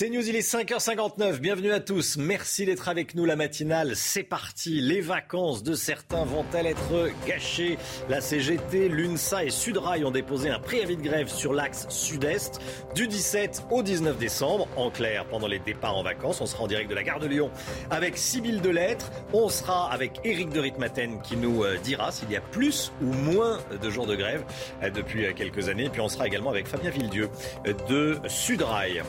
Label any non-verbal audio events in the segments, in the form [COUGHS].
C'est News, il est 5h59. Bienvenue à tous. Merci d'être avec nous la matinale. C'est parti. Les vacances de certains vont-elles être gâchées? La CGT, l'UNSA et Sudrail ont déposé un préavis de grève sur l'axe sud-est du 17 au 19 décembre. En clair, pendant les départs en vacances, on sera en direct de la gare de Lyon avec Sybille Delettre. On sera avec Éric de Ritmaten qui nous euh, dira s'il y a plus ou moins de jours de grève euh, depuis euh, quelques années. Puis on sera également avec Fabien Villedieu de Sudrail.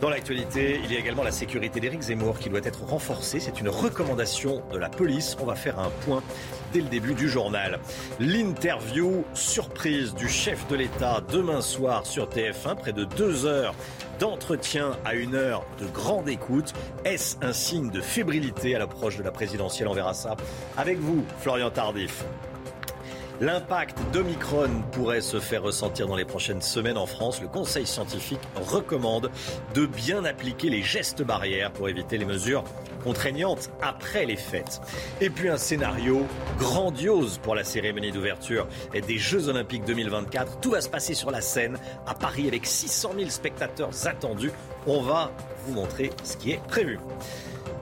Dans l'actualité, il y a également la sécurité d'Éric Zemmour qui doit être renforcée. C'est une recommandation de la police. On va faire un point dès le début du journal. L'interview surprise du chef de l'État demain soir sur TF1, près de deux heures d'entretien à une heure de grande écoute. Est-ce un signe de fébrilité à l'approche de la présidentielle? On verra ça avec vous, Florian Tardif. L'impact d'Omicron pourrait se faire ressentir dans les prochaines semaines en France. Le Conseil scientifique recommande de bien appliquer les gestes barrières pour éviter les mesures contraignantes après les fêtes. Et puis un scénario grandiose pour la cérémonie d'ouverture des Jeux Olympiques 2024. Tout va se passer sur la scène à Paris avec 600 000 spectateurs attendus. On va vous montrer ce qui est prévu.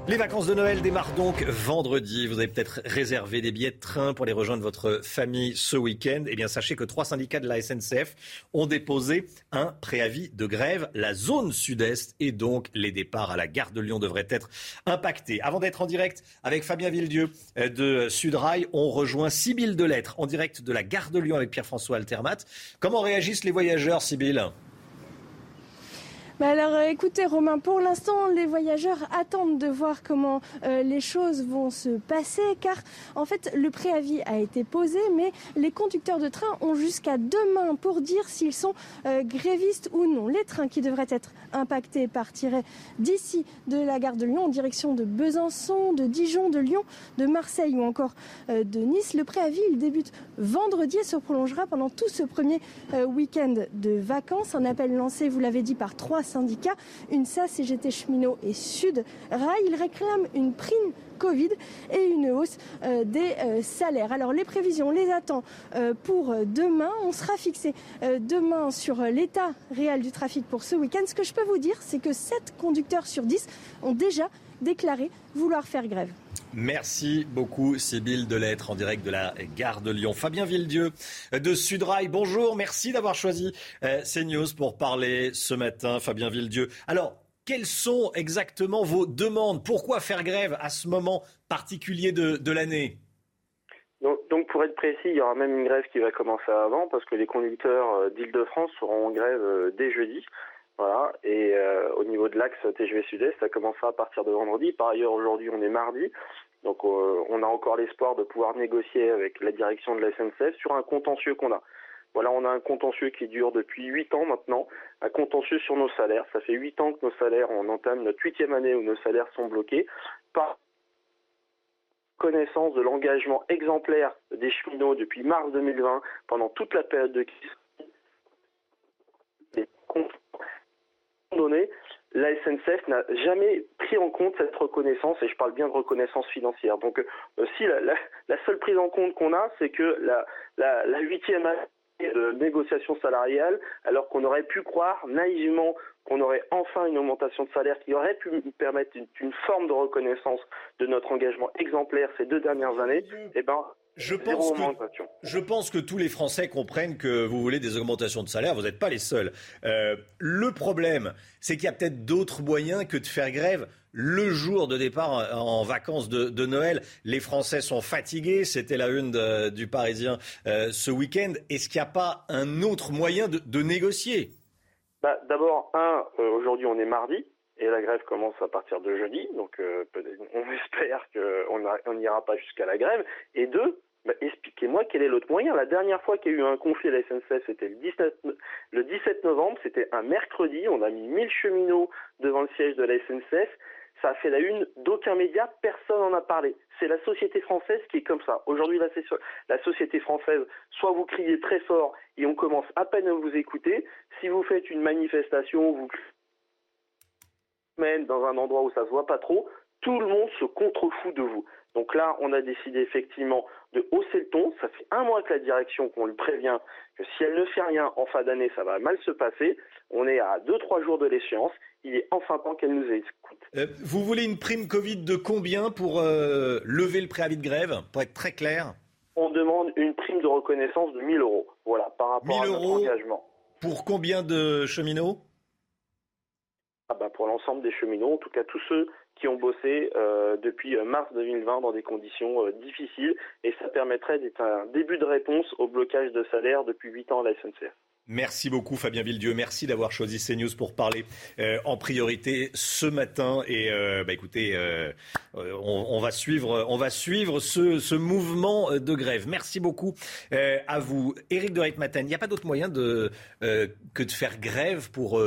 Les vacances de Noël démarrent donc vendredi. Vous avez peut-être réservé des billets de train pour les rejoindre votre famille ce week-end. Eh bien, sachez que trois syndicats de la SNCF ont déposé un préavis de grève. La zone sud-est et donc les départs à la gare de Lyon devraient être impactés. Avant d'être en direct avec Fabien Villedieu euh, de Sudrail, on rejoint Sybille Delettre en direct de la gare de Lyon avec Pierre-François Altermat. Comment réagissent les voyageurs, Sybille? Bah alors euh, écoutez Romain, pour l'instant les voyageurs attendent de voir comment euh, les choses vont se passer car en fait le préavis a été posé mais les conducteurs de train ont jusqu'à demain pour dire s'ils sont euh, grévistes ou non. Les trains qui devraient être impactés partiraient d'ici de la gare de Lyon en direction de Besançon, de Dijon, de Lyon, de Marseille ou encore de Nice. Le préavis il débute vendredi et se prolongera pendant tout ce premier week-end de vacances. Un appel lancé, vous l'avez dit, par trois syndicats, UNSA, CGT Cheminot et Sud Rail. Ils réclament une prime Covid et une hausse euh, des euh, salaires. Alors les prévisions, on les attend euh, pour demain. On sera fixé demain sur l'état réel du trafic pour ce week-end. Ce que je peux vous dire, c'est que 7 conducteurs sur 10 ont déjà déclaré vouloir faire grève. Merci beaucoup, Sybille Delettre, en direct de la gare de Lyon. Fabien Villedieu de Sudrail, bonjour, merci d'avoir choisi euh, CNews pour parler ce matin, Fabien Villedieu. Alors, quelles sont exactement vos demandes? Pourquoi faire grève à ce moment particulier de, l'année? Donc, pour être précis, il y aura même une grève qui va commencer avant parce que les conducteurs euh, d'Île-de-France seront en grève euh, dès jeudi. Voilà. Et euh, au niveau de l'axe TGV Sud-Est, ça commencera à partir de vendredi. Par ailleurs, aujourd'hui, on est mardi. Donc, euh, on a encore l'espoir de pouvoir négocier avec la direction de la SNCF sur un contentieux qu'on a. Voilà, on a un contentieux qui dure depuis huit ans maintenant, un contentieux sur nos salaires. Ça fait huit ans que nos salaires, on entame notre huitième année où nos salaires sont bloqués par connaissance de l'engagement exemplaire des cheminots depuis mars 2020 pendant toute la période de crise donné, la SNCF n'a jamais pris en compte cette reconnaissance, et je parle bien de reconnaissance financière. Donc, euh, si la, seule prise en compte qu'on a, c'est que la huitième année de négociation salariale, alors qu'on aurait pu croire naïvement qu'on aurait enfin une augmentation de salaire qui aurait pu permettre une, forme de reconnaissance de notre engagement exemplaire ces deux dernières années, eh ben, je pense, que, je pense que tous les Français comprennent que vous voulez des augmentations de salaire. Vous n'êtes pas les seuls. Euh, le problème, c'est qu'il y a peut-être d'autres moyens que de faire grève le jour de départ en, vacances de, Noël. Les Français sont fatigués. C'était la une du Parisien euh, ce week-end. Est-ce qu'il n'y a pas un autre moyen de, négocier? Bah, D'abord, un, euh, aujourd'hui on est mardi. Et la grève commence à partir de jeudi, donc on [LAUGHS] espère qu'on n'ira pas jusqu'à la grève. Et deux, Bah, expliquez-moi quel est l'autre moyen. La dernière fois qu'il y a eu un conflit à la SNCF, c'était le 17, le 17 novembre, c'était un mercredi. On a mis 1000 cheminots devant le siège de la SNCF. Ça a fait la une d'aucun média, personne n'en a parlé. C'est la société française qui est comme ça. Aujourd'hui, la, société française, soit vous criez très fort et on commence à peine à vous écouter. Si vous faites une manifestation, vous criez dans un endroit où ça se voit pas trop, tout le monde se contrefout de vous. Donc là, on a décidé effectivement de hausser le ton. Ça fait un mois que la direction, qu'on lui prévient que si elle ne fait rien en fin d'année, ça va mal se passer. On est à 2-3 jours de l'échéance. Il est enfin temps qu'elle nous écoute. Euh, vous voulez une prime Covid de combien pour euh, lever le préavis de grève Pour être très clair? On demande une prime de reconnaissance de 1000 euros. Voilà, par rapport à notre engagement. Pour combien de cheminots? Ah bah Pour l'ensemble des cheminots, en tout cas tous ceux qui ont bossé euh, depuis euh, mars 2020 dans des conditions euh, difficiles et ça permettrait d'être un début de réponse au blocage de salaire depuis 8 ans à la SNCF. Merci beaucoup Fabien Villedieu, merci d'avoir choisi CNews pour parler en priorité ce matin. Et bah, écoutez, on, va suivre, on va suivre ce, ce mouvement de grève. Merci beaucoup à vous. Éric de Reitmaten, il n'y a pas d'autre moyen que de faire grève pour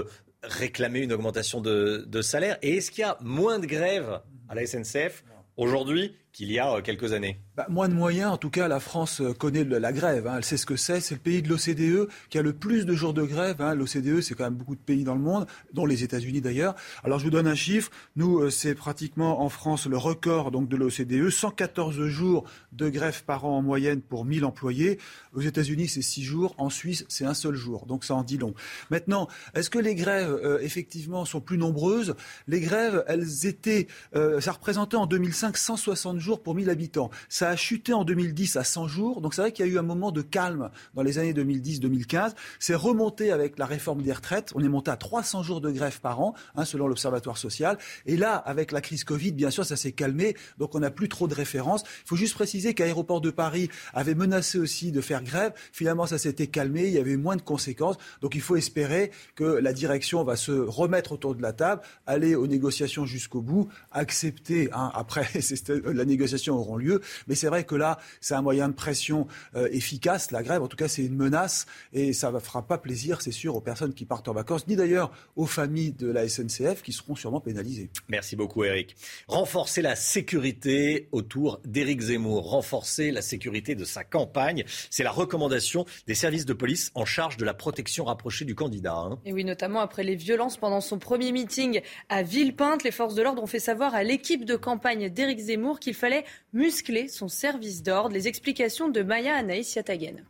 réclamer une augmentation de, salaire. Et est-ce qu'il y a moins de grèves à la SNCF aujourd'hui qu'il y a euh, quelques années bah, Moins de moyens, en tout cas, la France euh, connaît la grève. Hein. Elle sait ce que c'est. C'est le pays de l'OCDE qui a le plus de jours de grève. Hein. L'OCDE, c'est quand même beaucoup de pays dans le monde, dont les États-Unis d'ailleurs. Alors je vous donne un chiffre. Nous, euh, c'est pratiquement en France le record donc de l'OCDE. 114 jours de grève par an en moyenne pour 1000 employés. Aux États-Unis, c'est 6 jours. En Suisse, c'est un seul jour. Donc ça en dit long. Maintenant, est-ce que les grèves, effectivement, sont plus nombreuses? Les grèves, elles étaient, ça représentait en 2005 160 jours pour 1000 habitants. Ça a chuté en 2010 à 100 jours. Donc c'est vrai qu'il y a eu un moment de calme dans les années 2010-2015. C'est remonté avec la réforme des retraites. On est monté à 300 jours de grève par an, hein, selon l'Observatoire social. Et là, avec la crise Covid, bien sûr, ça s'est calmé. Donc on n'a plus trop de références. Il faut juste préciser qu'Aéroport de Paris avait menacé aussi de faire grève. Finalement, ça s'était calmé. Il y avait eu moins de conséquences. Donc il faut espérer que la direction va se remettre autour de la table, aller aux négociations jusqu'au bout, accepter, hein, après [LAUGHS] la négociations auront lieu. Mais c'est vrai que là, c'est un moyen de pression euh, efficace, la grève. En tout cas, c'est une menace et ça ne fera pas plaisir, c'est sûr, aux personnes qui partent en vacances, ni d'ailleurs aux familles de la SNCF qui seront sûrement pénalisées. Merci beaucoup, Eric. Renforcer la sécurité autour d'Éric Zemmour, renforcer la sécurité de sa campagne, c'est la recommandation des services de police en charge de la protection rapprochée du candidat. Hein. Et oui, notamment après les violences pendant son premier meeting à Villepinte, les forces de l'ordre ont fait savoir à l'équipe de campagne d'Éric Zemmour qu'il fallait muscler son service d'ordre. Les explications de Maya Anaïs Yatagen.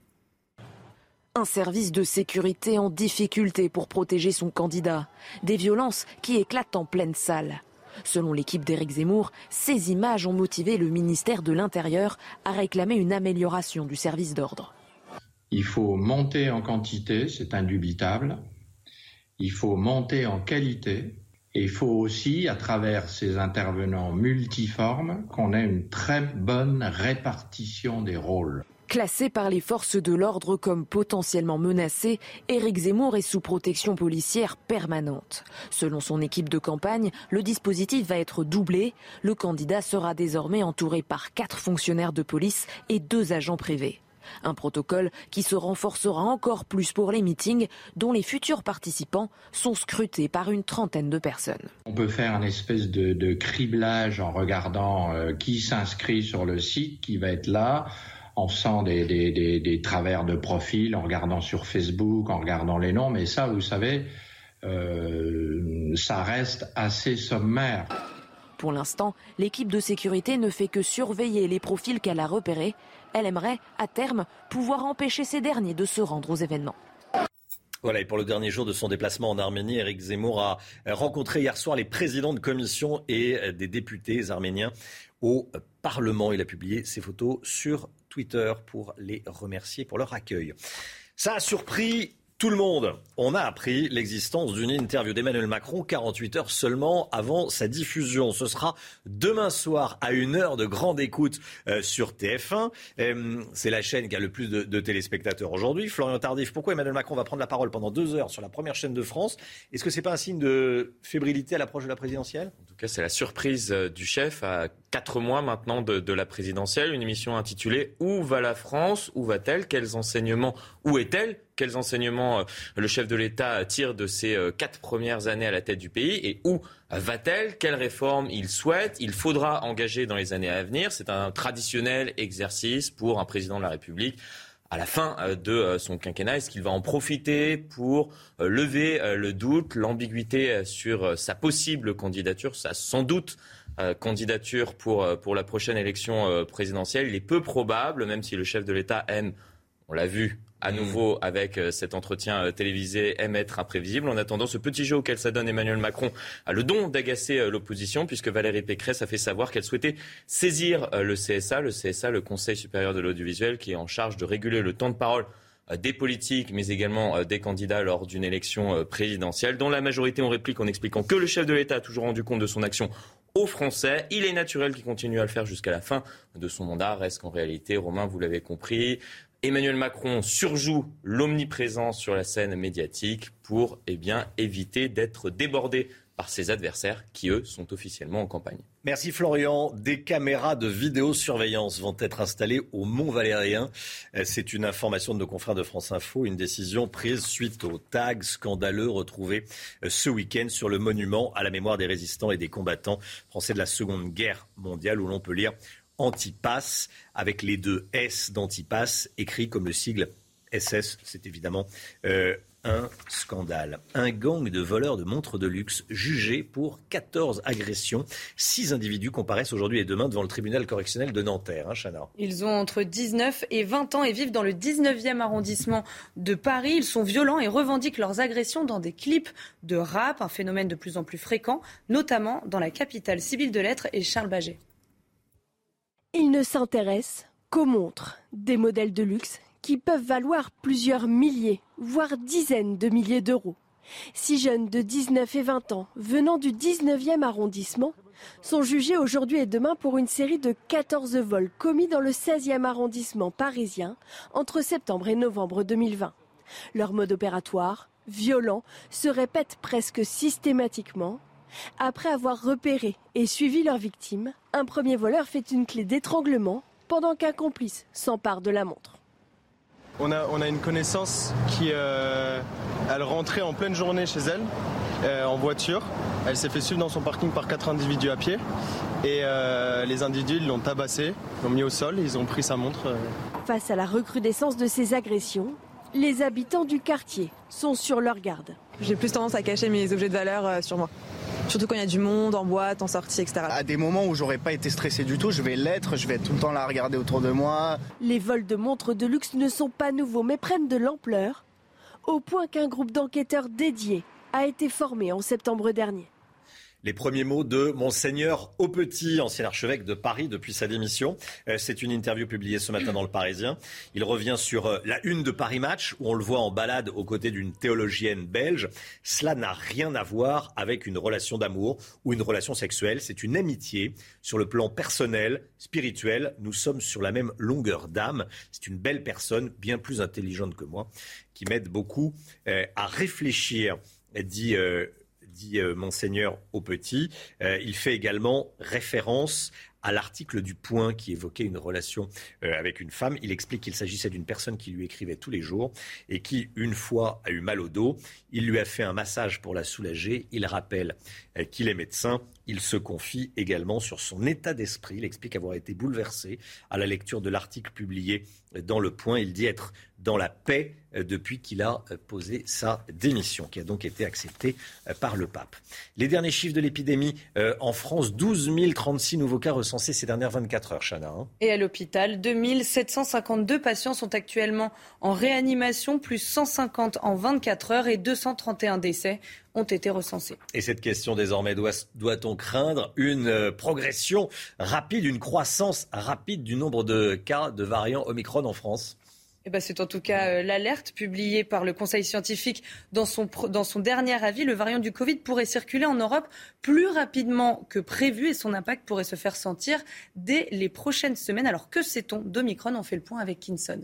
Un service de sécurité en difficulté pour protéger son candidat. Des violences qui éclatent en pleine salle. Selon l'équipe d'Éric Zemmour, ces images ont motivé le ministère de l'Intérieur à réclamer une amélioration du service d'ordre. Il faut monter en quantité, c'est indubitable. Il faut monter en qualité. Il faut aussi, à travers ces intervenants multiformes, qu'on ait une très bonne répartition des rôles. Classé par les forces de l'ordre comme potentiellement menacé, Éric Zemmour est sous protection policière permanente. Selon son équipe de campagne, le dispositif va être doublé. Le candidat sera désormais entouré par quatre fonctionnaires de police et deux agents privés. Un protocole qui se renforcera encore plus pour les meetings dont les futurs participants sont scrutés par une trentaine de personnes. On peut faire un espèce de, criblage en regardant euh, qui s'inscrit sur le site, qui va être là, en faisant des, travers de profil, en regardant sur Facebook, en regardant les noms. Mais ça, vous savez, euh, ça reste assez sommaire. Pour l'instant, l'équipe de sécurité ne fait que surveiller les profils qu'elle a repérés elle aimerait, à terme, pouvoir empêcher ces derniers de se rendre aux événements. Voilà, et pour le dernier jour de son déplacement en Arménie, Eric Zemmour a rencontré hier soir les présidents de commission et des députés arméniens au Parlement. Il a publié ses photos sur Twitter pour les remercier pour leur accueil. Ça a surpris tout le monde. on a appris l'existence d'une interview d'Emmanuel Macron 48 heures seulement avant sa diffusion. Ce sera demain soir à une heure de grande écoute euh, sur TF1. Euh, c'est la chaîne qui a le plus de, téléspectateurs aujourd'hui. Florian Tardif, pourquoi Emmanuel Macron va prendre la parole pendant deux heures sur la première chaîne de France? Est-ce que ce n'est pas un signe de fébrilité à l'approche de la présidentielle? En tout cas, c'est la surprise euh, du chef à quatre mois maintenant de, de la présidentielle. Une émission intitulée Où va la France? Où va-t-elle? Quels enseignements? Où est-elle? Quels enseignements euh, le chef de l'État tire de ses euh, quatre premières années à la tête du pays et où va-t-elle? Quelles réformes il souhaite? Il faudra engager dans les années à venir. C'est un traditionnel exercice pour un président de la République. À la fin euh, de son quinquennat Est-ce qu'il va en profiter pour lever le doute, l'ambiguïté sur sa possible candidature, sa sans doute candidature pour, pour la prochaine élection présidentielle? Il est peu probable, même si le chef de l'État aime, on l'a vu, à nouveau avec euh, cet entretien euh, télévisé aime être imprévisible. En attendant, ce petit jeu auquel ça donne Emmanuel Macron a le don d'agacer euh, l'opposition puisque Valérie Pécresse a fait savoir qu'elle souhaitait saisir le CSA, le CSA, le Conseil supérieur de l'audiovisuel, qui est en charge de réguler le temps de parole des politiques, mais également des candidats lors d'une élection présidentielle, dont la majorité en réplique en expliquant que le chef de l'État a toujours rendu compte de son action aux Français. Il est naturel qu'il continue à le faire jusqu'à la fin de son mandat. Reste qu'en réalité, Romain, vous l'avez compris, Emmanuel Macron surjoue l'omniprésence sur la scène médiatique pour eh éviter d'être débordé par ses adversaires qui, eux, sont officiellement en campagne. Merci Florian. Des caméras de vidéosurveillance vont être installées au Mont Valérien. Euh, c'est une information de nos confrères de France Info, une décision prise suite aux tags scandaleux retrouvés euh, ce week-end sur le monument à la mémoire des résistants et des combattants français de la Seconde Guerre mondiale, où l'on peut lire Antipass, avec les deux S d'Antipass, écrit comme le sigle SS. C'est évidemment euh, un scandale. Un gang de voleurs de montres de luxe jugé pour 14 agressions. Six individus comparaissent aujourd'hui et demain devant le tribunal correctionnel de Nanterre. Hein, Ils ont entre 19 et 20 ans et vivent dans le 19e arrondissement de Paris. Ils sont violents et revendiquent leurs agressions dans des clips de rap, un phénomène de plus en plus fréquent, notamment dans la capitale civile de lettres et Charles Baget. Il ne s'intéresse qu'aux montres, des modèles de luxe qui peuvent valoir plusieurs milliers, voire dizaines de milliers d'euros. Six jeunes de 19 et 20 ans, venant du 19e arrondissement, sont jugés aujourd'hui et demain pour une série de 14 vols commis dans le 16e arrondissement parisien entre septembre et novembre 2020. Leur mode opératoire, violent, se répète presque systématiquement après avoir repéré et suivi leurs victimes, un premier voleur fait une clé d'étranglement pendant qu'un complice s'empare de la montre. On a, on a une connaissance qui euh, elle rentrait en pleine journée chez elle euh, en voiture. Elle s'est fait suivre dans son parking par quatre individus à pied et euh, les individus l'ont tabassé, l'ont mis au sol, ils ont pris sa montre. Face à la recrudescence de ces agressions, les habitants du quartier sont sur leur garde. J'ai plus tendance à cacher mes objets de valeur sur moi. Surtout quand il y a du monde, en boîte, en sortie, etc. À des moments où j'aurais pas été stressé du tout, je vais l'être, je vais tout le temps la regarder autour de moi. Les vols de montres de luxe ne sont pas nouveaux, mais prennent de l'ampleur, au point qu'un groupe d'enquêteurs dédiés a été formé en septembre dernier. Les premiers mots de Monseigneur Aupetit, ancien archevêque de Paris depuis sa démission. Euh, c'est une interview publiée ce matin dans le Parisien. Il revient sur euh, la une de Paris Match, où on le voit en balade aux côtés d'une théologienne belge. Cela n'a rien à voir avec une relation d'amour ou une relation sexuelle. C'est une amitié sur le plan personnel, spirituel. Nous sommes sur la même longueur d'âme. C'est une belle personne, bien plus intelligente que moi, qui m'aide beaucoup euh, à réfléchir, dit dit euh, monseigneur au petit. Euh, il fait également référence à l'article du Point qui évoquait une relation euh, avec une femme. Il explique qu'il s'agissait d'une personne qui lui écrivait tous les jours et qui, une fois, a eu mal au dos. Il lui a fait un massage pour la soulager. Il rappelle qu'il est médecin. Il se confie également sur son état d'esprit. Il explique avoir été bouleversé à la lecture de l'article publié dans Le Point. Il dit être dans la paix euh, depuis qu'il a euh, posé sa démission, qui a donc été acceptée euh, par le pape. Les derniers chiffres de l'épidémie en France, 12 036 nouveaux cas recensés ces dernières 24 heures, Chana. Hein. Et à l'hôpital, 2752 patients sont actuellement en réanimation, plus 150 en 24 heures et 231 décès ont été recensés. Et cette question désormais, doit-on craindre une progression rapide, une croissance rapide du nombre de cas de variants Omicron en France? Eh ben, c'est en tout cas euh, l'alerte publiée par le Conseil scientifique dans son, dans son dernier avis. Le variant du Covid pourrait circuler en Europe plus rapidement que prévu et son impact pourrait se faire sentir dès les prochaines semaines. Alors que sait-on d'Omicron? On fait le point avec Kinson.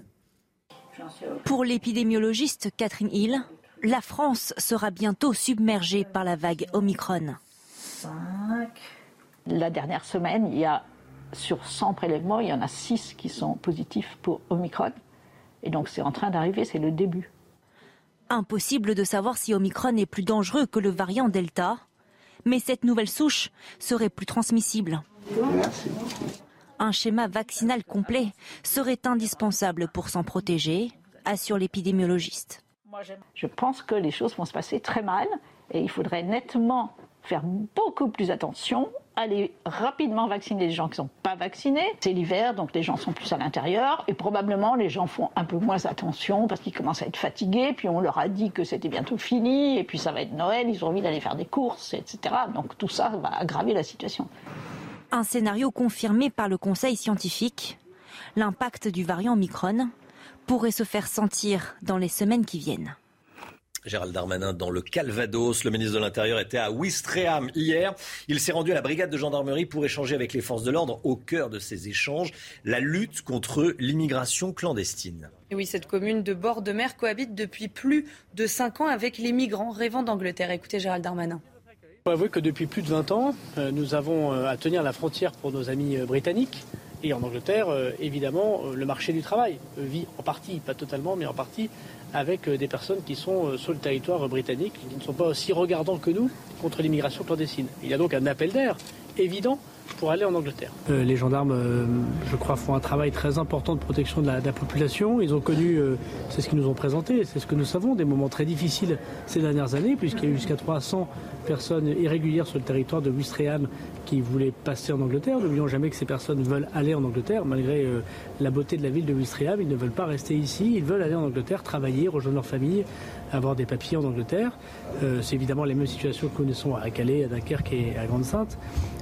Pour l'épidémiologiste Catherine Hill, la France sera bientôt submergée par la vague Omicron. La dernière semaine, il y a sur 100 prélèvements, il y en a 6 qui sont positifs pour Omicron. Et donc c'est en train d'arriver, c'est le début. Impossible de savoir si Omicron est plus dangereux que le variant Delta, mais cette nouvelle souche serait plus transmissible. Un schéma vaccinal complet serait indispensable pour s'en protéger, assure l'épidémiologiste. Je pense que les choses vont se passer très mal et il faudrait nettement faire beaucoup plus attention, aller rapidement vacciner les gens qui ne sont pas vaccinés. C'est l'hiver, donc les gens sont plus à l'intérieur et probablement les gens font un peu moins attention parce qu'ils commencent à être fatigués. Puis on leur a dit que c'était bientôt fini et puis ça va être Noël, ils ont envie d'aller faire des courses, etc. Donc tout ça va aggraver la situation. Un scénario confirmé par le Conseil scientifique. L'impact du variant Omicron pourrait se faire sentir dans les semaines qui viennent. Gérald Darmanin dans le Calvados. Le ministre de l'Intérieur était à Ouistreham hier. Il s'est rendu à la brigade de gendarmerie pour échanger avec les forces de l'ordre. Au cœur de ces échanges, la lutte contre l'immigration clandestine. Et oui, cette commune de bord de mer cohabite depuis plus de 5 ans avec les migrants rêvant d'Angleterre. Écoutez Gérald Darmanin. Il faut avouer que depuis plus de 20 ans, euh, nous avons euh, à tenir la frontière pour nos amis euh, britanniques. Et en Angleterre, évidemment, le marché du travail vit en partie, pas totalement, mais en partie, avec des personnes qui sont sur le territoire britannique, qui ne sont pas aussi regardants que nous contre l'immigration clandestine. Il y a donc un appel d'air évident pour aller en Angleterre. Euh, les gendarmes, euh, je crois, font un travail très important de protection de la, population. Ils ont connu, euh, c'est ce qu'ils nous ont présenté, c'est ce que nous savons, des moments très difficiles ces dernières années, puisqu'il y a eu jusqu'à 300 personnes irrégulières sur le territoire de Wistreham qui voulaient passer en Angleterre. N'oublions jamais que ces personnes veulent aller en Angleterre, malgré la beauté de la ville de Wistreham. Ils ne veulent pas rester ici, ils veulent aller en Angleterre, travailler, rejoindre leur famille, avoir des papiers en Angleterre. c'est évidemment les mêmes situations que nous connaissons à Calais, à Dunkerque et à Grande-Sainte.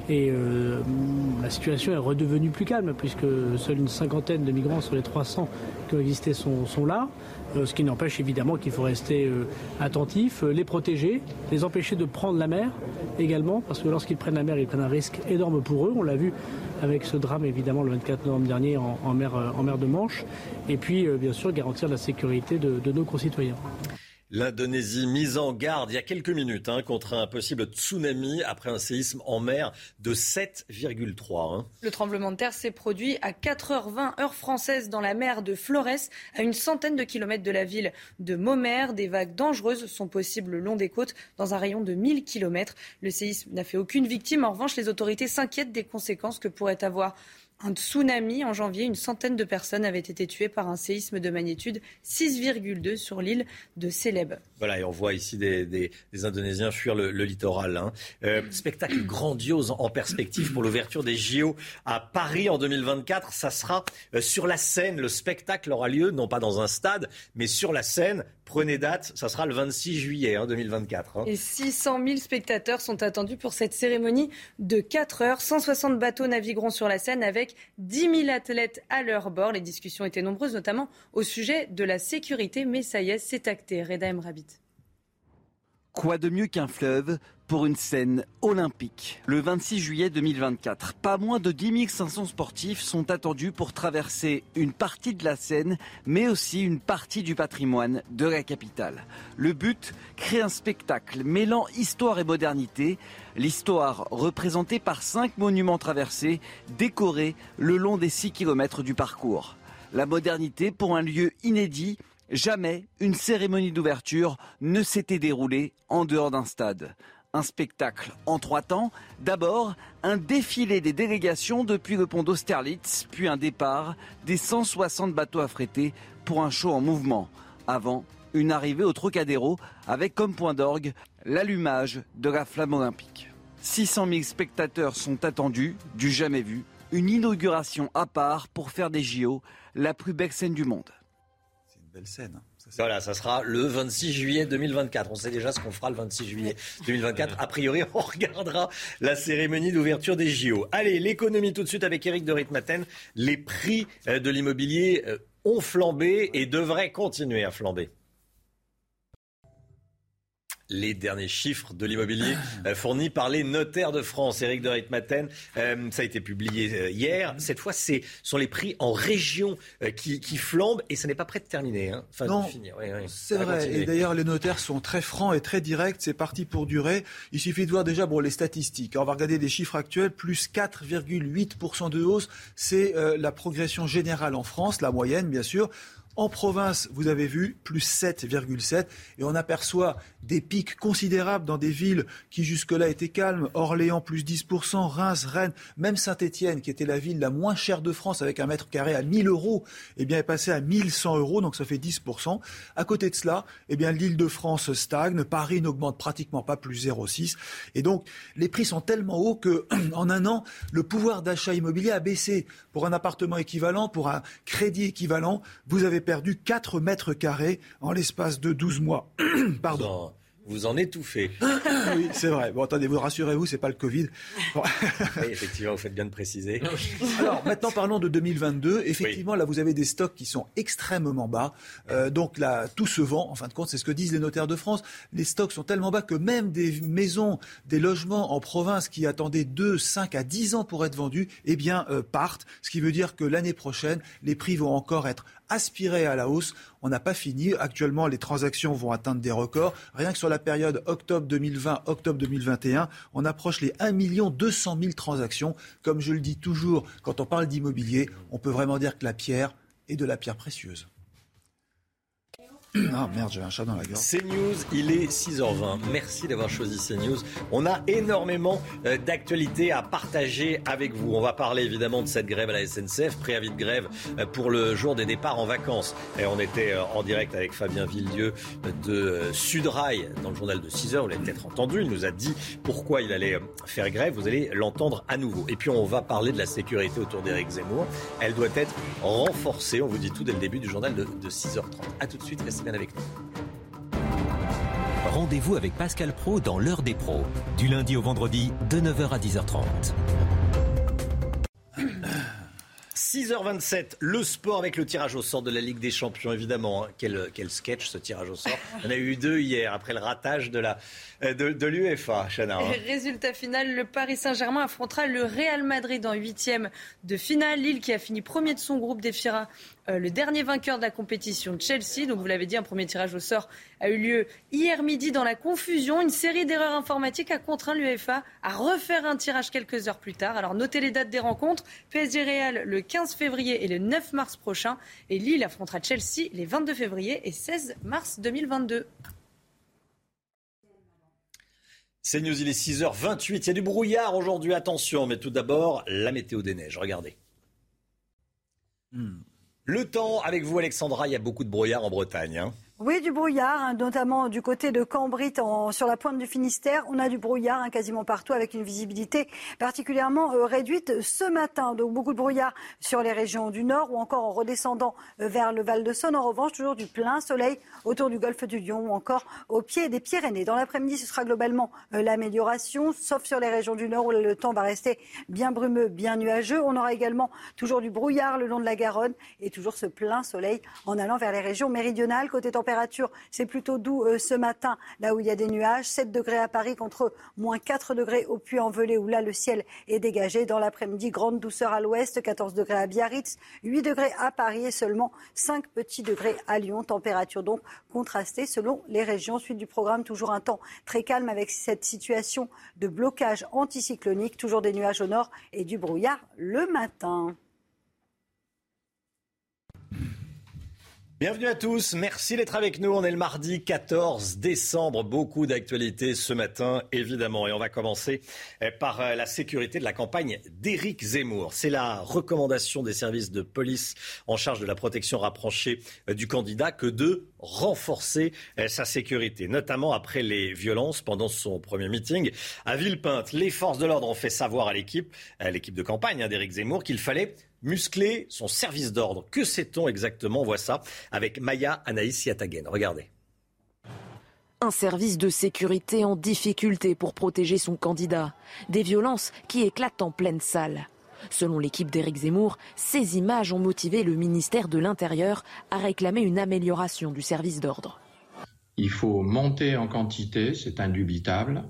Et euh, la situation est redevenue plus calme puisque seule une cinquantaine de migrants sur les 300 qui ont existé sont, là. Euh, ce qui n'empêche évidemment qu'il faut rester euh, attentif, les protéger, les empêcher de prendre la mer également, parce que lorsqu'ils prennent la mer, ils prennent un risque énorme pour eux. On l'a vu avec ce drame évidemment le 24 novembre dernier en mer de Manche. Et puis bien sûr garantir la sécurité de nos concitoyens. L'Indonésie mise en garde il y a quelques minutes hein, contre un possible tsunami après un séisme en mer de 7,3. Hein. Le tremblement de terre s'est produit à 4h20 heure française dans la mer de Flores, à une centaine de kilomètres de la ville de Momer. Des vagues dangereuses sont possibles le long des côtes dans un rayon de 1000 kilomètres. Le séisme n'a fait aucune victime. En revanche, les autorités s'inquiètent des conséquences que pourrait avoir un tsunami en janvier. Une centaine de personnes avaient été tuées par un séisme de magnitude 6,2 sur l'île de Célèbes. Voilà, et on voit ici des, Indonésiens fuir le, littoral. Hein. Euh, spectacle [CLEARS THROAT] grandiose en perspective pour l'ouverture des JO à Paris en 2024. Ça sera euh, sur la scène. Le spectacle aura lieu, non pas dans un stade, mais sur la scène Prenez date, ça sera le 26 juillet 2024. Hein, hein. Et 600 000 spectateurs sont attendus pour cette cérémonie de 4 heures. 160 bateaux navigueront sur la Seine avec 10 000 athlètes à leur bord. Les discussions étaient nombreuses, notamment au sujet de la sécurité. Mais ça y est, c'est acté. Reda Rabbit. Quoi de mieux qu'un fleuve pour une scène olympique Le 26 juillet 2024, pas moins de 10 500 sportifs sont attendus pour traverser une partie de la Seine, mais aussi une partie du patrimoine de la capitale. Le but, créer un spectacle mêlant histoire et modernité, l'histoire représentée par cinq monuments traversés, décorés le long des 6 km du parcours. La modernité pour un lieu inédit Jamais une cérémonie d'ouverture ne s'était déroulée en dehors d'un stade. Un spectacle en trois temps. D'abord, un défilé des délégations depuis le pont d'Austerlitz, puis un départ des 160 bateaux affrétés pour un show en mouvement. Avant, une arrivée au Trocadéro avec comme point d'orgue l'allumage de la flamme olympique. 600 000 spectateurs sont attendus, du jamais vu. Une inauguration à part pour faire des JO la plus belle scène du monde belle scène. Voilà, ça sera le 26 juillet 2024. On sait déjà ce qu'on fera le 26 juillet 2024. A priori, on regardera la cérémonie d'ouverture des JO. Allez, l'économie tout de suite avec Eric de Ritmaten. Les prix euh, de l'immobilier euh, ont flambé et devraient continuer à flamber les derniers chiffres de l'immobilier [LAUGHS] euh, fournis par les notaires de France. Éric de Ritmaten, euh, ça a été publié euh, hier. Cette fois, ce sont les prix en région qui, flambent et ça n'est pas prêt de terminer. Hein. non, c'est vrai. Et d'ailleurs, les notaires sont très francs et très directs. C'est parti pour durer. Il suffit de voir déjà bon, les statistiques. On va regarder des chiffres actuels. Plus 4,8% de hausse. C'est la progression générale en France, la moyenne, bien sûr. En province, vous avez vu, plus 7,7. Et on aperçoit des pics considérables dans des villes qui jusque-là étaient calmes. Orléans, plus 10%, Reims, Rennes, même Saint-Étienne, qui était la ville la moins chère de France avec un mètre carré à 1000 euros, eh bien, est passé à 1100 euros, donc ça fait 10%. À côté de cela, eh bien, l'île de France stagne. Paris n'augmente pratiquement pas, plus 0,6. Et donc, les prix sont tellement hauts que, [CLEARS THROAT] en un an, le pouvoir d'achat immobilier a baissé. Pour un appartement équivalent, pour un crédit équivalent, vous avez perdu 4 mètres carrés en l'espace de 12 mois. [CLEARS THROAT] Pardon. Vous en étouffez. [CLEARS THROAT] oui, c'est vrai. Bon, attendez, vous rassurez-vous, c'est pas le Covid. oui, effectivement, vous faites bien de préciser. [LAUGHS] Alors, maintenant, parlons de 2022. Effectivement, là, vous avez des stocks qui sont extrêmement bas. Euh, donc là, tout se vend. En fin de compte, c'est ce que disent les notaires de France. Les stocks sont tellement bas que même des maisons, des logements en province qui attendaient 2, 5 à 10 ans pour être vendus, eh bien, euh, partent. Ce qui veut dire que l'année prochaine, les prix vont encore être aspirer à la hausse. On n'a pas fini. Actuellement, les transactions vont atteindre des records. Rien que sur la période octobre 2020, octobre 2021, on approche les 1 200 000 transactions. Comme je le dis toujours, quand on parle d'immobilier, on peut vraiment dire que la pierre est de la pierre précieuse. Ah merde, j'ai un chat dans la gorge. CNews, il est 6h20. Merci d'avoir choisi CNews. On a énormément euh, d'actualités à partager avec vous. On va parler évidemment de cette grève à la SNCF, préavis de grève euh, pour le jour des départs en vacances. Et on était euh, en direct avec Fabien Villieu de Sudrail dans le journal de 6h. Vous l'avez peut-être entendu. Il nous a dit pourquoi il allait faire grève. Vous allez l'entendre à nouveau. Et puis on va parler de la sécurité autour d'Éric Zemmour. Elle doit être renforcée. On vous dit tout dès le début du journal de, 6h30. A tout de suite avec Rendez-vous avec Pascal Pro dans l'heure des pros, du lundi au vendredi de 9h à 10h30. 6h27, le sport avec le tirage au sort de la Ligue des Champions, évidemment. Hein. Quel, quel, sketch ce tirage au sort. On a eu deux hier, après le ratage de la euh, de, l'UEFA, Chana. Hein. [LAUGHS] Résultat final, le Paris Saint-Germain affrontera le Real Madrid en huitième de finale. Lille qui a fini premier de son groupe défiera euh, le dernier vainqueur de la compétition, Chelsea. Donc vous l'avez dit, un premier tirage au sort a eu lieu hier midi dans la confusion. Une série d'erreurs informatiques a contraint l'UEFA à refaire un tirage quelques heures plus tard. Alors notez les dates des rencontres. PSG Real le 15 février et le 9 mars prochain. Et Lille affrontera Chelsea les 22 février et 16 mars 2022. C'est News, il est 6h28. Il y a du brouillard aujourd'hui, attention. Mais tout d'abord, la météo des neiges. Regardez. Hmm. Le temps avec vous, Alexandra. Il y a beaucoup de brouillard en Bretagne. Hein. Oui, du brouillard, hein, notamment du côté de Cambrit, sur la pointe du Finistère. On a du brouillard hein, quasiment partout avec une visibilité particulièrement euh, réduite ce matin. Donc beaucoup de brouillard sur les régions du nord ou encore en redescendant euh, vers le Val de Saône. En revanche, toujours du plein soleil autour du golfe du Lion ou encore au pied des Pyrénées. Dans l'après-midi, ce sera globalement euh, l'amélioration, sauf sur les régions du nord où le temps va rester bien brumeux, bien nuageux. On aura également toujours du brouillard le long de la Garonne et toujours ce plein soleil en allant vers les régions méridionales. Côté température, c'est plutôt doux euh, ce matin, là où il y a des nuages. 7 degrés à Paris contre moins 4 degrés au Puy-en-Velay, où là, le ciel est dégagé. Dans l'après-midi, grande douceur à l'ouest, 14 degrés à Biarritz, 8 degrés à Paris et seulement 5 petits degrés à Lyon. Température donc contrastée selon les régions. Suite du programme, toujours un temps très calme avec cette situation de blocage anticyclonique. Toujours des nuages au nord et du brouillard le matin. Bienvenue à tous, merci d'être avec nous. On est le mardi 14 décembre, beaucoup d'actualités ce matin évidemment et on va commencer eh, par euh, la sécurité de la campagne d'Éric Zemmour. C'est la recommandation des services de police en charge de la protection rapprochée euh, du candidat que de renforcer eh, sa sécurité, notamment après les violences pendant son premier meeting à Villepinte. Les forces de l'ordre ont fait savoir à l'équipe, à l'équipe de campagne hein, d'Éric Zemmour qu'il fallait muscler son service d'ordre. Que sait-on exactement On voit ça avec Maya Anaïs Yatagen. Regardez. Un service de sécurité en difficulté pour protéger son candidat. Des violences qui éclatent en pleine salle. Selon l'équipe d'Éric Zemmour, ces images ont motivé le ministère de l'Intérieur à réclamer une amélioration du service d'ordre. Il faut monter en quantité, c'est indubitable.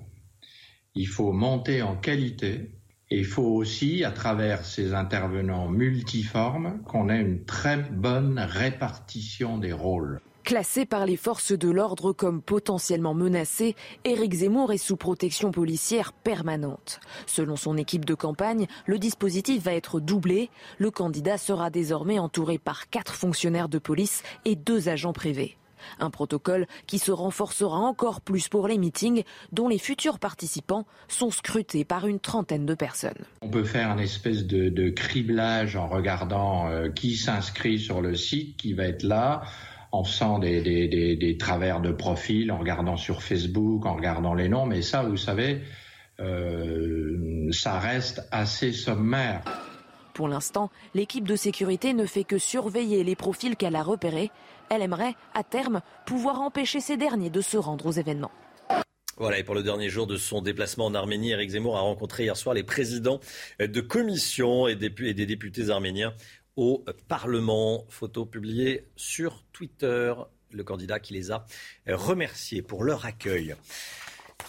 Il faut monter en qualité. Il faut aussi, à travers ces intervenants multiformes, qu'on ait une très bonne répartition des rôles. Classé par les forces de l'ordre comme potentiellement menacé, Éric Zemmour est sous protection policière permanente. Selon son équipe de campagne, le dispositif va être doublé. Le candidat sera désormais entouré par quatre fonctionnaires de police et deux agents privés. Un protocole qui se renforcera encore plus pour les meetings dont les futurs participants sont scrutés par une trentaine de personnes. On peut faire une espèce de, criblage en regardant euh, qui s'inscrit sur le site, qui va être là en faisant des, des, travers de profil, en regardant sur Facebook, en regardant les noms, mais ça, vous savez, euh, ça reste assez sommaire. Pour l'instant, l'équipe de sécurité ne fait que surveiller les profils qu'elle a repérés. Elle aimerait, à terme, pouvoir empêcher ces derniers de se rendre aux événements. Voilà, et pour le dernier jour de son déplacement en Arménie, Eric Zemmour a rencontré hier soir les présidents de commissions et des députés arméniens au Parlement. Photo publiée sur Twitter. Le candidat qui les a remerciés pour leur accueil.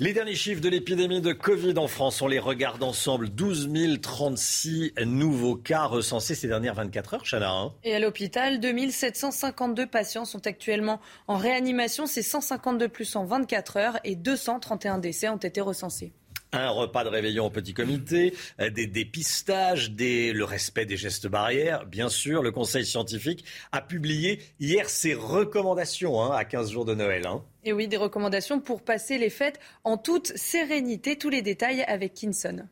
Les derniers chiffres de l'épidémie de Covid en France, on les regarde ensemble. 12 036 nouveaux cas recensés ces dernières 24 heures, Chana. Hein. Et à l'hôpital, 2752 patients sont actuellement en réanimation. C'est 152 plus en 24 heures et 231 décès ont été recensés un repas de réveillon au petit comité, euh, des dépistages, des, le respect des gestes barrières. Bien sûr, le Conseil scientifique a publié hier ses recommandations hein, à 15 jours de Noël. Hein. Et oui, des recommandations pour passer les fêtes en toute sérénité. Tous les détails avec Kinson.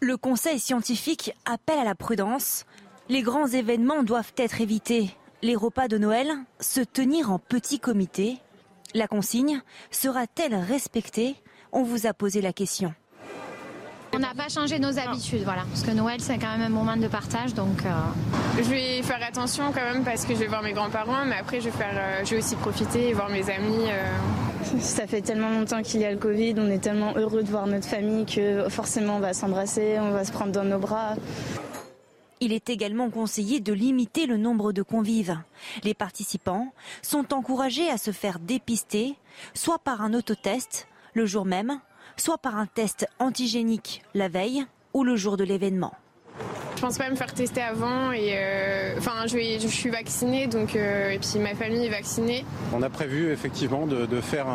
Le Conseil scientifique appelle à la prudence. Les grands événements doivent être évités. Les repas de Noël, se tenir en petit comité. La consigne sera-t-elle respectée? On vous a posé la question. On n'a pas changé nos habitudes, voilà. Parce que Noël, c'est quand même un moment de partage, donc. Euh, je vais faire attention quand même parce que je vais voir mes grands-parents, mais après, je vais, faire, euh, je vais aussi profiter et voir mes amis. Euh. Ça fait tellement longtemps qu'il y a le Covid, on est tellement heureux de voir notre famille que forcément on va s'embrasser, on va se prendre dans nos bras. Il est également conseillé de limiter le nombre de convives. Les participants sont encouragés à se faire dépister, soit par un autotest, le jour même, soit par un test antigénique la veille ou le jour de l'événement. Je pense pas me faire tester avant et euh, enfin je, je, suis vaccinée donc euh, et puis ma famille est vaccinée. On a prévu effectivement de, faire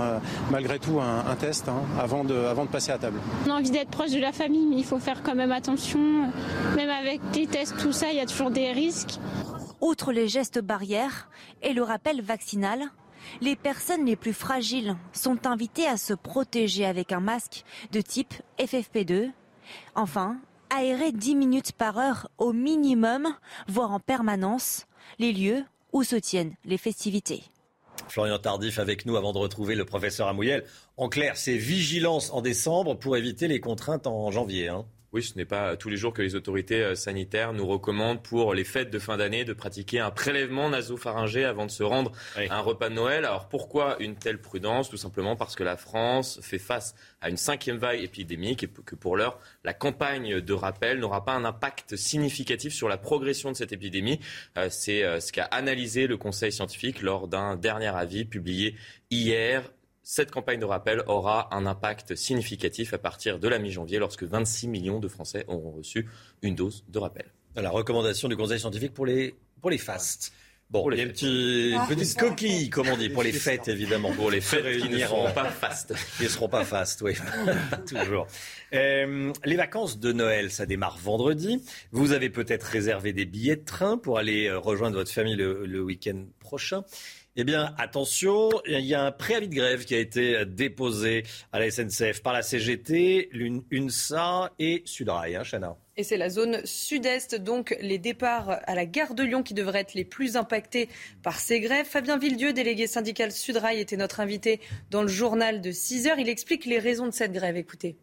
malgré tout un, test hein, avant, de, avant de passer à table. On a envie d'être proche de la famille mais il faut faire quand même attention. Même avec les tests tout ça il y a toujours des risques. Outre les gestes barrières et le rappel vaccinal, les personnes les plus fragiles sont invitées à se protéger avec un masque de type FFP2. Enfin, aérer 10 minutes par heure au minimum, voire en permanence, les lieux où se tiennent les festivités. Florian Tardif avec nous avant de retrouver le professeur Amouyel. En clair, c'est vigilance en décembre pour éviter les contraintes en janvier. Hein. Oui, ce n'est pas tous les jours que les autorités euh, sanitaires nous recommandent pour les fêtes de fin d'année de pratiquer un prélèvement nasopharyngé avant de se rendre à un repas de Noël. Alors pourquoi une telle prudence? Tout simplement parce que la France fait face à une cinquième vague épidémique et que pour l'heure, la campagne de rappel n'aura pas un impact significatif sur la progression de cette épidémie. Euh, c'est euh, ce qu'a analysé le Conseil scientifique lors d'un dernier avis publié hier cette campagne de rappel aura un impact significatif à partir de la mi-janvier lorsque 26 millions de Français auront reçu une dose de rappel. La recommandation du Conseil scientifique pour les, pour les fastes. Bon, il y a une petite, coquille, comme on dit, pour les fêtes, évidemment. Pour les fêtes qui ne seront pas fastes. Ils ne seront pas fastes, oui. [LAUGHS] Toujours. Euh, les vacances de Noël, ça démarre vendredi. Vous avez peut-être réservé des billets de train pour aller euh, rejoindre votre famille le week-end prochain. Eh bien, attention, il y a un préavis de grève qui a été déposé à la SNCF par la CGT, l'UNSA et Sudrail, hein, Chana. Et c'est la zone sud-est, donc les départs à la gare de Lyon qui devraient être les plus impactés par ces grèves. Fabien Villedieu, délégué syndical Sudrail, était notre invité dans le journal de 6 heures. Il explique les raisons de cette grève. Écoutez.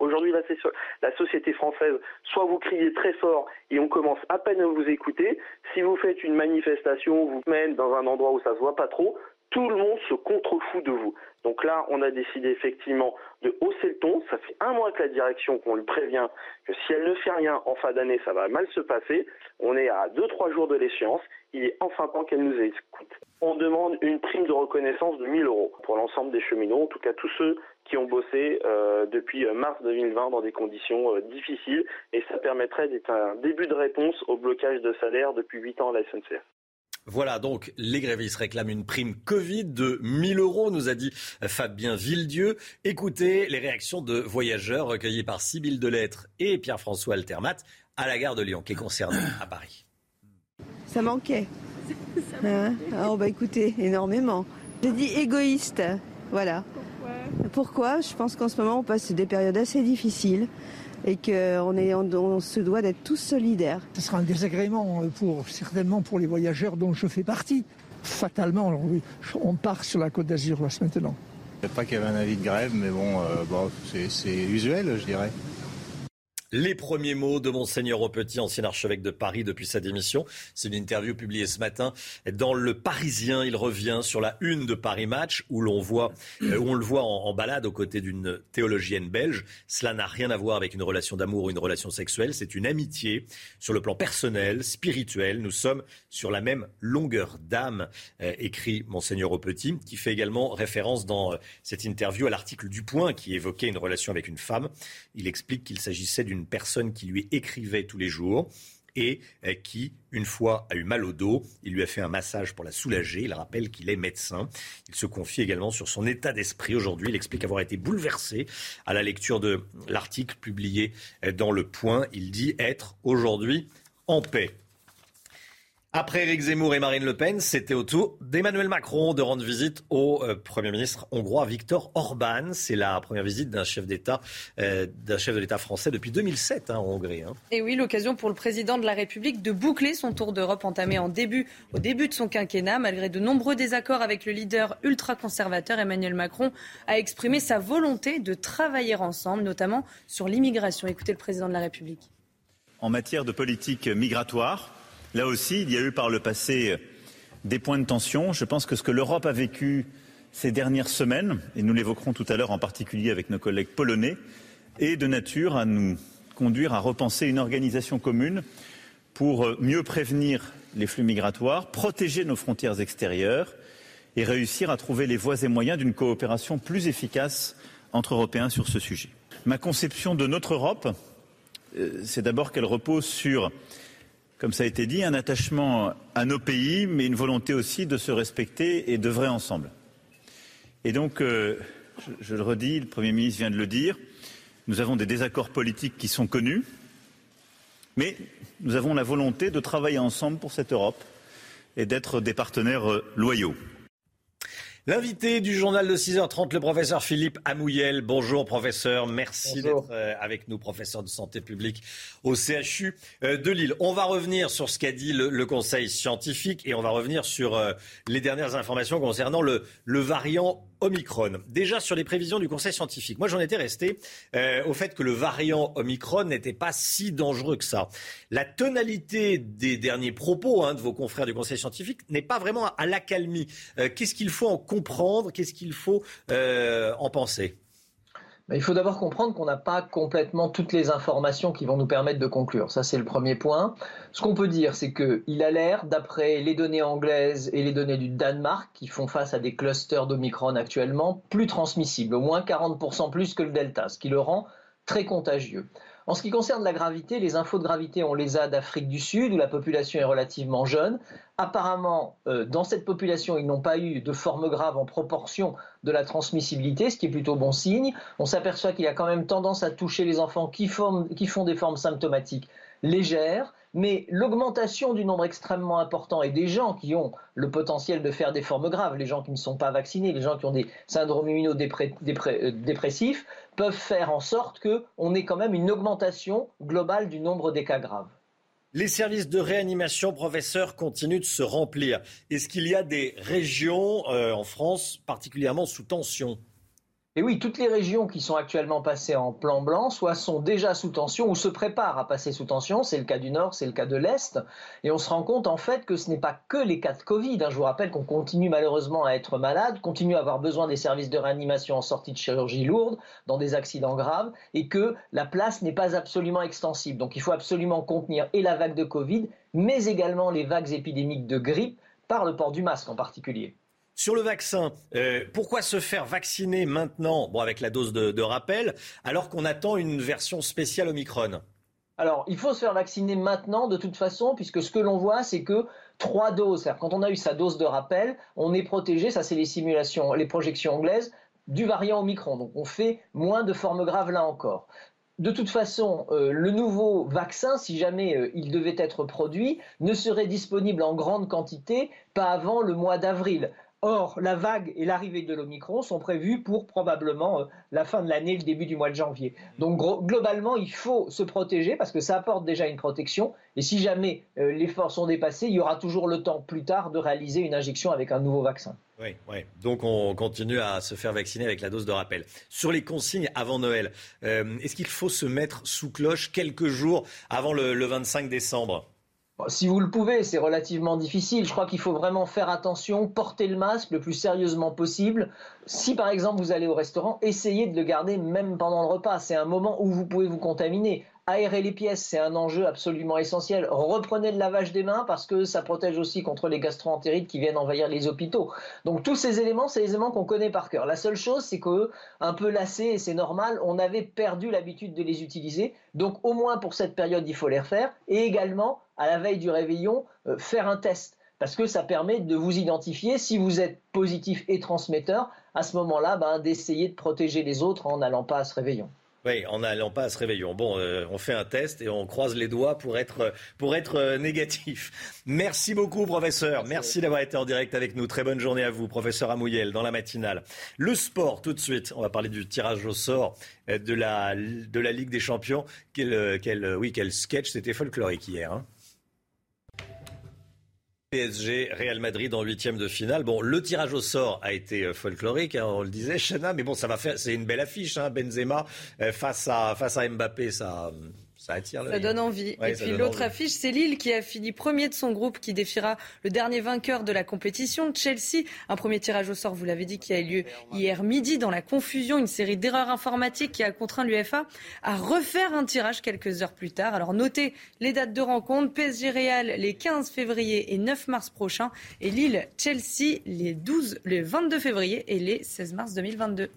Aujourd'hui, la société française, soit vous criez très fort et on commence à peine à vous écouter. Si vous faites une manifestation, vous mène dans un endroit où ça se voit pas trop, tout le monde se contrefout de vous. Donc là, on a décidé effectivement de hausser le ton. Ça fait un mois que la direction, qu'on lui prévient que si elle ne fait rien en fin d'année, ça va mal se passer. On est à 2-3 jours de l'échéance. Il est enfin temps qu'elle nous écoute. On demande une prime de reconnaissance de 1000 euros pour l'ensemble des cheminots, en tout cas tous ceux qui ont bossé euh, depuis mars 2020 dans des conditions euh, difficiles. Et ça permettrait d'être un début de réponse au blocage de salaire depuis 8 ans à la SNCF. Voilà, donc les grévistes réclament une prime Covid de 1000 euros, nous a dit Fabien Villedieu. Écoutez les réactions de voyageurs recueillies par Sybille Delettre et Pierre-François Altermat à la gare de Lyon, qui est concernée à Paris. Ça manquait. [LAUGHS] Hein oh bah écoutez, énormément. J'ai dit égoïste, voilà. Pourquoi? Pourquoi? Je pense qu'en ce moment on passe des périodes assez difficiles et qu'on on, se doit d'être tous solidaires. Ce sera un désagrément pour, certainement pour les voyageurs dont je fais partie. Fatalement, on part sur la côte d'Azur là, maintenant. Je ne pas qu'il y avait un avis de grève, mais bon, euh, bon c'est usuel, je dirais. Les premiers mots de Monseigneur au ancien archevêque de Paris depuis sa démission. C'est une interview publiée ce matin dans Le Parisien. Il revient sur la une de Paris Match où l'on voit, euh, où on le voit en, balade aux côtés d'une théologienne belge. Cela n'a rien à voir avec une relation d'amour ou une relation sexuelle. C'est une amitié sur le plan personnel, spirituel. Nous sommes sur la même longueur d'âme, euh, écrit Monseigneur au qui fait également référence dans euh, cette interview à l'article du Point qui évoquait une relation avec une femme. Il explique qu'il s'agissait d'une personne qui lui écrivait tous les jours et euh, qui, une fois, a eu mal au dos. Il lui a fait un massage pour la soulager. Il rappelle qu'il est médecin. Il se confie également sur son état d'esprit aujourd'hui. Il explique avoir été bouleversé à la lecture de l'article publié euh, dans Le Point. Il dit être aujourd'hui en paix. Après Éric Zemmour et Marine Le Pen, c'était au tour d'Emmanuel Macron de rendre visite au euh, Premier ministre hongrois Viktor Orban. C'est la première visite d'un chef d'État euh, d'un chef de l'État français depuis 2007 hein, en Hongrie. Hein. Et oui, l'occasion pour le président de la République de boucler son tour d'Europe entamé en début, au début de son quinquennat. Malgré de nombreux désaccords avec le leader ultra-conservateur Emmanuel Macron, a exprimé sa volonté de travailler ensemble, notamment sur l'immigration. Écoutez le président de la République. En matière de politique migratoire, Là aussi, il y a eu par le passé des points de tension. Je pense que ce que l'Europe a vécu ces dernières semaines, et nous l'évoquerons tout à l'heure en particulier avec nos collègues polonais, est de nature à nous conduire à repenser une organisation commune pour mieux prévenir les flux migratoires, protéger nos frontières extérieures et réussir à trouver les voies et moyens d'une coopération plus efficace entre Européens sur ce sujet. Ma conception de notre Europe, euh, c'est d'abord qu'elle repose sur comme ça a été dit, un attachement à nos pays, mais une volonté aussi de se respecter et d'œuvrer ensemble. Et donc, euh, je, le redis, le Premier ministre vient de le dire, nous avons des désaccords politiques qui sont connus, mais nous avons la volonté de travailler ensemble pour cette Europe et d'être des partenaires euh, loyaux. L'invité du journal de 6h30, le professeur Philippe Amouyel. Bonjour professeur, merci d'être euh, avec nous, professeur de santé publique au CHU euh, de Lille. On va revenir sur ce qu'a dit le, Conseil scientifique et on va revenir sur euh, les dernières informations concernant le, le variant Omicron. Déjà sur les prévisions du Conseil scientifique. Moi, j'en étais resté euh, au fait que le variant Omicron n'était pas si dangereux que ça. La tonalité des derniers propos hein, de vos confrères du Conseil scientifique n'est pas vraiment à l'accalmie. Euh, qu'est-ce qu'il faut en comprendre? Qu'est-ce qu'il faut euh, en penser? Il faut d'abord comprendre qu'on n'a pas complètement toutes les informations qui vont nous permettre de conclure. Ça, c'est le premier point. Ce qu'on peut dire, c'est qu'il a l'air, d'après les données anglaises et les données du Danemark, qui font face à des clusters d'Omicron actuellement, plus transmissible, au moins 40% plus que le Delta, ce qui le rend très contagieux. En ce qui concerne la gravité, les infos de gravité, on les a d'Afrique du Sud, où la population est relativement jeune. Apparemment, euh, dans cette population, ils n'ont pas eu de forme grave en proportion de la transmissibilité, ce qui est plutôt bon signe. On s'aperçoit qu'il a quand même tendance à toucher les enfants qui, qui font des formes symptomatiques légères mais l'augmentation du nombre extrêmement important et des gens qui ont le potentiel de faire des formes graves, les gens qui ne sont pas vaccinés, les gens qui ont des syndromes immunodépressifs, peuvent faire en sorte qu'on ait quand même une augmentation globale du nombre des cas graves. Les services de réanimation, professeur, continuent de se remplir. Est-ce qu'il y a des régions euh, en France particulièrement sous tension? Et oui, toutes les régions qui sont actuellement passées en plan blanc, soit sont déjà sous tension ou se préparent à passer sous tension. C'est le cas du Nord, c'est le cas de l'Est. Et on se rend compte en fait que ce n'est pas que les cas de Covid. Hein. Je vous rappelle qu'on continue malheureusement à être malade, continue à avoir besoin des services de réanimation en sortie de chirurgie lourde, dans des accidents graves, et que la place n'est pas absolument extensible. Donc il faut absolument contenir et la vague de Covid, mais également les vagues épidémiques de grippe, par le port du masque en particulier. Sur le vaccin, euh, pourquoi se faire vacciner maintenant, bon, avec la dose de, rappel, alors qu'on attend une version spéciale Omicron alors, il faut se faire vacciner maintenant, de toute façon, puisque ce que l'on voit, c'est que trois doses, quand on a eu sa dose de rappel, on est protégé, ça c'est les simulations, les projections anglaises, du variant Omicron. Donc on fait moins de formes graves là encore. De toute façon, euh, le nouveau vaccin, si jamais euh, il devait être produit, ne serait disponible en grande quantité pas avant le mois d'avril. Or, la vague et l'arrivée de l'Omicron sont prévus pour probablement euh, la fin de l'année, le début du mois de janvier. Donc, globalement, il faut se protéger parce que ça apporte déjà une protection. Et si jamais euh, les forces sont dépassées, il y aura toujours le temps plus tard de réaliser une injection avec un nouveau vaccin. Oui, oui. Donc on continue à se faire vacciner avec la dose de rappel. Sur les consignes avant Noël, euh, est-ce qu'il faut se mettre sous cloche quelques jours avant le 25 décembre? Si vous le pouvez, c'est relativement difficile. Je crois qu'il faut vraiment faire attention, porter le masque le plus sérieusement possible. Si par exemple vous allez au restaurant, essayez de le garder même pendant le repas. C'est un moment où vous pouvez vous contaminer. Aérer les pièces, c'est un enjeu absolument essentiel. Reprenez le lavage des mains parce que ça protège aussi contre les gastroentérites qui viennent envahir les hôpitaux. Donc tous ces éléments, c'est les éléments qu'on connaît par cœur. La seule chose, c'est que un peu lassé et c'est normal, on avait perdu l'habitude de les utiliser. Donc au moins pour cette période, il faut les refaire et également à la veille du réveillon, euh, faire un test parce que ça permet de vous identifier si vous êtes positif et transmetteur. À ce moment-là, ben, d'essayer de protéger les autres en n'allant pas à ce réveillon. Oui, en n'allant pas à ce réveillon. Bon, euh, on fait un test et on croise les doigts pour être, pour être euh, négatif. Merci beaucoup, professeur. Merci, d'avoir été en direct avec nous. Très bonne journée à vous, professeur Amouyel, dans la matinale. Le sport, tout de suite. On va parler du tirage au sort euh, de la, de la Ligue des Champions. Quel, quel, oui, quel sketch, c'était folklorique hier. Hein. PSG, Real Madrid en huitième de finale. Bon, le tirage au sort a été euh, folklorique, hein, on le disait, Chana, mais bon, ça va faire, c'est une belle affiche, hein, Benzema euh, face à face à Mbappé, ça ça attire Ça donne envie. et puis l'autre affiche, c'est Lille qui a fini premier de son groupe, qui défiera le dernier vainqueur de la compétition, Chelsea. Un premier tirage au sort, vous l'avez dit, qui a eu lieu hier midi dans la confusion, une série d'erreurs informatiques qui a contraint l'UFA à refaire un tirage quelques heures plus tard. Alors notez les dates de rencontre. PSG Real les 15 février et 9 mars prochains et Lille Chelsea les 12, le 22 février et les 16 mars 2022.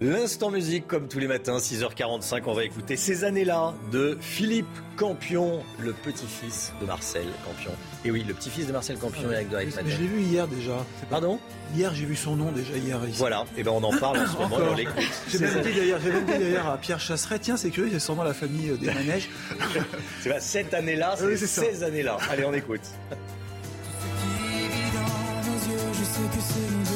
L'instant musique, comme tous les matins, 6h45, on va écouter ces années-là de Philippe Campion, le petit-fils de Marcel Campion. Et oui, le petit-fils de Marcel Campion avec de Je l'ai vu hier déjà. Pardon? Hier, j'ai vu son nom déjà hier. Voilà, et ben on en parle en ce moment, on l'écoute. J'ai même, dit d'ailleurs à Pierre Chasseret, tiens, c'est curieux, c'est sûrement la famille euh, des [LAUGHS] manèges. c'est cette année-là, c'est ces années-là. Allez, on écoute. je sais que c'est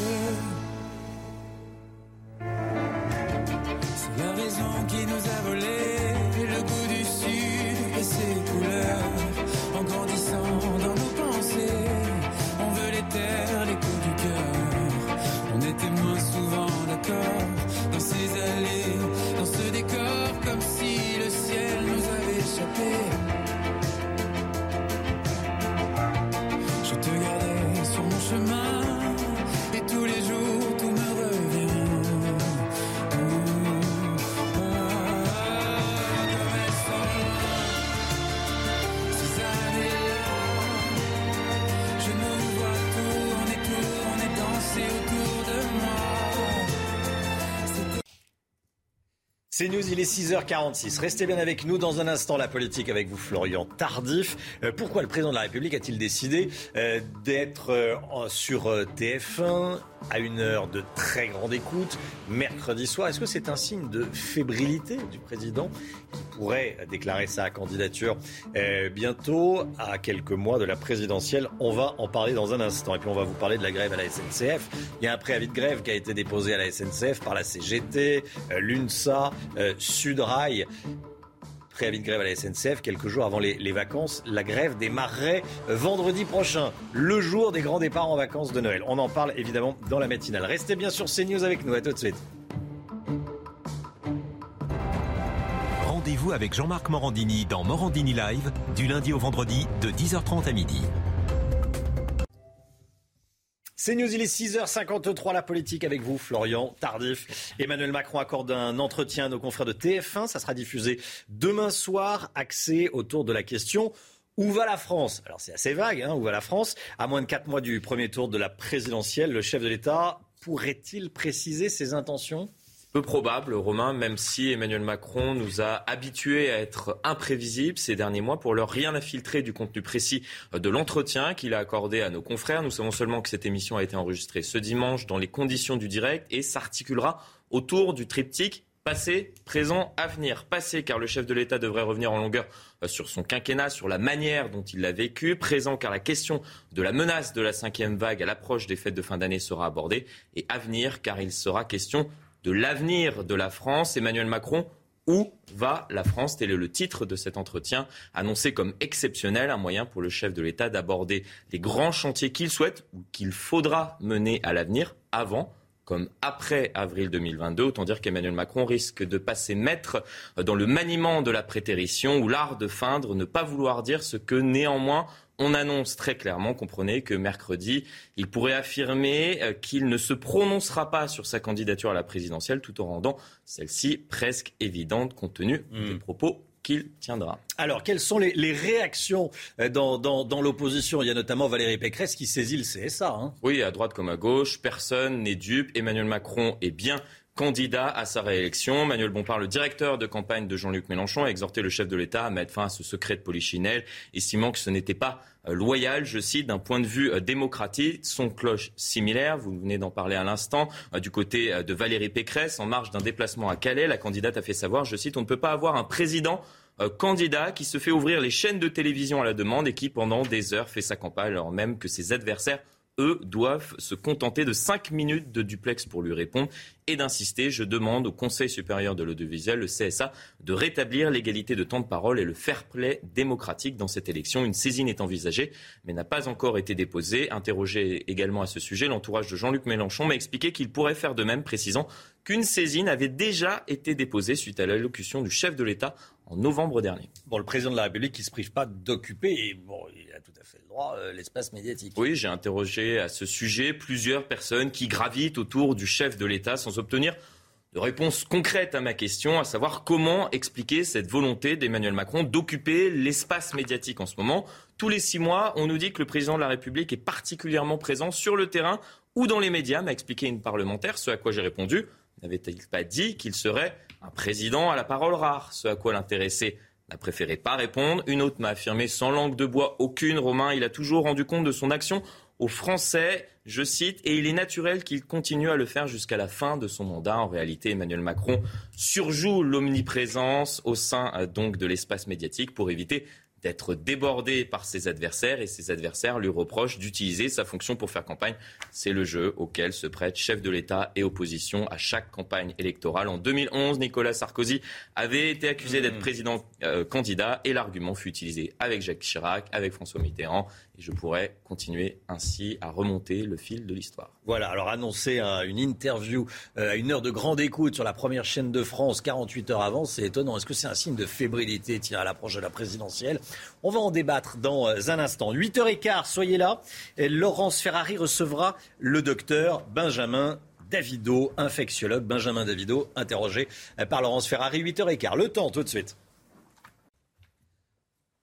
C'est News, il est 6h46. Restez bien avec nous dans un instant la politique avec vous Florian Tardif. Euh, pourquoi le président de la République a-t-il décidé euh, d'être euh, sur TF1 à une heure de très grande écoute mercredi soir Est-ce que c'est un signe de fébrilité du président qui pourrait déclarer sa candidature bientôt à quelques mois de la présidentielle? On va en parler dans un instant et puis on va vous parler de la grève à la SNCF. Il y a un préavis de grève qui a été déposé à la SNCF par la CGT, l'UNSA, euh, Sudrail. Préavis de grève à la SNCF quelques jours avant les, les vacances. La grève démarrerait vendredi prochain, le jour des grands départs en vacances de Noël. On en parle évidemment dans la matinale. Restez bien sur CNews avec nous. À tout de suite. Rendez-vous avec Jean-Marc Morandini dans Morandini Live du lundi au vendredi de 10h30 à midi. C'est News, il est 6h53, la politique avec vous, Florian Tardif. Emmanuel Macron accorde un entretien à nos confrères de TF1. Ça sera diffusé demain soir, axé autour de la question où va la France? Alors c'est assez vague, hein, où va la France? À moins de 4 mois du premier tour de la présidentielle, le chef de l'État pourrait-il préciser ses intentions? Peu probable, Romain, même si Emmanuel Macron nous a habitués à être imprévisibles ces derniers mois, pour leur rien à filtrer du contenu précis de l'entretien qu'il a accordé à nos confrères. Nous savons seulement que cette émission a été enregistrée ce dimanche dans les conditions du direct et s'articulera autour du triptyque passé, présent, avenir. Passé, car le chef de l'État devrait revenir en longueur euh, sur son quinquennat, sur la manière dont il l'a vécu. Présent, car la question de la menace de la cinquième vague à l'approche des fêtes de fin d'année sera abordée. Et avenir, car il sera question de l'avenir de la France. Emmanuel Macron, où va la France? Tel est le titre de cet entretien, annoncé comme exceptionnel, un moyen pour le chef de l'État d'aborder les grands chantiers qu'il souhaite ou qu'il faudra mener à l'avenir avant comme après avril 2022. Autant dire qu'Emmanuel Macron risque de passer maître dans le maniement de la prétérition ou l'art de feindre, ne pas vouloir dire ce que néanmoins on annonce très clairement, comprenez, que mercredi, il pourrait affirmer euh, qu'il ne se prononcera pas sur sa candidature à la présidentielle tout en rendant celle-ci presque évidente compte tenu des hmm. propos qu'il tiendra. Alors, quelles sont les, réactions euh, dans, l'opposition? Il y a notamment Valérie Pécresse qui saisit le CSA. Hein. Oui, à droite comme à gauche, personne n'est dupe. Emmanuel Macron est bien candidat à sa réélection. Manuel Bompard, le directeur de campagne de Jean-Luc Mélenchon, a exhorté le chef de l'État à mettre fin à ce secret de polichinelle, estimant que ce n'était pas euh, loyal, je cite, d'un point de vue euh, démocratique. Son cloche similaire, vous venez d'en parler à l'instant, euh, du côté de Valérie Pécresse, en marge d'un déplacement à Calais, la candidate a fait savoir, je cite, on ne peut pas avoir un président candidat qui se fait ouvrir les chaînes de télévision à la demande et qui, pendant des heures, fait sa campagne alors même que ses adversaires eux, doivent se contenter de 5 minutes de duplex pour lui répondre et d'insister. Je demande au Conseil supérieur de l'audiovisuel, le CSA, de rétablir l'égalité de temps de parole et le fair play démocratique dans cette élection. Une saisine est envisagée, mais n'a pas encore été déposée. Interrogé également à ce sujet, l'entourage de Jean-Luc Mélenchon m'a expliqué qu'il pourrait faire de même, précisant qu'une saisine avait déjà été déposée suite à l'allocution du chef de l'État en novembre dernier. Bon, le président de la République qui ne se prive pas d'occuper, bon, il a tout à fait le droit, euh, l'espace médiatique. Oui, j'ai interrogé à ce sujet plusieurs personnes qui gravitent autour du chef de l'État sans obtenir de réponse concrète à ma question, à savoir comment expliquer cette volonté d'Emmanuel Macron d'occuper l'espace médiatique en ce moment. Tous les six mois, on nous dit que le président de la République est particulièrement présent sur le terrain ou dans les médias, m'a expliqué une parlementaire, ce à quoi j'ai répondu. N'avait-il pas dit qu'il serait un président à la parole rare Ce à quoi l'intéressé n'a préféré pas répondre. Une autre m'a affirmé sans langue de bois aucune, Romain, il a toujours rendu compte de son action aux Français, je cite, et il est naturel qu'il continue à le faire jusqu'à la fin de son mandat. En réalité, Emmanuel Macron surjoue l'omniprésence au sein euh, donc de l'espace médiatique pour éviter d'être débordé par ses adversaires et ses adversaires lui reprochent d'utiliser sa fonction pour faire campagne. C'est le jeu auquel se prête chef de l'État et opposition à chaque campagne électorale. En 2011, Nicolas Sarkozy avait été accusé d'être mmh. président euh, candidat et l'argument fut utilisé avec Jacques Chirac, avec François Mitterrand et je pourrais continuer ainsi à remonter le fil de l'histoire. Voilà, alors annoncer une interview euh, à une heure de grande écoute sur la première chaîne de France 48 heures avant, c'est étonnant. Est-ce que c'est un signe de fébrilité tiens, à l'approche de la présidentielle? On va en débattre dans euh, un instant. 8h15, soyez là. Et Laurence Ferrari recevra le docteur Benjamin Davido, infectiologue Benjamin Davido, interrogé euh, par Laurence Ferrari. 8h15, le temps tout de suite.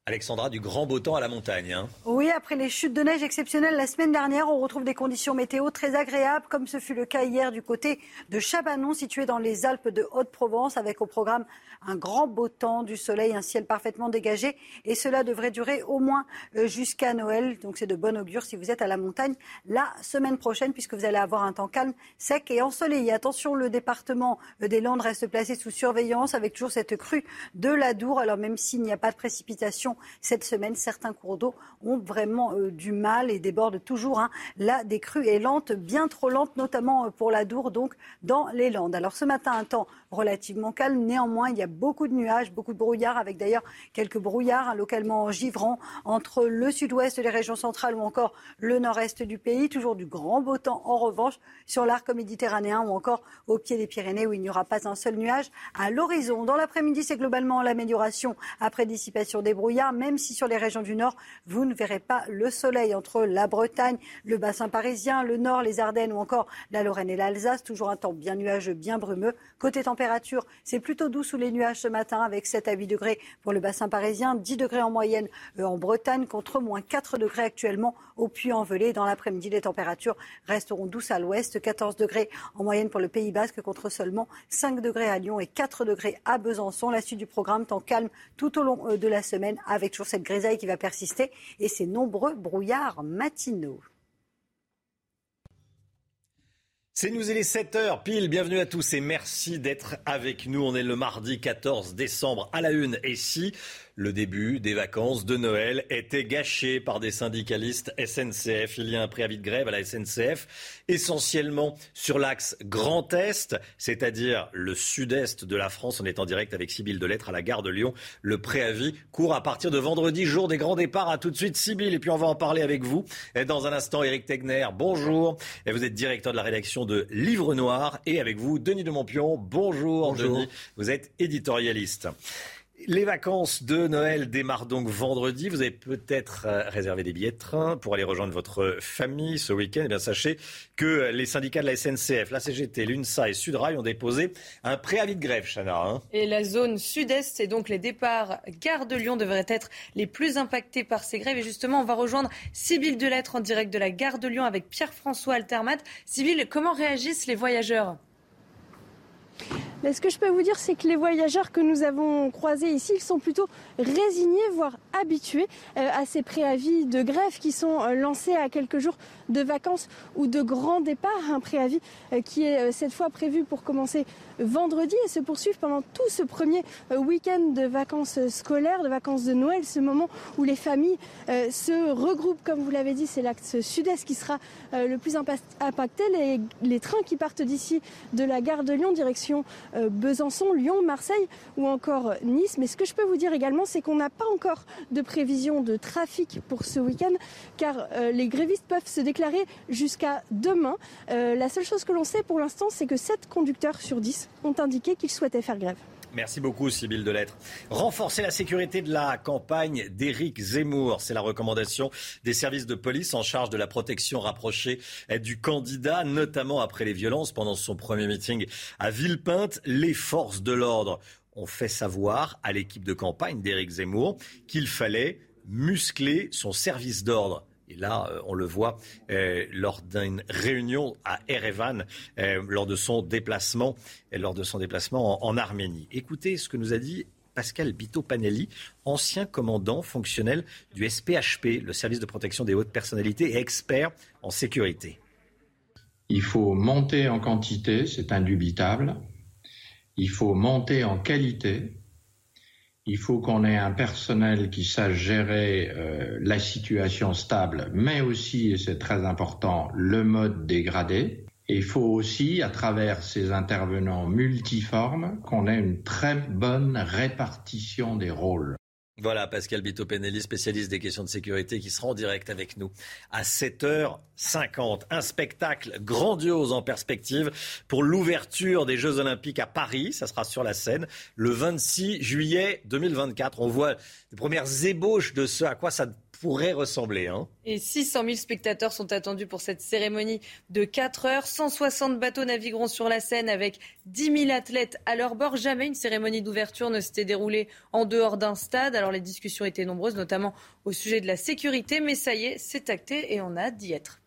Alexandra, du grand beau temps à la montagne. Hein. Oui, après les chutes de neige exceptionnelles la semaine dernière, on retrouve des conditions météo très agréables, comme ce fut le cas hier du côté de Chabanon, situé dans les Alpes de Haute-Provence, avec au programme un grand beau temps, du soleil, un ciel parfaitement dégagé. Et cela devrait durer au moins euh, jusqu'à Noël. Donc c'est de bon augure si vous êtes à la montagne la semaine prochaine, puisque vous allez avoir un temps calme, sec et ensoleillé. Attention, le département euh, des Landes reste placé sous surveillance, avec toujours cette crue de la Dour. Alors même s'il n'y a pas de précipitation cette semaine. Certains cours d'eau ont vraiment euh, du mal et débordent toujours. Hein. La décrue est lente, bien trop lente, notamment euh, pour la Dour, donc dans les Landes. Alors ce matin, un temps relativement calme. Néanmoins, il y a beaucoup de nuages, beaucoup de brouillards, avec d'ailleurs quelques brouillards hein, localement givrants entre le sud-ouest des régions centrales ou encore le nord-est du pays. Toujours du grand beau temps en revanche sur l'arc méditerranéen ou encore au pied des Pyrénées où il n'y aura pas un seul nuage à l'horizon. Dans l'après-midi, c'est globalement l'amélioration après dissipation des brouillards, même si sur les régions du nord, vous ne verrez pas le soleil entre la Bretagne, le bassin parisien, le nord, les Ardennes ou encore la Lorraine et l'Alsace. Toujours un temps bien nuageux, bien brumeux. Côté température, c'est plutôt doux sous les nuages ce matin avec 7 à 8 degrés pour le bassin parisien, 10 degrés en moyenne euh, en Bretagne contre moins 4 degrés actuellement au Puy-en-Velay. Dans l'après-midi, les températures resteront douces à l'ouest, 14 degrés en moyenne pour le Pays Basque contre seulement 5 degrés à Lyon et 4 degrés à Besançon. La suite du programme, temps calme tout au long euh, de la semaine avec toujours cette grisaille qui va persister et ces nombreux brouillards matinaux. C'est nous, il est 7h pile. Bienvenue à tous et merci d'être avec nous. On est le mardi 14 décembre à la une. Et si le début des vacances de Noël était gâché par des syndicalistes SNCF. Il y a un préavis de grève à la SNCF, essentiellement sur l'axe Grand Est, c'est-à-dire le sud-est de la France. On est en direct avec Sybille Delettre à la gare de Lyon. Le préavis court à partir de vendredi, jour des grands départs. À tout de suite, Sybille. Et puis on va en parler avec vous. Et dans un instant, Eric Tegner, bonjour. Et vous êtes directeur de la rédaction de Livre Noir. Et avec vous, Denis de Montpion. Bonjour, bonjour. Denis. Vous êtes éditorialiste. Les vacances de Noël démarrent donc vendredi. Vous avez peut-être euh, réservé des billets de train pour aller rejoindre votre famille ce week-end. Eh bien, sachez que les syndicats de la SNCF, la CGT, l'UNSA et Sudrail ont déposé un préavis de grève, Chana. Hein. et la zone sud-est, et donc les départs gare de Lyon devraient être les plus impactés par ces grèves. Et justement, on va rejoindre Sybille Delettre en direct de la gare de Lyon avec Pierre-François Altermat. Sybille, comment réagissent les voyageurs? Mais ce que je peux vous dire, c'est que les voyageurs que nous avons croisés ici, ils sont plutôt résignés, voire habitués euh, à ces préavis de grève qui sont euh, lancés à quelques jours de vacances ou de grands départs. Un préavis euh, qui est cette fois prévu pour commencer vendredi et se poursuivre pendant tout ce premier week-end de vacances scolaires, de vacances de Noël, ce moment où les familles se regroupent, comme vous l'avez dit, c'est l'axe sud-est qui sera le plus impacté. Les, les trains qui partent d'ici de la gare de Lyon, direction euh, Besançon, Lyon, Marseille ou encore Nice. Mais ce que je peux vous dire également, c'est qu'on n'a pas encore de prévision de trafic pour ce week-end, car euh, les grévistes peuvent se déclarer jusqu'à demain. Euh, la seule chose que l'on sait pour l'instant, c'est que 7 conducteurs sur 10 ont indiqué qu'ils souhaitaient faire grève. Merci beaucoup, Sybille Delettre. Renforcer la sécurité de la campagne d'Éric Zemmour, c'est la recommandation des services de police en charge de la protection rapprochée du candidat, notamment après les violences pendant son premier meeting à Villepinte. Les forces de l'ordre ont fait savoir à l'équipe de campagne d'Éric Zemmour qu'il fallait muscler son service d'ordre. Et là, euh, on le voit euh, lors d'une réunion à Erevan, euh, lors de son déplacement, lors de son déplacement en, Arménie. Écoutez ce que nous a dit Pascal Bito-Panelli, ancien commandant fonctionnel du SPHP, le service de protection des hautes personnalités et expert en sécurité. Il faut monter en quantité, c'est indubitable. Il faut monter en qualité, il faut qu'on ait un personnel qui sache gérer euh, la situation stable, mais aussi, et c'est très important, le mode dégradé. Et il faut aussi, à travers ces intervenants multiformes, qu'on ait une très bonne répartition des rôles. Voilà, Pascal Bito-Penelli, spécialiste des questions de sécurité, qui sera en direct avec nous à 7h50. Un spectacle grandiose en perspective pour l'ouverture des Jeux Olympiques à Paris. Ça sera sur la scène le 26 juillet 2024. On voit les premières ébauches de ce à quoi ça pourrait ressembler. Hein. Et 600 000 spectateurs sont attendus pour cette cérémonie de 4 heures. 160 bateaux navigueront sur la Seine avec 10 000 athlètes à leur bord. Jamais une cérémonie d'ouverture ne s'était déroulée en dehors d'un stade. Alors les discussions étaient nombreuses, notamment au sujet de la sécurité. Mais ça y est, c'est acté et on a hâte d'y être.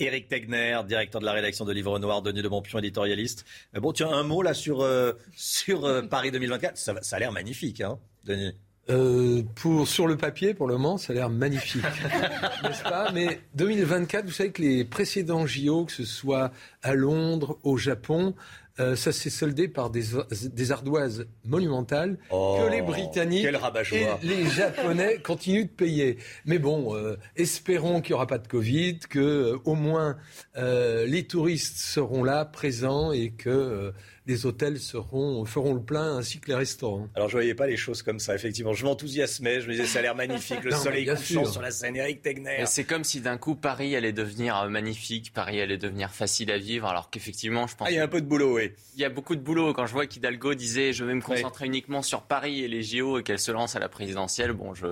Éric Tegner, directeur de la rédaction de Livre Noir, Denis de Montpion, éditorialiste. Euh, bon, tiens, un mot là sur, euh, sur euh, Paris 2024. Ça, ça a l'air magnifique, hein, Denis euh, pour, sur le papier, pour le moment, ça a l'air magnifique, [LAUGHS] n'est-ce pas? Mais 2024, vous savez que les précédents JO, que ce soit à Londres, au Japon, euh, ça s'est soldé par des, des ardoises monumentales Oh, que les Britanniques et les Japonais [LAUGHS] continuent de payer. Mais bon, euh, espérons qu'il n'y aura pas de Covid, que euh, au moins euh, les touristes seront là, présents, et que les hôtels seront, feront le plein, ainsi que les restaurants. Alors, je voyais pas les choses comme ça, effectivement. Je m'enthousiasmais, je me disais, ça a l'air magnifique, le Non, soleil couchant sur la scène, Eric Tegner. Et C'est comme si d'un coup Paris allait devenir euh, magnifique, Paris allait devenir facile à vivre, alors qu'effectivement, je pense. Ah, il y a un peu de boulot, oui. Il y a beaucoup de boulot. Quand je vois qu'Hidalgo disait je vais me concentrer uniquement sur Paris et les JO et qu'elle se lance à la présidentielle, bon, je,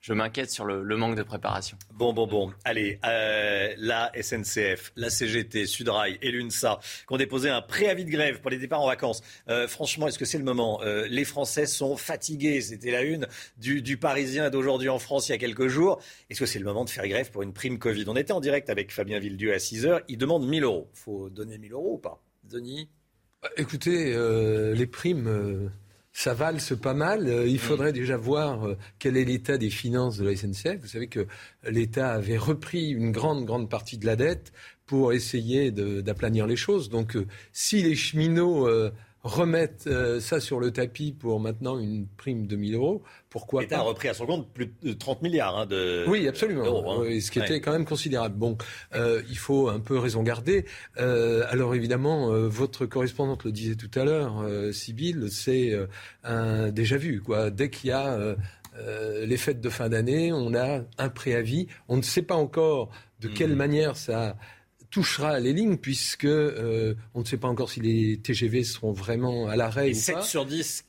je m'inquiète sur le, le manque de préparation. Bon, bon, bon. Allez, euh, la SNCF, la CGT, Sudrail et l'UNSA qui ont déposé un préavis de grève pour les départs en vacances. Euh, franchement, est-ce que c'est le moment? Euh, Les Français sont fatigués. C'était la une du, du Parisien d'aujourd'hui en France il y a quelques jours. Est-ce que c'est le moment de faire grève pour une prime Covid? On était en direct avec Fabien Villedieu à 6 heures. Il demande 1000 euros. faut donner 1000 euros ou pas? Denis? Écoutez, euh, les primes, euh, ça valse pas mal. Euh, il faudrait déjà voir euh, quel est l'état des finances de la SNCF. Vous savez que l'État avait repris une grande, grande partie de la dette pour essayer d'aplanir les choses. Donc, euh, si les cheminots euh, remettent euh, ça sur le tapis pour maintenant une prime de 1000 euros, pourquoi L'État a repris à son compte plus de 30 milliards hein, de oui, absolument. hein. Oui, ce qui Ouais. était quand même considérable. Bon, euh, il faut un peu raison garder. Euh, alors évidemment, euh, votre correspondante le disait tout à l'heure, Sybille, c'est un déjà vu. Quoi. Dès qu'il y a les fêtes de fin d'année, on a un préavis. On ne sait pas encore de quelle Mhm. manière ça touchera les lignes puisque euh, on ne sait pas encore si les TGV seront vraiment à l'arrêt Et ou 7 pas. sur 10,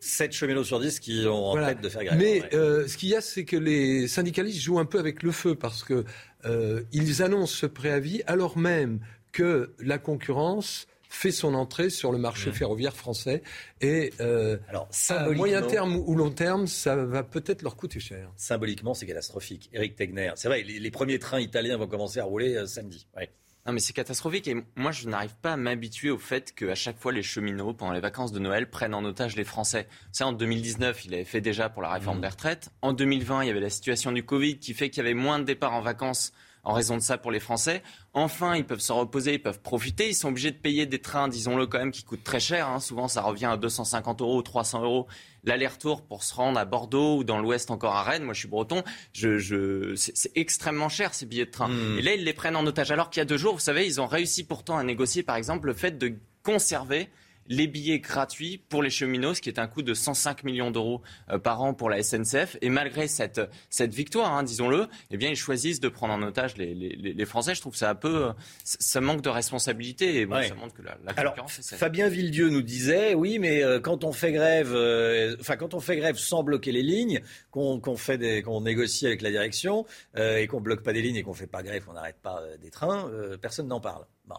7 cheminots sur 10 qui ont en Voilà. tête de faire grève. Mais Ouais. euh, ce qu'il y a, c'est que les syndicalistes jouent un peu avec le feu parce que euh, ils annoncent ce préavis alors même que la concurrence fait son entrée sur le marché ferroviaire français et euh, Alors, à moyen terme ou long terme, ça va peut-être leur coûter cher. Symboliquement, c'est catastrophique. Eric Tegner, c'est vrai, les, les premiers trains italiens vont commencer à rouler euh, samedi. Ouais. Non, mais c'est catastrophique. Et moi, je n'arrive pas à m'habituer au fait qu'à chaque fois, les cheminots, pendant les vacances de Noël, prennent en otage les Français. Ça, en 2019, il avait fait déjà pour la réforme des retraites. En 2020, il y avait la situation du Covid qui fait qu'il y avait moins de départs en vacances en raison de ça pour les Français. Enfin, ils peuvent se reposer, ils peuvent profiter. Ils sont obligés de payer des trains, disons-le quand même, qui coûtent très cher. hein. Souvent, ça revient à 250 euros ou 300 euros l'aller-retour pour se rendre à Bordeaux ou dans l'Ouest encore à Rennes. Moi, je suis breton. Je, je, c'est extrêmement cher ces billets de train. Mmh. Et là, ils les prennent en otage. Alors qu'il y a deux jours, vous savez, ils ont réussi pourtant à négocier, par exemple, le fait de conserver les billets gratuits pour les cheminots, ce qui est un coût de 105 millions d'euros euh, par an pour la SNCF. Et malgré cette, cette victoire, hein, disons-le, eh bien, ils choisissent de prendre en otage les, les, les Français. Je trouve ça un peu, euh, ça manque de responsabilité. Et bon, Ouais. ça montre que la, la Alors, est. Fabien Villedieu nous disait, oui, mais euh, quand on fait grève, euh, enfin quand on fait grève sans bloquer les lignes, qu'on qu'on fait des, qu'on négocie avec la direction euh, et qu'on bloque pas des lignes et qu'on fait pas grève, qu'on n'arrête pas des trains, euh, personne n'en parle. Bon,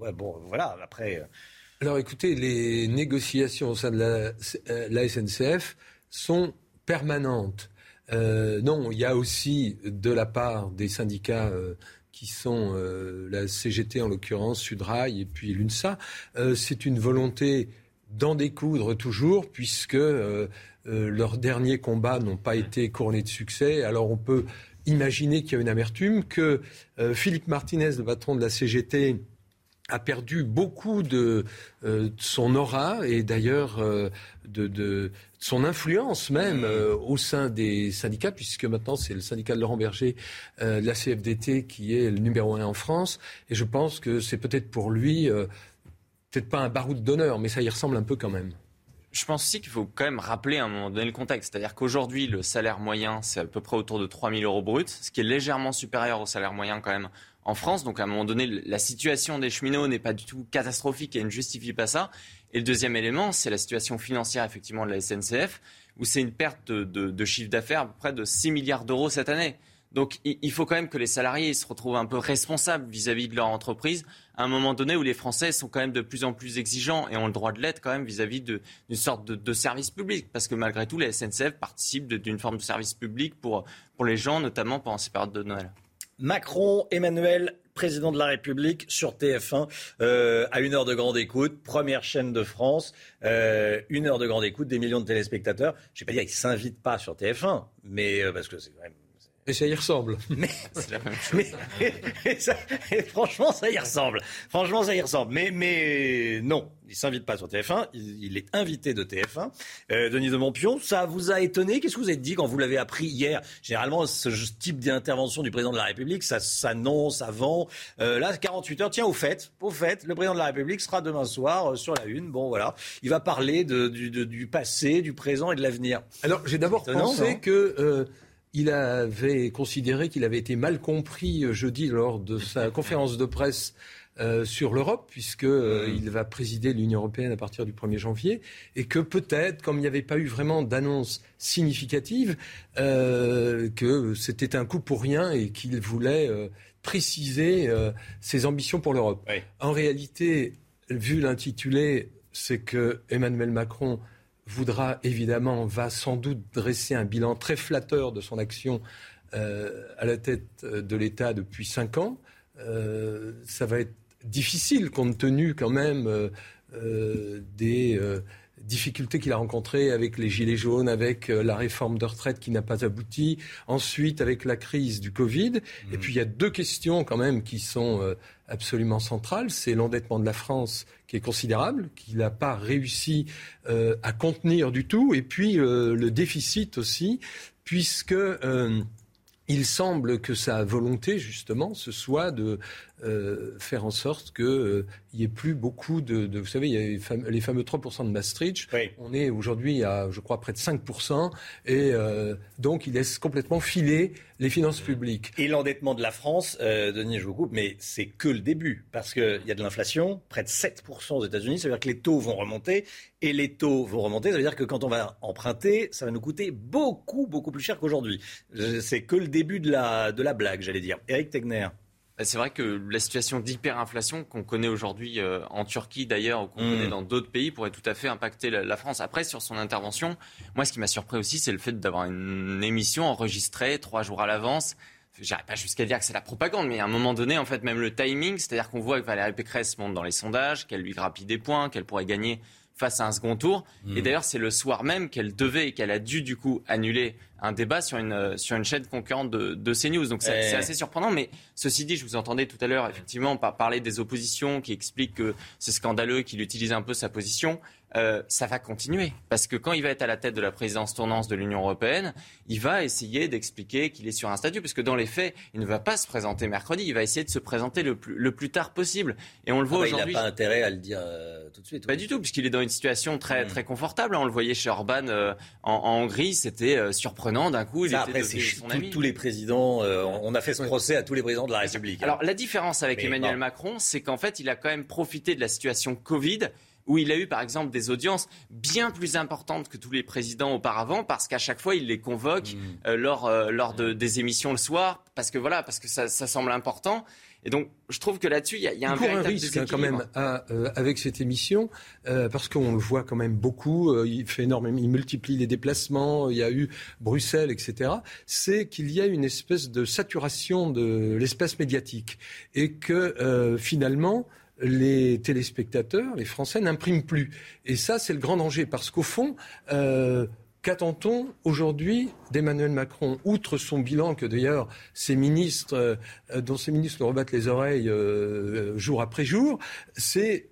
ouais, voilà. Après, Alors écoutez, les négociations au sein de la, euh, SNCF sont permanentes. Euh, non, il y a aussi de la part des syndicats euh, qui sont la CGT en l'occurrence, Sudrail et puis l'UNSA, c'est une volonté d'en découdre toujours puisque leurs derniers combats n'ont pas été couronnés de succès. Alors on peut imaginer qu'il y a une amertume, que Philippe Martinez, le patron de la CGT, a perdu beaucoup de, euh, de son aura et d'ailleurs euh, de, de son influence même euh, au sein des syndicats, puisque maintenant c'est le syndicat de Laurent Berger de la CFDT qui est le numéro un en France. Et je pense que c'est peut-être pour lui, peut-être pas un baroud d'honneur, mais ça y ressemble un peu quand même. Je pense aussi qu'il faut quand même rappeler à un moment donné le contexte. C'est-à-dire qu'aujourd'hui, le salaire moyen, c'est à peu près autour de 3 000 euros brut, ce qui est légèrement supérieur au salaire moyen quand même en France. Donc à un moment donné, la situation des cheminots n'est pas du tout catastrophique et ne justifie pas ça. Et le deuxième élément, c'est la situation financière effectivement de la SNCF, où c'est une perte de, chiffre d'affaires près de 6 milliards d'euros cette année. Donc il faut quand même que les salariés se retrouvent un peu responsables vis-à-vis de leur entreprise à un moment donné où les Français sont quand même de plus en plus exigeants et ont le droit de l'être quand même vis-à-vis d'une sorte de, de service public. Parce que malgré tout, la SNCF participe d'une forme de service public pour, pour les gens, notamment pendant ces périodes de Noël. Macron, Emmanuel, président de la République, sur TF1, euh, à une heure de grande écoute, première chaîne de France, euh, une heure de grande écoute, des millions de téléspectateurs. Je vais pas dire qu'ils s'invitent pas sur TF1, mais euh, parce que c'est quand même Et ça y ressemble. [LAUGHS] Mais, mais, et ça- et franchement, ça y ressemble. Franchement, ça y ressemble. Mais, mais non, il s'invite pas sur TF1. Il, il est invité de TF1. Euh, Denis de Montpion, ça vous a étonné? Qu'est-ce que vous avez dit quand vous l'avez appris hier? Généralement, ce type d'intervention du président de la République, ça s'annonce avant. Euh, là, 48 heures. Tiens, au fait, au fait, le président de la République sera demain soir euh, sur la une. Bon, voilà, il va parler de, du, de- du passé, du présent et de l'avenir. Alors, j'ai d'abord Étonnant, pensé que euh, il avait considéré qu'il avait été mal compris euh, jeudi lors de sa [LAUGHS] conférence de presse euh, sur l'Europe, puisque euh, il va présider l'Union européenne à partir du 1er janvier, et que peut-être, comme il n'y avait pas eu vraiment d'annonce significative, euh, que c'était un coup pour rien et qu'il voulait préciser ses ambitions pour l'Europe. En réalité, vu l'intitulé, c'est que Emmanuel Macron voudra évidemment, va sans doute dresser un bilan très flatteur de son action euh, à la tête euh, de l'État depuis cinq ans. Euh, ça va être difficile compte tenu quand même euh, des difficultés qu'il a rencontrées avec les Gilets jaunes, avec la réforme de retraite qui n'a pas abouti, ensuite avec la crise du Covid. Et puis il y a deux questions quand même qui sont absolument centrales. C'est l'endettement de la France qui est considérable, qu'il n'a pas réussi euh, à contenir du tout, et puis euh, le déficit aussi, puisque euh, il semble que sa volonté, justement, ce soit de euh, faire en sorte qu'il n'y ait plus beaucoup de, de- Vous savez, il y a les fameux, les fameux 3% de Maastricht. On est aujourd'hui à, je crois, près de 5%. Et euh, donc, il laisse complètement filer les finances publiques. Et l'endettement de la France, euh, Denis, je vous coupe, mais c'est que le début. Parce qu'il y a de l'inflation, près de 7% aux États-Unis. Ça veut dire que les taux vont remonter. Et les taux vont remonter. Ça veut dire que quand on va emprunter, ça va nous coûter beaucoup, beaucoup plus cher qu'aujourd'hui. Euh, C'est que le début de la, de la blague, j'allais dire. Eric Tegner. Bah, C'est vrai que la situation d'hyperinflation qu'on connaît aujourd'hui euh, en Turquie d'ailleurs ou qu'on connaît dans d'autres pays pourrait tout à fait impacter la, la France. Après, sur son intervention, moi ce qui m'a surpris aussi, c'est le fait d'avoir une émission enregistrée trois jours à l'avance. J'irai pas jusqu'à dire que c'est la propagande, mais à un moment donné, en fait, même le timing, c'est-à-dire qu'on voit que Valérie Pécresse monte dans les sondages, qu'elle lui grappille des points, qu'elle pourrait gagner face à un second tour. Et d'ailleurs, c'est le soir même qu'elle devait et qu'elle a dû du coup annuler un débat sur une, euh, sur une chaîne concurrente de, de CNews. Donc c'est Eh. c'est assez surprenant. Mais ceci dit, je vous entendais tout à l'heure effectivement par parler des oppositions qui expliquent que c'est scandaleux qu'il utilise un peu sa position. Euh, ça va continuer. Parce que quand il va être à la tête de la présidence tournante de l'Union européenne, il va essayer d'expliquer qu'il est sur un statut. Parce que dans les faits, il ne va pas se présenter mercredi. Il va essayer de se présenter le plus, le plus tard possible. Et on le voit Ah bah, il aujourd'hui. n'a pas intérêt à le dire euh, tout de suite. Pas du tout, puisqu'il est dans une situation très, Mm. très confortable. On le voyait chez Orban euh, en, en Hongrie, c'était euh, surprenant. D'un coup, il Ça, était après, son tous- ami. tous les présidents. on a fait ce procès à tous les présidents de la République. hein. Alors la différence avec Mais Emmanuel bon. Macron, c'est qu'en fait, il a quand même profité de la situation Covid où il a eu par exemple des audiences bien plus importantes que tous les présidents auparavant parce qu'à chaque fois il les convoque Mm. euh, lors, euh, lors de, des émissions le soir parce que voilà parce que ça, ça semble important et donc je trouve que là-dessus il y y a un court un véritable risque hein, quand même à, euh, avec cette émission euh, parce qu'on le voit quand même beaucoup. euh, il fait énormément, il multiplie les déplacements. Il y a eu Bruxelles, etc. C'est qu'il y a une espèce de saturation de l'espace médiatique et que euh, finalement les téléspectateurs, les Français n'impriment plus. Et ça, c'est le grand danger parce qu'au fond. Euh, Qu'attend-on aujourd'hui d'Emmanuel Macron? Outre son bilan que d'ailleurs ses ministres, euh, dont ses ministres le rebattent les oreilles euh, jour après jour, c'est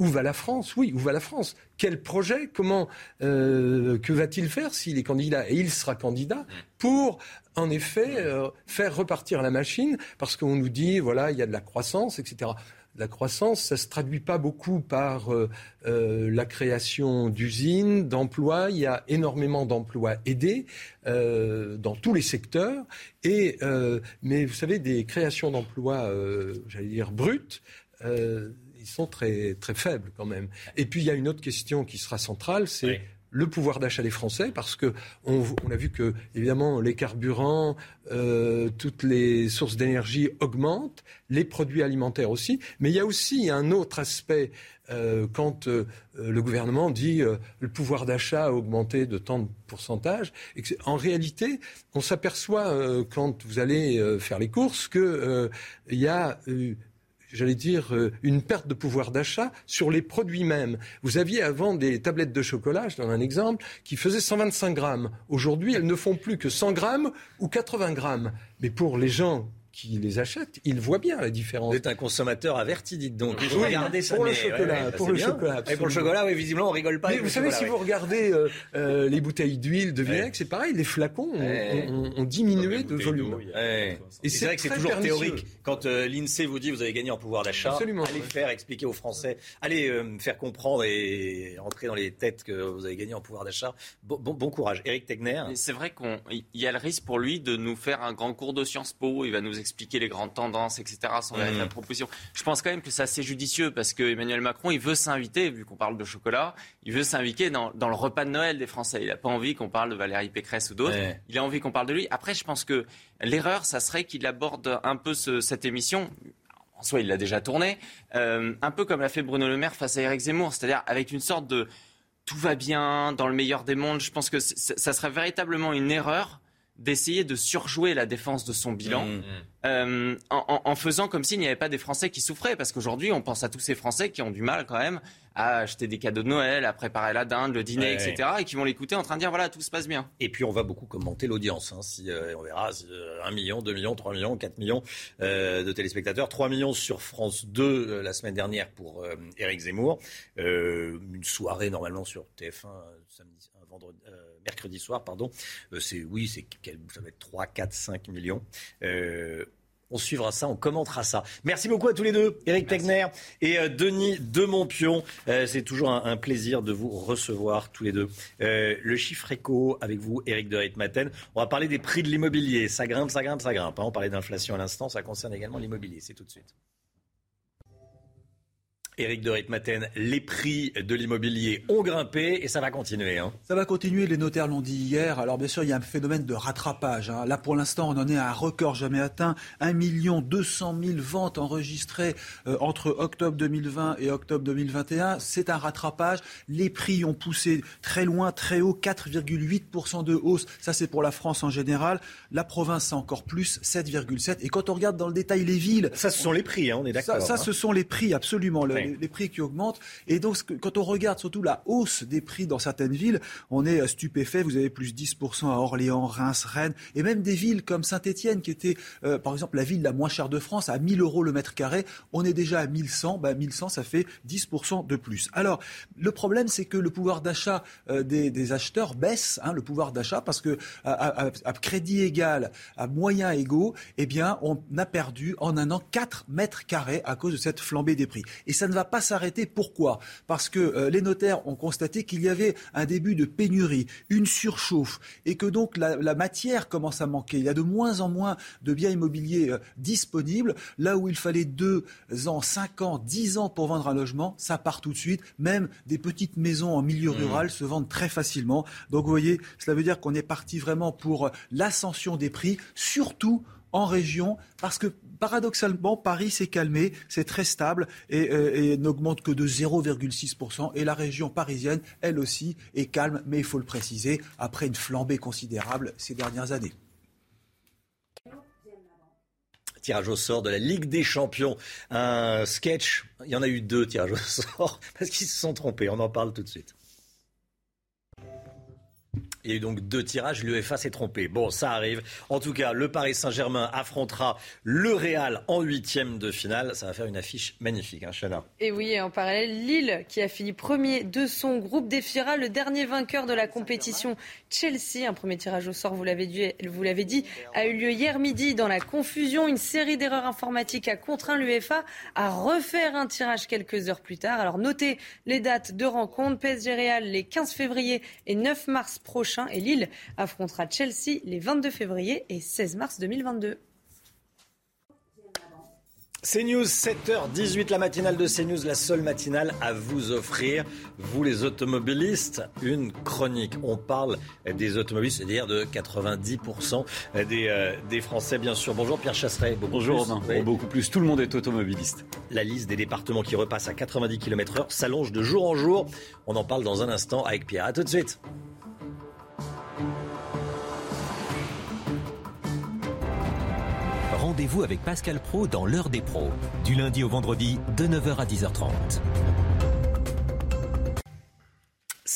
où va la France? Oui, où va la France? Quel projet? Comment Que va-t-il faire s'il est candidat? Et il sera candidat pour, en effet, faire repartir la machine, parce qu'on nous dit, voilà, il y a de la croissance, etc. La croissance, ça se traduit pas beaucoup par euh, euh, la création d'usines, d'emplois. Il y a énormément d'emplois aidés euh, dans tous les secteurs. Mais vous savez, des créations d'emplois, j'allais dire brutes. ils sont très, très faibles quand même. Et puis il y a une autre question qui sera centrale, c'est le pouvoir d'achat des Français, parce que on, on a vu que évidemment les carburants, euh, toutes les sources d'énergie augmentent, les produits alimentaires aussi, mais il y a aussi un autre aspect euh, quand euh, le gouvernement dit euh, le pouvoir d'achat a augmenté de tant de pourcentage, en réalité, on s'aperçoit euh, quand vous allez euh, faire les courses que il y a j'allais dire, euh, une perte de pouvoir d'achat sur les produits mêmes. Vous aviez avant des tablettes de chocolat, je donne un exemple, qui faisaient 125 grammes. Aujourd'hui, elles ne font plus que 100 grammes ou 80 grammes. Mais pour les gens qui les achètent, ils voient bien la différence. Vous êtes un consommateur averti, dites donc. Il Oui, regarder ça. pour le mais- chocolat, ouais, ouais, pour le bien. chocolat, Et pour le chocolat, oui, visiblement, on rigole pas. Mais vous le savez, si ouais. vous regardez euh, euh, les bouteilles d'huile, de vinaigre, c'est pareil, les flacons ont, Ouais. ont- ont diminué de volume. Ouais. Et c'est vrai que c'est toujours pernicieux. théorique. Quand euh, l'INSEE vous dit vous avez gagné en pouvoir d'achat, allez ouais. faire expliquer aux Français, allez euh, faire comprendre et entrer dans les têtes que vous avez gagné en pouvoir d'achat. Bon, bon, bon courage. Eric Tegner. C'est vrai qu'il y a le risque pour lui de nous faire un grand cours de Sciences Po. Il va nous expliquer les grandes tendances, etc. Sans véritable proposition. Je pense quand même que c'est assez judicieux parce que Emmanuel Macron, il veut s'inviter, vu qu'on parle de chocolat, il veut s'inviter dans, dans le repas de Noël des Français. Il n'a pas envie qu'on parle de Valérie Pécresse ou d'autres. Ouais. Il a envie qu'on parle de lui. Après, je pense que l'erreur, ça serait qu'il aborde un peu ce- cette émission. En soi, il l'a déjà tournée, euh, un peu comme l'a fait Bruno Le Maire face à Éric Zemmour, c'est-à-dire avec une sorte de tout va bien, dans le meilleur des mondes. Je pense que ça serait véritablement une erreur d'essayer de surjouer la défense de son bilan Mmh. euh, en, faisant comme s'il n'y avait pas des Français qui souffraient. Parce qu'aujourd'hui, on pense à tous ces Français qui ont du mal quand même à acheter des cadeaux de Noël, à préparer la dinde, le dîner, Ouais. etc. Et qui vont l'écouter en train de dire voilà, tout se passe bien. Et puis on va beaucoup commenter l'audience. Hein, si, euh, on verra si, euh, 1 million, 2 millions, 3 millions, 4 millions euh, de téléspectateurs. 3 millions sur France 2 euh, la semaine dernière pour euh, Éric Zemmour. Euh, une soirée normalement sur TF1 euh, samedi, euh, vendredi, euh, mercredi soir, pardon. Euh, c'est oui, c'est ça va être 3, 4, 5 millions. Euh, on suivra ça, on commentera ça. Merci beaucoup à tous les deux, Eric Tegner et euh, Denis Demontpion. Euh, c'est toujours un, un plaisir de vous recevoir tous les deux. Euh, le chiffre éco avec vous, Eric de Ritmaten. On va parler des prix de l'immobilier. Ça grimpe, ça grimpe, ça grimpe. hein. On parlait d'inflation à l'instant, ça concerne également l'immobilier. C'est tout de suite. Éric de Ritmaten, les prix de l'immobilier ont grimpé et ça va continuer. hein. Ça va continuer, les notaires l'ont dit hier. Alors bien sûr, il y a un phénomène de rattrapage. hein. Là, pour l'instant, on en est à un record jamais atteint. 1 200 000 ventes enregistrées euh, entre octobre 2020 et octobre 2021. C'est un rattrapage. Les prix ont poussé très loin, très haut, 4,8% de hausse. Ça, c'est pour la France en général. La province, c'est encore plus, 7,7%. Et quand on regarde dans le détail les villes... Ça, ce sont les prix, hein, on est d'accord. ça, hein. ce sont les prix, absolument, le-. Les, prix qui augmentent. Et donc, quand on regarde surtout la hausse des prix dans certaines villes, on est euh, stupéfait. Vous avez plus 10% à Orléans, Reims, Rennes, et même des villes comme Saint-Étienne, qui était, euh, par exemple, la ville la moins chère de France, à 1000 euros le mètre carré. On est déjà à 1100. Ben, 1100, ça fait 10% de plus. Alors, le problème, c'est que le pouvoir d'achat euh, des, acheteurs baisse, hein, le pouvoir d'achat, parce que à crédit égal, à moyens égaux, eh bien, on a perdu en un an 4 mètres carrés à cause de cette flambée des prix. Et ça ne va pas s'arrêter. Pourquoi? Parce que euh, les notaires ont constaté qu'il y avait un début de pénurie, une surchauffe, et que donc la, la matière commence à manquer. Il y a de moins en moins de biens immobiliers euh, disponibles. Là où il fallait 2 ans, 5 ans, 10 ans pour vendre un logement, ça part tout de suite. Même des petites maisons en milieu rural se vendent très facilement. Donc vous voyez, cela veut dire qu'on est parti vraiment pour euh, l'ascension des prix, surtout en région, parce que paradoxalement, Paris s'est calmé, c'est très stable et, euh, n'augmente que de 0,6%. Et la région parisienne, elle aussi, est calme, mais il faut le préciser, après une flambée considérable ces dernières années. Tirage au sort de la Ligue des Champions. Un sketch. Il y en a eu deux tirages au sort [LAUGHS] parce qu'ils se sont trompés. On en parle tout de suite. Il y a eu donc deux tirages, l'UEFA s'est trompé. Bon, ça arrive. En tout cas, le Paris Saint-Germain affrontera le Real en huitième de finale. Ça va faire une affiche magnifique, hein, Chana. Et oui, et en parallèle, Lille, qui a fini premier de son groupe, défiera le dernier vainqueur de la compétition, Chelsea. Un premier tirage au sort, vous l'avez dit, vous l'avez dit, a eu lieu hier midi. Dans la confusion, une série d'erreurs informatiques a contraint l'UEFA à refaire un tirage quelques heures plus tard. Alors notez les dates de rencontre. PSG Real les 15 février et 9 mars prochains. Et Lille affrontera Chelsea les 22 février et 16 mars 2022. CNews, 7h18, la matinale de CNews, la seule matinale à vous offrir, vous les automobilistes, une chronique. On parle des automobilistes, c'est-à-dire de 90% des, euh, des Français, bien sûr. Bonjour Pierre Chasseret. Bonjour plus. Romain. Oui. Bon, beaucoup plus. Tout le monde est automobiliste. La liste des départements qui repassent à 90 km/h s'allonge de jour en jour. On en parle dans un instant avec Pierre. À tout de suite. Rendez-vous avec Pascal Pro dans l'heure des pros, du lundi au vendredi de 9h à 10h30.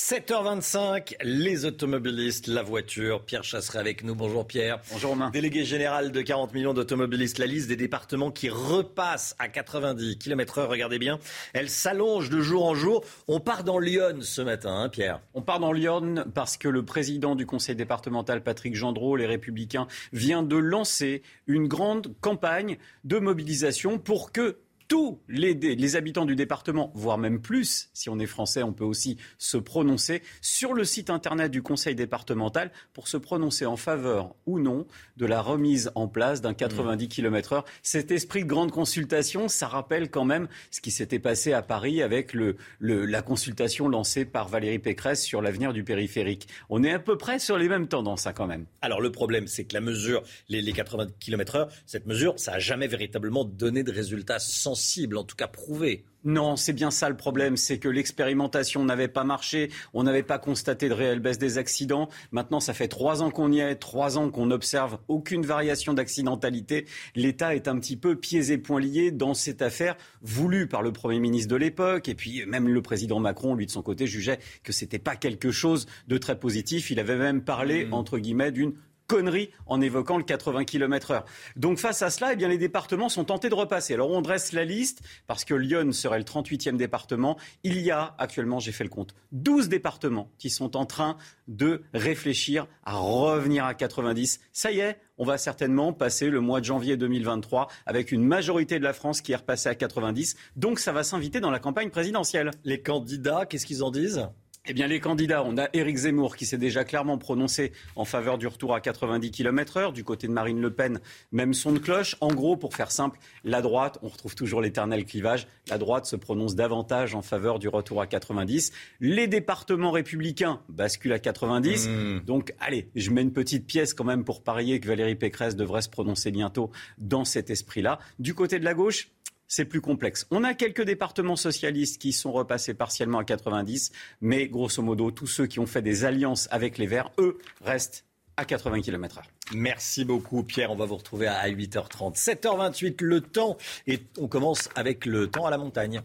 7h25, les automobilistes, la voiture. Pierre Chasseret avec nous. Bonjour Pierre. Bonjour Romain. Délégué général de 40 millions d'automobilistes. La liste des départements qui repassent à 90 km heure, regardez bien, elle s'allonge de jour en jour. On part dans Lyon ce matin, hein, Pierre. On part dans Lyon parce que le président du conseil départemental, Patrick Gendreau, les Républicains, vient de lancer une grande campagne de mobilisation pour que tous les, habitants du département, voire même plus, si on est français, on peut aussi se prononcer sur le site internet du conseil départemental pour se prononcer en faveur ou non de la remise en place d'un 90 km/h. Cet esprit de grande consultation, ça rappelle quand même ce qui s'était passé à Paris avec la consultation lancée par Valérie Pécresse sur l'avenir du périphérique. On est à peu près sur les mêmes tendances, hein, quand même. Alors le problème, c'est que la mesure, les, les 80 km/h, cette mesure, ça n'a jamais véritablement donné de résultats sans en tout cas prouvé. Non, c'est bien ça le problème, c'est que l'expérimentation n'avait pas marché, on n'avait pas constaté de réelle baisse des accidents. Maintenant, ça fait trois ans qu'on y est, trois ans qu'on n'observe aucune variation d'accidentalité. L'État est un petit peu pieds et poings liés dans cette affaire voulue par le Premier ministre de l'époque. Et puis même le président Macron, lui de son côté, jugeait que ce n'était pas quelque chose de très positif. Il avait même parlé, mmh. entre guillemets, d'une connerie en évoquant le 80 km heure. Donc face à cela, eh bien, les départements sont tentés de repasser. Alors on dresse la liste parce que Lyon serait le 38e département. Il y a actuellement, j'ai fait le compte, 12 départements qui sont en train de réfléchir à revenir à 90. Ça y est, on va certainement passer le mois de janvier 2023 avec une majorité de la France qui est repassée à 90. Donc ça va s'inviter dans la campagne présidentielle. Les candidats, qu'est-ce qu'ils en disent? Eh bien, les candidats, on a Éric Zemmour qui s'est déjà clairement prononcé en faveur du retour à 90 km heure. Du côté de Marine Le Pen, même son de cloche. En gros, pour faire simple, la droite, on retrouve toujours l'éternel clivage. La droite se prononce davantage en faveur du retour à 90. Les départements républicains basculent à 90. Mmh. Donc, allez, je mets une petite pièce quand même pour parier que Valérie Pécresse devrait se prononcer bientôt dans cet esprit-là. Du côté de la gauche, c'est plus complexe. On a quelques départements socialistes qui sont repassés partiellement à 90, mais grosso modo, tous ceux qui ont fait des alliances avec les Verts, eux, restent à 80 km/h. Merci beaucoup Pierre, on va vous retrouver à 8h30. 7h28 le temps et on commence avec le temps à la montagne.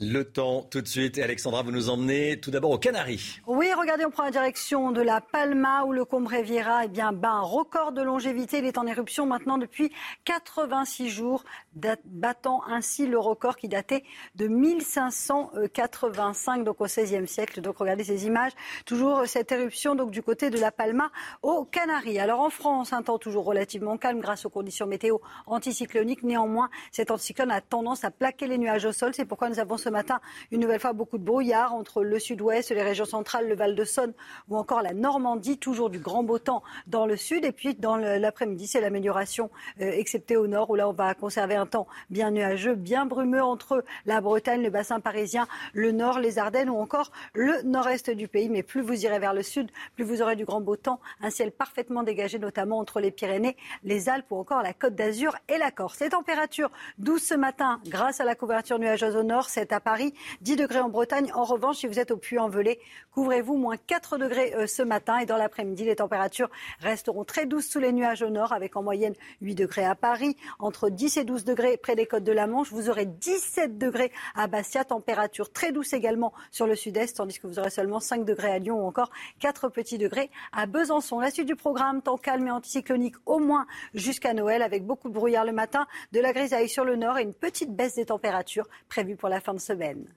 Le temps tout de suite. Et Alexandra, vous nous emmenez tout d'abord aux Canaries. Oui, regardez, on prend la direction de la Palma où le Combre-Riviera eh bien, bat un record de longévité. Il est en éruption maintenant depuis 86 jours, battant ainsi le record qui datait de 1585, donc au XVIe siècle. Donc regardez ces images. Toujours cette éruption donc, du côté de la Palma aux Canaries. Alors en France, un temps toujours relativement calme grâce aux conditions météo anticycloniques. Néanmoins, cet anticyclone a tendance à plaquer les nuages au sol. C'est pourquoi nous avons ce matin, une nouvelle fois, beaucoup de brouillard entre le sud-ouest, les régions centrales, le Val-de-Saône ou encore la Normandie. Toujours du grand beau temps dans le sud. Et puis, dans l'après-midi, c'est l'amélioration, euh, excepté au nord, où là, on va conserver un temps bien nuageux, bien brumeux entre la Bretagne, le bassin parisien, le nord, les Ardennes ou encore le nord-est du pays. Mais plus vous irez vers le sud, plus vous aurez du grand beau temps. Un ciel parfaitement dégagé, notamment entre les Pyrénées, les Alpes ou encore la Côte d'Azur et la Corse. Les températures douces ce matin grâce à la couverture nuageuse au nord. À Paris, 10 degrés en Bretagne. En revanche, si vous êtes au Puy-en-Velay, couvrez-vous moins 4 degrés euh, ce matin. Et dans l'après-midi, les températures resteront très douces sous les nuages au nord, avec en moyenne 8 degrés à Paris, entre 10 et 12 degrés près des côtes de la Manche. Vous aurez 17 degrés à Bastia, température très douce également sur le sud-est, tandis que vous aurez seulement 5 degrés à Lyon ou encore 4 petits degrés à Besançon. La suite du programme, temps calme et anticyclonique au moins jusqu'à Noël, avec beaucoup de brouillard le matin, de la grisaille sur le nord et une petite baisse des températures prévue pour la fin de semaine semaine.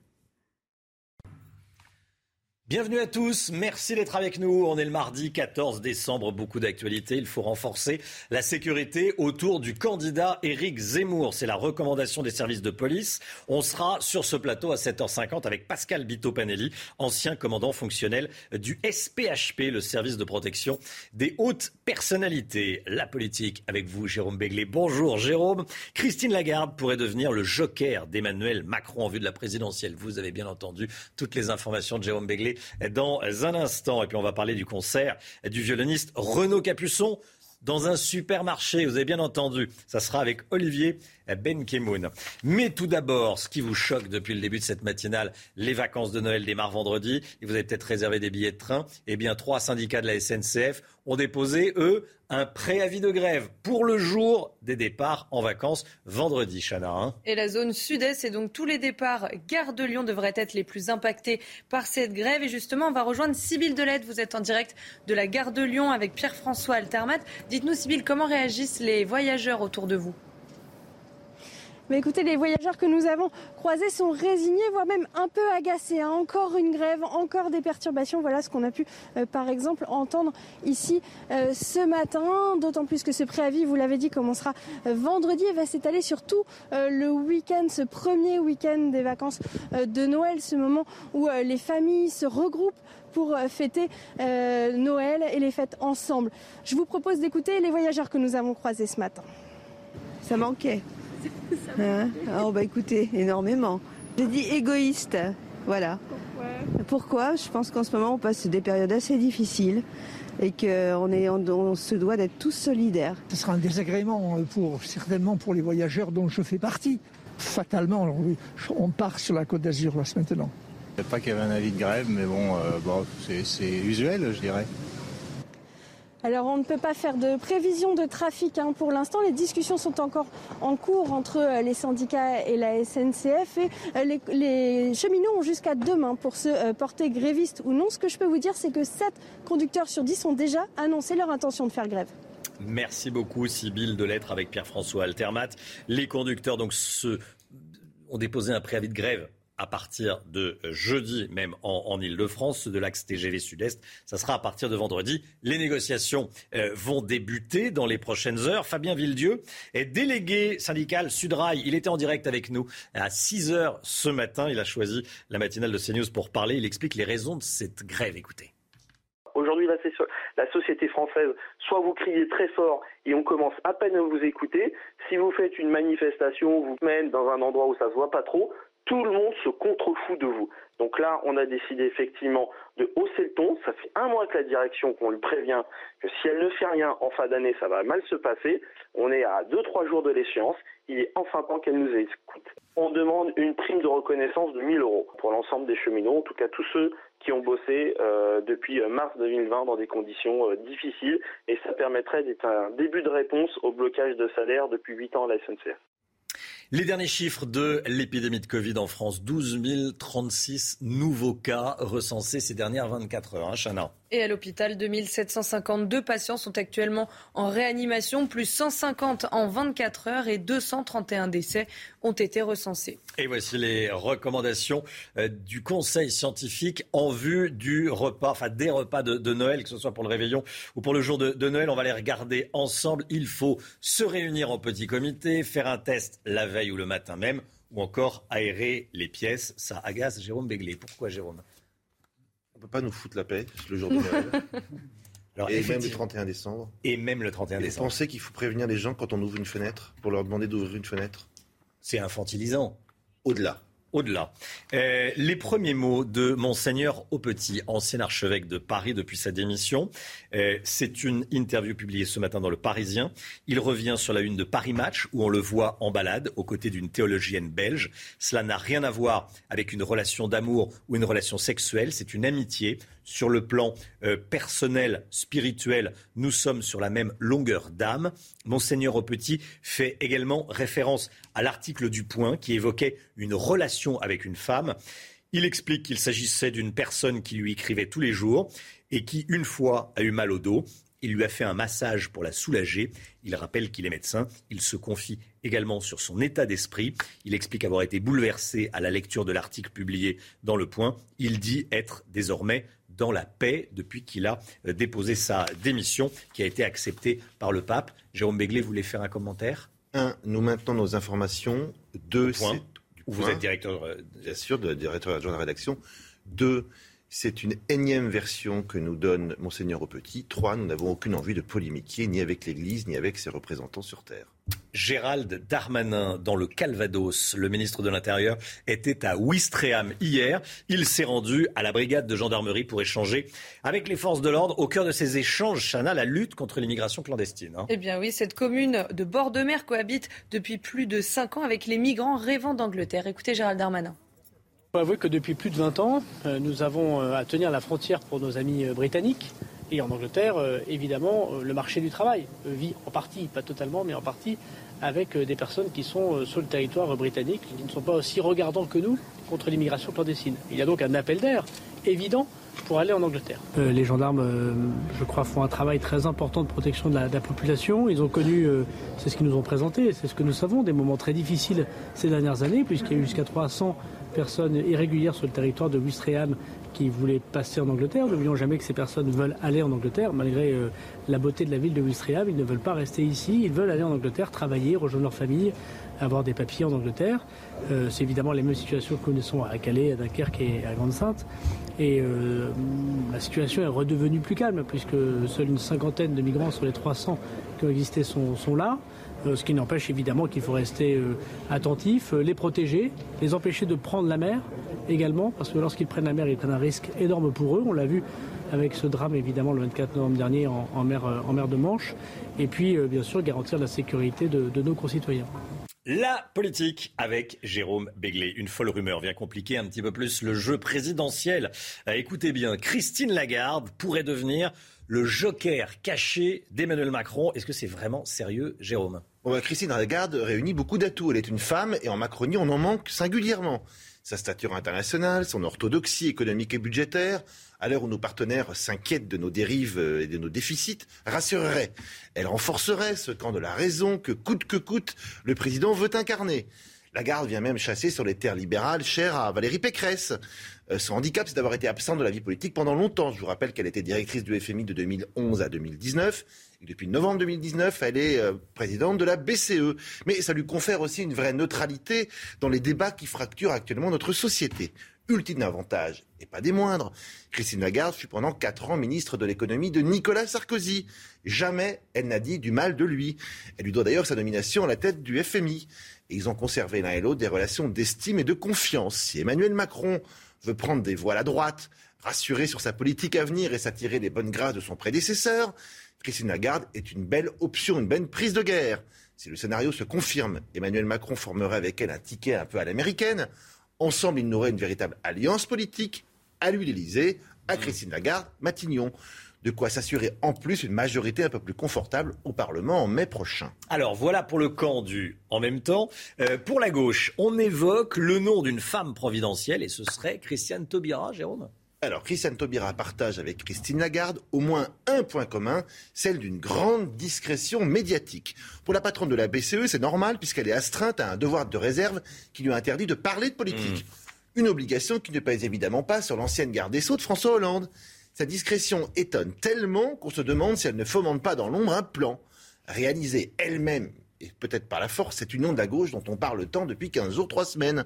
Bienvenue à tous, merci d'être avec nous. On est le mardi 14 décembre, beaucoup d'actualités. Il faut renforcer la sécurité autour du candidat Éric Zemmour. C'est la recommandation des services de police. On sera sur ce plateau à 7h50 avec Pascal Bito-Panelli, ancien commandant fonctionnel du SPHP, le service de protection des hautes personnalités. La politique avec vous, Jérôme Béglé. Bonjour Jérôme. Christine Lagarde pourrait devenir le joker d'Emmanuel Macron en vue de la présidentielle. Vous avez bien entendu toutes les informations de Jérôme Béglé dans un instant. Et puis on va parler du concert du violoniste Renaud Capuçon dans un supermarché. Vous avez bien entendu. Ça sera avec Olivier Benkemoun. Mais tout d'abord, ce qui vous choque depuis le début de cette matinale, les vacances de Noël démarrent vendredi et vous avez peut-être réservé des billets de train. Eh bien, trois syndicats de la SNCF ont déposé, eux, un préavis de grève pour le jour des départs en vacances vendredi, Chana. Hein. et la zone sud-est, et donc tous les départs gare de Lyon devraient être les plus impactés par cette grève. Et justement, on va rejoindre Sybille Delette. Vous êtes en direct de la gare de Lyon avec Pierre-François Altermat. Dites-nous, Sybille, comment réagissent les voyageurs autour de vous? Écoutez, les voyageurs que nous avons croisés sont résignés, voire même un peu agacés. Hein. Encore une grève, encore des perturbations. Voilà ce qu'on a pu, euh, par exemple, entendre ici euh, ce matin. D'autant plus que ce préavis, vous l'avez dit, commencera euh, vendredi et va s'étaler sur tout le week-end, ce premier week-end des vacances de Noël, ce moment où les familles se regroupent pour fêter Noël et les fêtes ensemble. Je vous propose d'écouter les voyageurs que nous avons croisés ce matin. Ça manquait. Hein oh bah écoutez, énormément. J'ai dit égoïste, voilà. Pourquoi? Pourquoi? Je pense qu'en ce moment on passe des périodes assez difficiles et qu'on est, on, se doit d'être tous solidaires. Ce sera un désagrément euh, pour certainement pour les voyageurs dont je fais partie. Fatalement, on part sur la Côte d'Azur là maintenant. Je pas qu'il y avait un avis de grève, mais bon, euh, bon c'est usuel, je dirais. Alors on ne peut pas faire de prévision de trafic hein. pour l'instant. Les discussions sont encore en cours entre euh, les syndicats et la SNCF et euh, les, cheminots ont jusqu'à demain pour se euh, porter grévistes ou non. Ce que je peux vous dire, c'est que 7 conducteurs sur 10 ont déjà annoncé leur intention de faire grève. Merci beaucoup, Sybille de l'être avec Pierre-François Altermat. Les conducteurs ont déposé un préavis de grève à partir de jeudi, même en, Ile-de-France, de l'axe TGV Sud-Est. Ça sera à partir de vendredi. Les négociations euh, vont débuter dans les prochaines heures. Fabien Villedieu est délégué syndical Sudrail. Il était en direct avec nous à 6 heures ce matin. Il a choisi la matinale de CNews pour parler. Il explique les raisons de cette grève. Écoutez. Aujourd'hui, la société française, soit vous criez très fort et on commence à peine à vous écouter. Si vous faites une manifestation, vous mène dans un endroit où ça se voit pas trop, tout le monde se contrefout de vous. Donc là, on a décidé effectivement de hausser le ton. Ça fait un mois que la direction, qu'on lui prévient que si elle ne fait rien en fin d'année, ça va mal se passer. On est à 2-3 jours de l'échéance. Il est enfin temps qu'elle nous écoute. On demande une prime de reconnaissance de 1000 euros pour l'ensemble des cheminots, en tout cas tous ceux qui ont bossé euh, depuis mars 2020 dans des conditions euh, difficiles. Et ça permettrait d'être un début de réponse au blocage de salaire depuis 8 ans à la SNCF. Les derniers chiffres de l'épidémie de Covid en France, 12 036 nouveaux cas recensés ces dernières 24 heures. Hein, Chana et à l'hôpital, 2752 patients sont actuellement en réanimation, plus 150 en 24 heures et 231 décès ont été recensés. Et voici les recommandations euh, du Conseil scientifique en vue du repas, enfin des repas de, Noël, que ce soit pour le réveillon ou pour le jour de, Noël. On va les regarder ensemble. Il faut se réunir en petit comité, faire un test la veille ou le matin même, ou encore aérer les pièces. Ça agace Jérôme Béglé. Pourquoi Jérôme? Peut pas nous foutre la paix le jour de Noël. [LAUGHS] et même le 31 décembre. Et même le 31 décembre. Vous pensez qu'il faut prévenir les gens quand on ouvre une fenêtre pour leur demander d'ouvrir une fenêtre? C'est infantilisant. Au-delà au-delà. Euh, les premiers mots de Monseigneur Aupetit, ancien archevêque de Paris depuis sa démission. Euh, c'est une interview publiée ce matin dans Le Parisien. Il revient sur la une de Paris Match où on le voit en balade aux côtés d'une théologienne belge. Cela n'a rien à voir avec une relation d'amour ou une relation sexuelle. C'est une amitié sur le plan euh, personnel, spirituel, nous sommes sur la même longueur d'âme. Monseigneur Aupetit fait également référence à l'article du Point qui évoquait une relation avec une femme. Il explique qu'il s'agissait d'une personne qui lui écrivait tous les jours et qui, une fois, a eu mal au dos. Il lui a fait un massage pour la soulager. Il rappelle qu'il est médecin. Il se confie également sur son état d'esprit. Il explique avoir été bouleversé à la lecture de l'article publié dans Le Point. Il dit être désormais dans la paix depuis qu'il a euh, déposé sa démission qui a été acceptée par le pape. Jérôme Béglé voulait faire un commentaire? Un, nous maintenons nos informations. Deux, c'est... Vous êtes directeur... Euh, Bien sûr, de, directeur adjoint de la rédaction. Deux, c'est une énième version que nous donne Monseigneur au Petit. Trois, nous n'avons aucune envie de polémiquer ni avec l'Église ni avec ses représentants sur Terre. Gérald Darmanin, dans le Calvados, le ministre de l'Intérieur, était à Ouistreham hier. Il s'est rendu à la brigade de gendarmerie pour échanger avec les forces de l'ordre. Au cœur de ces échanges, Chana, la lutte contre l'immigration clandestine. Hein. Eh bien oui, cette commune de bord de mer cohabite depuis plus de cinq ans avec les migrants rêvant d'Angleterre. Écoutez Gérald Darmanin. Il faut avouer que depuis plus de 20 ans, euh, nous avons euh, à tenir la frontière pour nos amis euh, britanniques Et en Angleterre, évidemment, le marché du travail vit en partie, pas totalement, mais en partie, avec des personnes qui sont sur le territoire britannique, qui ne sont pas aussi regardants que nous contre l'immigration clandestine. Il y a donc un appel d'air évident pour aller en Angleterre. Euh, les gendarmes, euh, je crois, font un travail très important de protection de la, population. Ils ont connu, euh, c'est ce qu'ils nous ont présenté, c'est ce que nous savons, des moments très difficiles ces dernières années, puisqu'il y a eu jusqu'à 300 personnes irrégulières sur le territoire de Wistreham qui voulaient passer en Angleterre. N'oublions jamais que ces personnes veulent aller en Angleterre, malgré la beauté de la ville de Wistreham. Ils ne veulent pas rester ici, ils veulent aller en Angleterre, travailler, rejoindre leur famille, avoir des papiers en Angleterre. c'est évidemment les mêmes situations que nous connaissons à Calais, à Dunkerque et à Grande-Sainte. Et euh, la situation est redevenue plus calme, puisque seule une cinquantaine de migrants sur les 300 qui ont existé sont, là. Euh, ce qui n'empêche évidemment qu'il faut rester euh, attentif, les protéger, les empêcher de prendre la mer également, parce que lorsqu'ils prennent la mer, ils prennent un risque énorme pour eux. On l'a vu avec ce drame évidemment le 24 novembre dernier en, mer, de Manche. Et puis bien sûr garantir la sécurité de nos concitoyens. La politique avec Jérôme Béglé. Une folle rumeur vient compliquer un petit peu plus le jeu présidentiel. Euh, écoutez bien, Christine Lagarde pourrait devenir le joker caché d'Emmanuel Macron. Est-ce que c'est vraiment sérieux, Jérôme? Bah, Christine Lagarde réunit beaucoup d'atouts. Elle est une femme et en Macronie, on en manque singulièrement. Sa stature internationale, son orthodoxie économique et budgétaire, à l'heure où nos partenaires s'inquiètent de nos dérives et de nos déficits, rassurerait. Elle renforcerait ce camp de la raison que coûte que coûte le président veut incarner. Lagarde vient même chasser sur les terres libérales chères à Valérie Pécresse. Euh, son handicap, c'est d'avoir été absente de la vie politique pendant longtemps. Je vous rappelle qu'elle était directrice du FMI de 2011 à 2019. Et depuis novembre 2019, elle est euh, présidente de la BCE. Mais ça lui confère aussi une vraie neutralité dans les débats qui fracturent actuellement notre société ultime avantage, et pas des moindres. Christine Lagarde fut pendant quatre ans ministre de l'économie de Nicolas Sarkozy. Jamais elle n'a dit du mal de lui. Elle lui doit d'ailleurs sa nomination à la tête du FMI. Et ils ont conservé l'un et l'autre des relations d'estime et de confiance. Si Emmanuel Macron veut prendre des voiles à droite, rassurer sur sa politique à venir et s'attirer les bonnes grâces de son prédécesseur, Christine Lagarde est une belle option, une belle prise de guerre. Si le scénario se confirme, Emmanuel Macron formerait avec elle un ticket un peu à l'américaine. Ensemble, ils n'auraient une véritable alliance politique à lui l'Élysée, à Christine Lagarde, Matignon. De quoi s'assurer en plus une majorité un peu plus confortable au Parlement en mai prochain. Alors voilà pour le camp du en même temps. Euh, pour la gauche, on évoque le nom d'une femme providentielle et ce serait Christiane Taubira, Jérôme? Alors, Christiane Taubira partage avec Christine Lagarde au moins un point commun, celle d'une grande discrétion médiatique. Pour la patronne de la BCE, c'est normal puisqu'elle est astreinte à un devoir de réserve qui lui interdit de parler de politique. Mmh. Une obligation qui ne pèse évidemment pas sur l'ancienne garde des Sceaux de François Hollande. Sa discrétion étonne tellement qu'on se demande si elle ne fomente pas dans l'ombre un plan. Réalisé elle-même, et peut-être par la force, cette union de la gauche dont on parle tant depuis 15 jours, 3 semaines.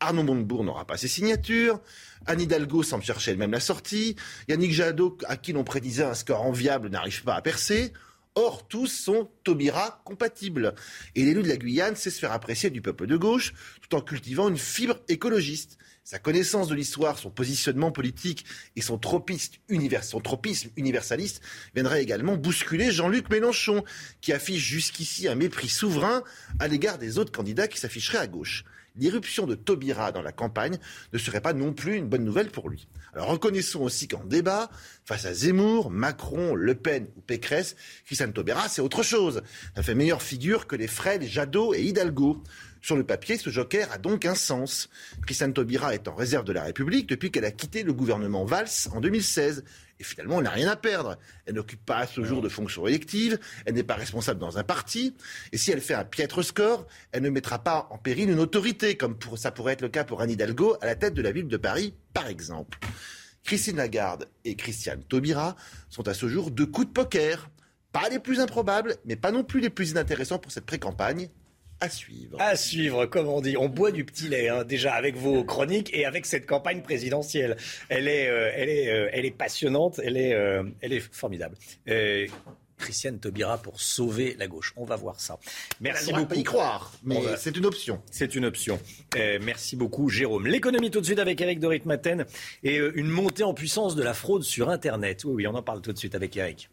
Arnaud Montebourg n'aura pas ses signatures. Anne Hidalgo semble chercher elle-même la sortie. Yannick Jadot, à qui l'on prédisait un score enviable, n'arrive pas à percer. Or, tous sont Taubira compatibles. Et l'élu de la Guyane sait se faire apprécier du peuple de gauche tout en cultivant une fibre écologiste. Sa connaissance de l'histoire, son positionnement politique et son, tropisme universaliste viendraient également bousculer Jean-Luc Mélenchon, qui affiche jusqu'ici un mépris souverain à l'égard des autres candidats qui s'afficheraient à gauche l'irruption de Taubira dans la campagne ne serait pas non plus une bonne nouvelle pour lui. Alors reconnaissons aussi qu'en débat, face à Zemmour, Macron, Le Pen ou Pécresse, Christiane Taubira, c'est autre chose. Elle fait meilleure figure que les frêles Jadot et Hidalgo. Sur le papier, ce joker a donc un sens. Christiane Taubira est en réserve de la République depuis qu'elle a quitté le gouvernement Valls en 2016. Et finalement, elle n'a rien à perdre. Elle n'occupe pas à ce jour de fonction élective, elle n'est pas responsable dans un parti, et si elle fait un piètre score, elle ne mettra pas en péril une autorité, comme ça pourrait être le cas pour Anne Hidalgo à la tête de la ville de Paris, par exemple. Christine Lagarde et Christiane Taubira sont à ce jour deux coups de poker. Pas les plus improbables, mais pas non plus les plus inintéressants pour cette pré-campagne à suivre. À suivre, comme on dit. On boit du petit lait, hein, déjà avec vos chroniques et avec cette campagne présidentielle. Elle est, euh, elle est, euh, elle est passionnante, elle est, euh, elle est formidable. Christiane Taubira pour sauver la gauche. On va voir ça. Merci beaucoup. Pas y croire, mais c'est une option. C'est une option. merci beaucoup, Jérôme. L'économie tout de suite avec Eric Dorit Maten et une montée en puissance de la fraude sur Internet. Oui, oui, on en parle tout de suite avec Eric.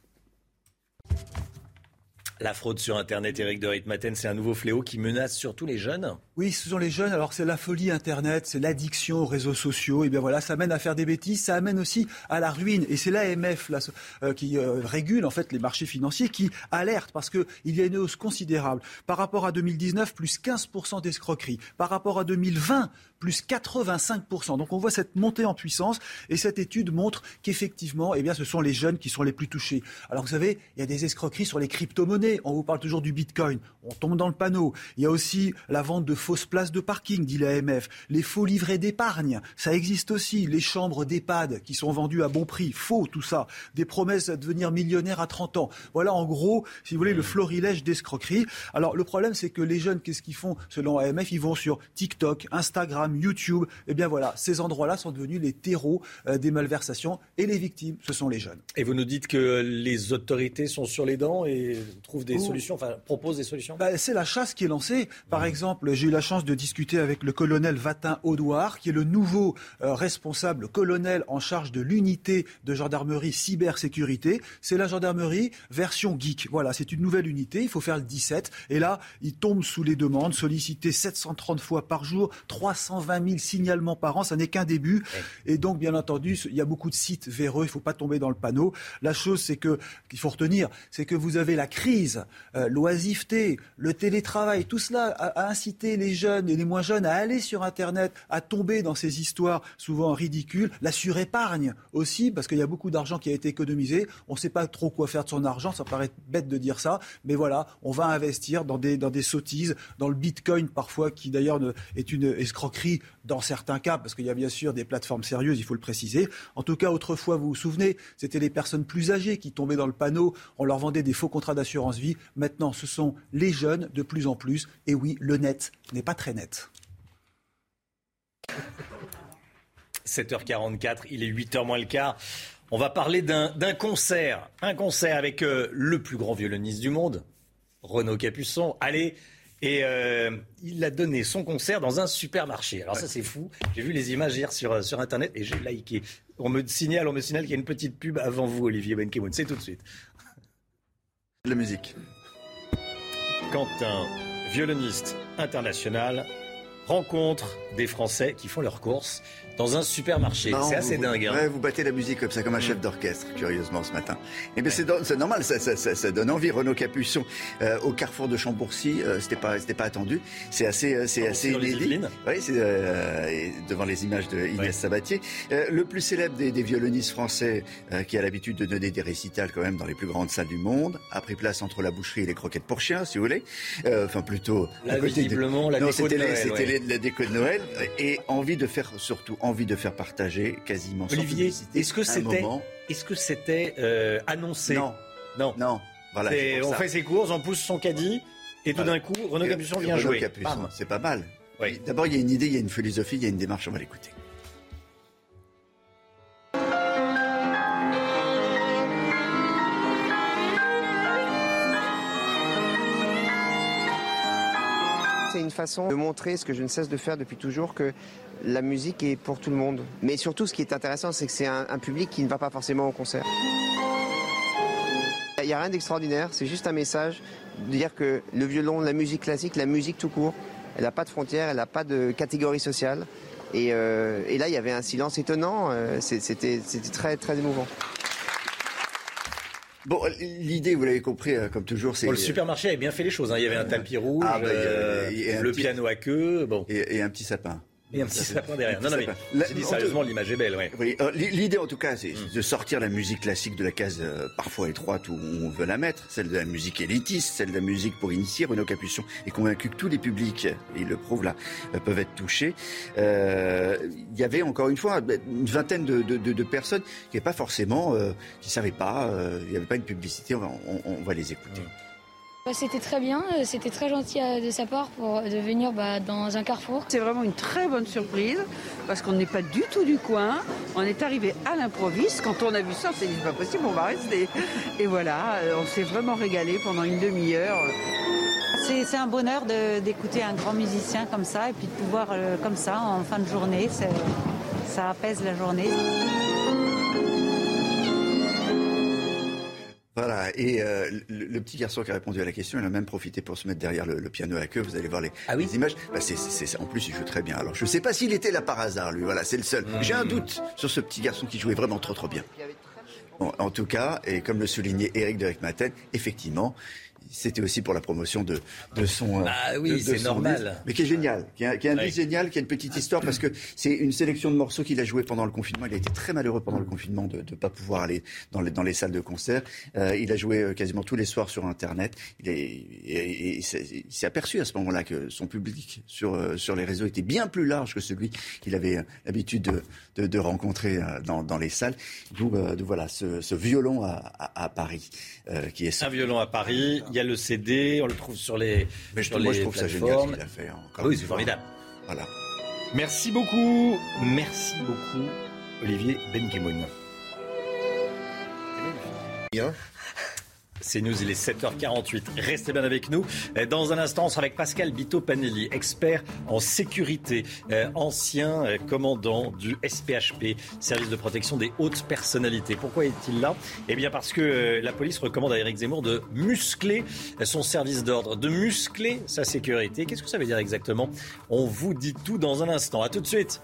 La fraude sur Internet, Eric de Ritmaten, c'est un nouveau fléau qui menace surtout les jeunes Oui, ce sont les jeunes. Alors, c'est la folie Internet, c'est l'addiction aux réseaux sociaux. Et bien voilà, ça amène à faire des bêtises, ça amène aussi à la ruine. Et c'est l'AMF euh, qui euh, régule en fait les marchés financiers qui alerte parce qu'il y a une hausse considérable. Par rapport à 2019, plus 15% d'escroquerie. Par rapport à 2020, plus 85%. Donc on voit cette montée en puissance et cette étude montre qu'effectivement, eh bien, ce sont les jeunes qui sont les plus touchés. Alors vous savez, il y a des escroqueries sur les crypto-monnaies. On vous parle toujours du Bitcoin. On tombe dans le panneau. Il y a aussi la vente de fausses places de parking, dit l'AMF. Les faux livrets d'épargne, ça existe aussi. Les chambres d'EHPAD qui sont vendues à bon prix, faux tout ça. Des promesses de devenir millionnaire à 30 ans. Voilà en gros, si vous voulez, le florilège d'escroqueries. Alors le problème, c'est que les jeunes, qu'est-ce qu'ils font Selon AMF, ils vont sur TikTok, Instagram, YouTube. Eh bien voilà, ces endroits-là sont devenus les terreaux euh, des malversations et les victimes, ce sont les jeunes. Et vous nous dites que les autorités sont sur les dents et trouvent des solutions, enfin proposent des solutions? Bah, C'est la chasse qui est lancée. Par exemple, j'ai eu la chance de discuter avec le colonel Vatin Audouard, qui est le nouveau euh, responsable colonel en charge de l'unité de gendarmerie cybersécurité. C'est la gendarmerie version geek. Voilà, c'est une nouvelle unité, il faut faire le 17. Et là, il tombe sous les demandes, sollicité 730 fois par jour, 300 20 000 signalements par an, ça n'est qu'un début. Et donc, bien entendu, il y a beaucoup de sites véreux, il ne faut pas tomber dans le panneau. La chose, c'est que, qu'il faut retenir, c'est que vous avez la crise, euh, l'oisiveté, le télétravail, tout cela a, incité les jeunes et les moins jeunes à aller sur Internet, à tomber dans ces histoires souvent ridicules. La surépargne aussi, parce qu'il y a beaucoup d'argent qui a été économisé. On ne sait pas trop quoi faire de son argent, ça paraît bête de dire ça, mais voilà, on va investir dans des, dans des sottises, dans le bitcoin parfois, qui d'ailleurs est une escroquerie dans certains cas, parce qu'il y a bien sûr des plateformes sérieuses, il faut le préciser. En tout cas, autrefois, vous vous souvenez, c'était les personnes plus âgées qui tombaient dans le panneau, on leur vendait des faux contrats d'assurance vie. Maintenant, ce sont les jeunes de plus en plus. Et oui, le net n'est pas très net. 7h44, il est 8h moins le quart. On va parler d'un concert, un concert avec euh, le plus grand violoniste du monde, Renaud Capuçon. Allez, et euh, il a donné son concert dans un supermarché. Alors ça c'est fou. J'ai vu les images hier sur, sur Internet et j'ai liké. On me signale, on me signale qu'il y a une petite pub avant vous, Olivier Benkemoun. C'est tout de suite. La musique. Quand un violoniste international rencontre des Français qui font leurs courses dans un supermarché. C'est assez dingue. Hein. Ouais, vous battez la musique comme ça, comme un chef d'orchestre, curieusement, ce matin. Et eh c'est normal, ça, ça, ça, donne envie. Renaud Capuçon euh, au carrefour de Chambourcy, euh, c'était pas, pas attendu. C'est assez, euh, c'est assez inédit. Oui, c'est devant les images de Inès Sabatier. le plus célèbre des, des violonistes français, qui a l'habitude de donner des récitals quand même dans les plus grandes salles du monde, a pris place entre la boucherie et les croquettes pour chiens, si vous voulez. Enfin, plutôt. Là, visiblement, la déco de Noël. C'était la déco de Noël et envie de faire surtout envie de faire partager quasiment Olivier, est-ce que c'était est-ce que c'était euh, annoncé? Non. Non. Non. Voilà, on fait ses courses, on pousse son caddie et tout d'un coup, Renaud Capuçon vient jouer. c'est pas mal. D'abord, il y a une idée, il y a une philosophie, il y a une démarche, on va l'écouter. Une façon de montrer ce que je ne cesse de faire depuis toujours, que la musique est pour tout le monde. Mais surtout, ce qui est intéressant, c'est que c'est un, public qui ne va pas forcément au concert. Il n'y a rien d'extraordinaire, c'est juste un message de dire que le violon, la musique classique, la musique tout court, elle n'a pas de frontières, elle n'a pas de catégorie sociale. Et, euh, là, il y avait un silence étonnant, euh, c'était très, très émouvant. Bon, l'idée, vous l'avez compris, euh, comme toujours, c'est. le supermarché avait bien fait les choses. Hein. Il y avait un tapis rouge, ah, bah, le piano à queue, bon. et un petit sapin. Et un petit sapin derrière. Non, non, mais dit sérieusement, l'image est belle. Ouais. Oui, euh, l'idée en tout cas, c'est mm. de sortir la musique classique de la case euh, parfois étroite où on veut la mettre, celle de la musique élitiste, celle de la musique pour initier. Renaud Capuçon est convaincu que tous les publics, et il le prouve là, euh, peuvent être touchés. Il y avait encore une fois une vingtaine de, de, de, personnes qui n'avaient pas forcément, qui savaient pas, il n'y avait pas une publicité. On va, on, va les écouter. Mm. Bah, c'était très bien, euh, c'était très gentil euh, de sa part pour, euh, de venir bah, dans un carrefour. C'est vraiment une très bonne surprise parce qu'on n'est pas du tout du coin. On est arrivé à l'improviste. Quand on a vu ça, on s'est dit pas possible, on va rester. Et voilà, on s'est vraiment régalé pendant une demi-heure. C'est un bonheur d'écouter un grand musicien comme ça et puis de pouvoir comme ça en fin de journée, ça apaise la journée. Et le, petit garçon qui a répondu à la question, il a même profité pour se mettre derrière le, piano à queue. Vous allez voir les, ah les images. Bah, en plus, il joue très bien. Alors, je ne sais pas s'il était là par hasard, lui. Voilà, c'est le seul. J'ai un doute sur ce petit garçon qui jouait vraiment trop, trop bien. en tout cas, et comme le soulignait Eric de Maten, effectivement, c'était aussi pour la promotion de, de son. Euh, ah oui, c'est normal. mais qui est génial, qui a, qui a un disque génial, qui a une petite histoire parce que c'est une sélection de morceaux qu'il a joué pendant le confinement. Il a été très malheureux pendant le confinement de ne pas pouvoir aller dans les, dans les salles de concert. Euh, il a joué euh, quasiment tous les soirs sur Internet. Il, est, s'est aperçu à ce moment-là que son public sur, euh, sur les réseaux était bien plus large que celui qu'il avait l'habitude de, de, de, rencontrer dans, dans les salles. D'où voilà ce, ce violon à, à, à Paris, qui est un violon à Paris. Il y a le CD, on le trouve sur les. Mais sur moi, je trouve ça génial ce qu'il a fait. Encore oui, c'est formidable. Voilà. Merci beaucoup. Merci beaucoup, Olivier Benkemoun. Bien. C'est nous, il est 7h48. Restez bien avec nous. Euh, dans un instant, on sera avec Pascal Bito-Panelli, expert en sécurité, euh, ancien euh, commandant du SPHP, service de protection des hautes personnalités. Pourquoi est-il là? Eh bien parce que la police recommande à Eric Zemmour de muscler son service d'ordre, de muscler sa sécurité. Qu'est-ce que ça veut dire exactement? On vous dit tout dans un instant. À tout de suite.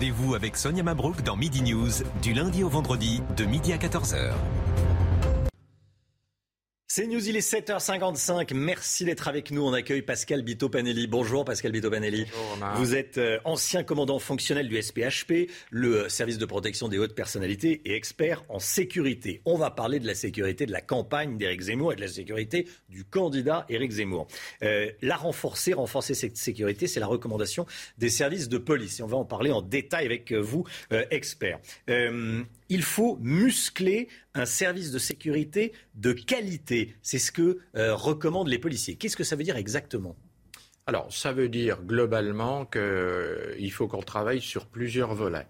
Rendez-vous avec Sonia Mabrouk dans Midi News, du lundi au vendredi, de midi à 14h. C'est News, il est 7h55. Merci d'être avec nous. On accueille Pascal Bito-Panelli. Bonjour Pascal Bito-Panelli. Vous êtes euh, ancien commandant fonctionnel du SPHP, le service de protection des hautes personnalités et expert en sécurité. On va parler de la sécurité de la campagne d'Éric Zemmour et de la sécurité du candidat Éric Zemmour. Euh, la renforcer, renforcer cette sécurité, c'est la recommandation des services de police. Et on va en parler en détail avec vous, euh, experts il faut muscler un service de sécurité de qualité. C'est ce que euh, recommandent les policiers. Qu'est-ce que ça veut dire exactement? Alors, ça veut dire globalement qu'il euh, faut qu'on travaille sur plusieurs volets.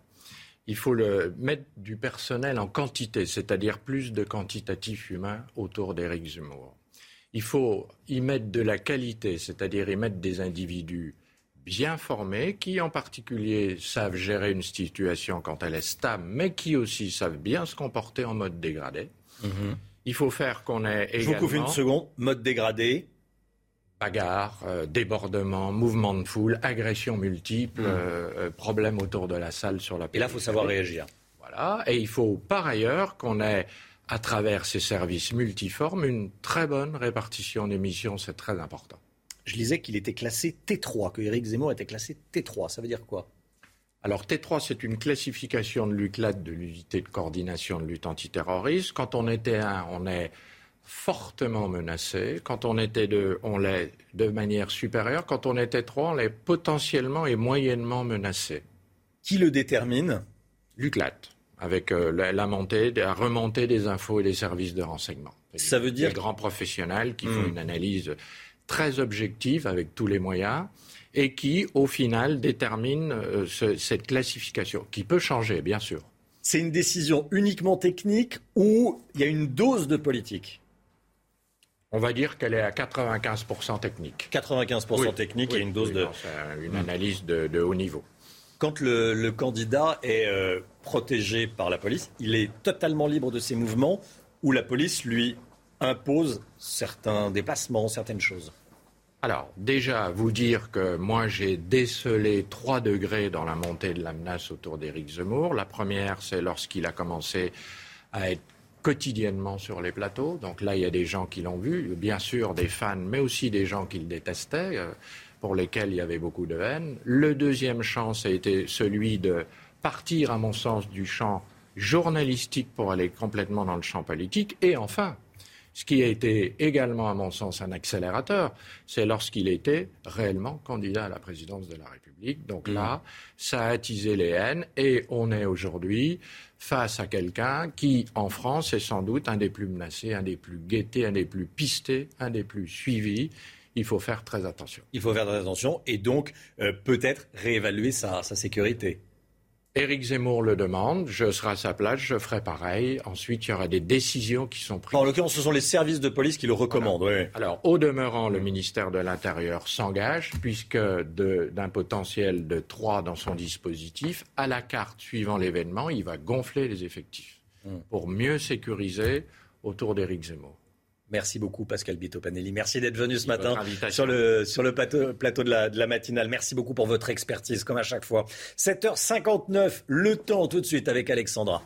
Il faut le, mettre du personnel en quantité, c'est-à-dire plus de quantitatif humain autour d'Éric Zemmour. Il faut y mettre de la qualité, c'est-à-dire y mettre des individus bien formés, qui en particulier savent gérer une situation quand elle est stable, mais qui aussi savent bien se comporter en mode dégradé. Mhm. Il faut faire qu'on ait également... Je vous coupe une seconde. Mode dégradé Bagarre, euh, débordement, mouvement de foule, agression multiple, euh, euh, problèmes autour de la salle sur la Et là, il faut savoir réagir. Voilà. Et il faut par ailleurs qu'on ait à travers ces services multiformes, une très bonne répartition des missions, c'est très important je disais qu'il était classé T3, que Éric Zemmour était classé T3. Ça veut dire quoi? Alors T3, c'est une classification de l'UCLAT, de l'unité de coordination de lutte antiterroriste. Quand on était un, on est fortement menacé. Quand on était deux, on l'est de manière supérieure. Quand on était trois, on l'est potentiellement et moyennement menacé. Qui le détermine? L'UCLAT, avec euh, la, montée, la remontée des infos et des services de renseignement. Ça veut dire des grands professionnels qui font hmm. une analyse très objective avec tous les moyens et qui, au final, détermine euh, cette classification, qui peut changer, bien sûr. C'est une décision uniquement technique ou il y a une dose de politique? On va dire qu'elle est à 95% technique. 95% technique et une dose de... une analyse de, haut niveau. Quand le, candidat est euh, protégé par la police, il est totalement libre de ses mouvements ou la police lui impose certains déplacements, certaines choses? Alors, déjà, vous dire que moi, j'ai décelé trois degrés dans la montée de la menace autour d'Éric Zemmour. La première, c'est lorsqu'il a commencé à être quotidiennement sur les plateaux. Donc là, il y a des gens qui l'ont vu, bien sûr des fans, mais aussi des gens qui le détestaient, euh, pour lesquels il y avait beaucoup de haine. Le deuxième champ, ça a été celui de partir, à mon sens, du champ journalistique pour aller complètement dans le champ politique. Et enfin, ce qui a été également, à mon sens, un accélérateur, c'est lorsqu'il était réellement candidat à la présidence de la République. Donc là, mm. ça a attisé les haines et on est aujourd'hui face à quelqu'un qui, en France, est sans doute un des plus menacés, un des plus guettés, un des plus pistés, un des plus suivis. Il faut faire très attention. Il faut faire très attention et donc euh, peut-être réévaluer sa sécurité. Éric Zemmour le demande, je serai à sa place, je ferai pareil. Ensuite, il y aura des décisions qui sont prises. En l'occurrence, ce sont les services de police qui le recommandent. Alors, au demeurant, le ministère de l'Intérieur s'engage, puisque d'un potentiel de 3 dans son dispositif, à la carte suivant l'événement, il va gonfler les effectifs hmm. pour mieux sécuriser autour d'Éric Zemmour. Merci beaucoup Pascal Bito-Panelli. Merci d'être venu ce matin sur le, sur le plateau, plateau de, la, de la matinale. Merci beaucoup pour votre expertise, comme à chaque fois. 7h59, le temps tout de suite avec Alexandra.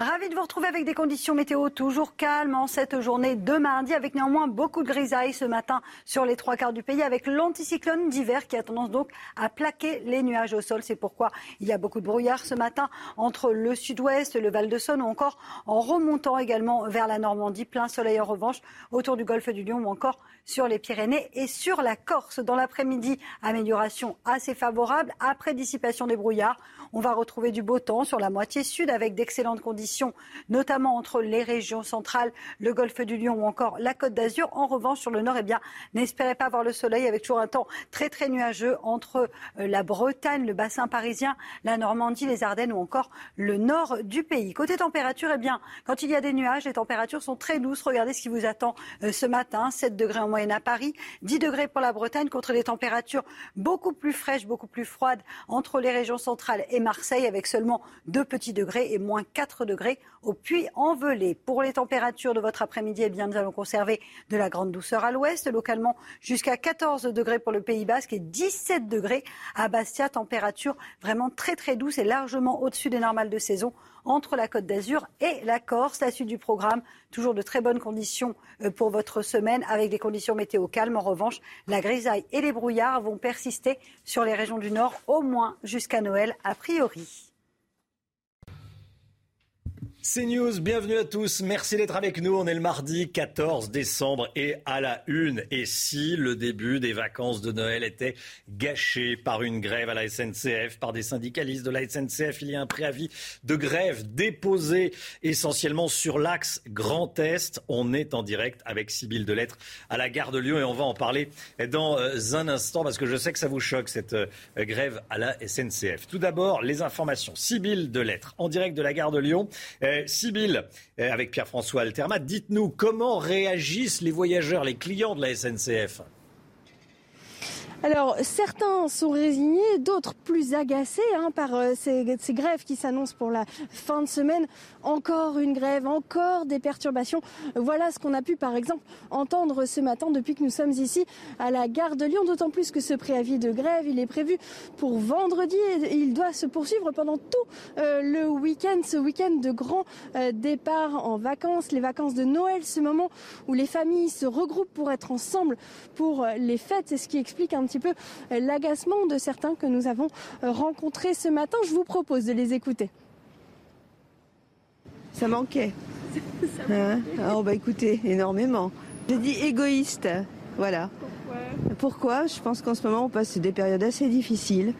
Ravi de vous retrouver avec des conditions météo toujours calmes en cette journée de mardi, avec néanmoins beaucoup de grisailles ce matin sur les trois quarts du pays, avec l'anticyclone d'hiver qui a tendance donc à plaquer les nuages au sol. C'est pourquoi il y a beaucoup de brouillard ce matin entre le sud-ouest, le Val-de-Saône ou encore en remontant également vers la Normandie. Plein soleil en revanche autour du golfe du Lion ou encore sur les Pyrénées et sur la Corse. Dans l'après-midi, amélioration assez favorable après dissipation des brouillards. On va retrouver du beau temps sur la moitié sud avec d'excellentes conditions, notamment entre les régions centrales, le golfe du Lion ou encore la Côte d'Azur. En revanche, sur le nord, eh bien, n'espérez pas voir le soleil avec toujours un temps très très nuageux entre euh, la Bretagne, le bassin parisien, la Normandie, les Ardennes ou encore le nord du pays. Côté température, eh bien, quand il y a des nuages, les températures sont très douces. Regardez ce qui vous attend euh, ce matin, 7 degrés en moyenne à Paris, 10 degrés pour la Bretagne contre des températures beaucoup plus fraîches, beaucoup plus froides entre les régions centrales et Marseille avec seulement 2 petits degrés et moins 4 degrés au Puy-en-Velay. Pour les températures de votre après-midi, eh bien, nous allons conserver de la grande douceur à l'ouest, localement jusqu'à 14 degrés pour le Pays Basque et 17 degrés à Bastia. Température vraiment très très douce et largement au-dessus des normales de saison entre la Côte d'Azur et la Corse. La suite du programme, toujours de très bonnes conditions euh, pour votre semaine avec des conditions météo calmes. En revanche, la grisaille et les brouillards vont persister sur les régions du Nord au moins jusqu'à Noël a priori. C'est News, bienvenue à tous. Merci d'être avec nous. On est le mardi 14 décembre et à la une. Et si le début des vacances de Noël était gâché par une grève à la SNCF, par des syndicalistes de la SNCF, il y a un préavis de grève déposé essentiellement sur l'axe Grand Est. On est en direct avec Sybille Delettre à la gare de Lyon et on va en parler dans euh, un instant parce que je sais que ça vous choque cette euh, grève à la SNCF. Tout d'abord, les informations. Sybille Delettre en direct de la gare de Lyon. Euh, Sibylle, euh, avec Pierre-François Altermat, dites-nous comment réagissent les voyageurs, les clients de la SNCF alors, certains sont résignés, d'autres plus agacés hein, par euh, ces, grèves qui s'annoncent pour la fin de semaine. Encore une grève, encore des perturbations. Voilà ce qu'on a pu, par exemple, entendre ce matin depuis que nous sommes ici à la gare de Lyon. D'autant plus que ce préavis de grève, il est prévu pour vendredi et il doit se poursuivre pendant tout euh, le week-end. Ce week-end de grand euh, départ en vacances, les vacances de Noël, ce moment où les familles se regroupent pour être ensemble pour les fêtes. C'est ce qui explique un petit peu euh, l'agacement de certains que nous avons euh, rencontrés ce matin. Je vous propose de les écouter. Ça manquait. [LAUGHS] Hein oh bah écoutez, énormément. J'ai dit égoïste, voilà. Pourquoi? Pourquoi? Je pense qu'en ce moment on passe des périodes assez difficiles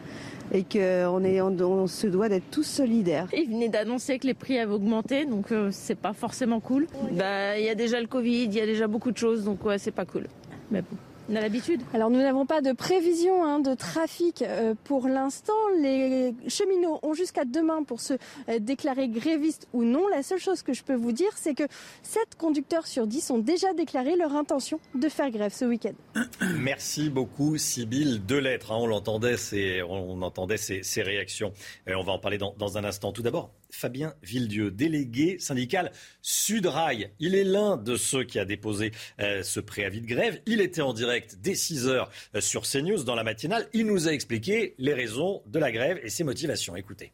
et qu'on on, on, se doit d'être tous solidaires. Il venait d'annoncer que les prix avaient augmenté, donc euh, c'est pas forcément cool. Bah, il y a déjà le Covid, il y a déjà beaucoup de choses, donc ouais, c'est pas cool. Mais bon. On a l'habitude. Alors nous n'avons pas de prévision hein, de trafic euh, pour l'instant. Les cheminots ont jusqu'à demain pour se euh, déclarer grévistes ou non. La seule chose que je peux vous dire, c'est que 7 conducteurs sur 10 ont déjà déclaré leur intention de faire grève ce week-end. [COUGHS] Merci beaucoup Sybille Delettre. Hein, on l'entendait, on entendait ces, réactions. on va en parler dans, dans un instant. Tout d'abord, Fabien Villedieu, délégué syndical Sudrail. Il est l'un de ceux qui a déposé euh, ce préavis de grève. Il était en direct dès 6 heures euh, sur CNews dans la matinale. Il nous a expliqué les raisons de la grève et ses motivations. Écoutez.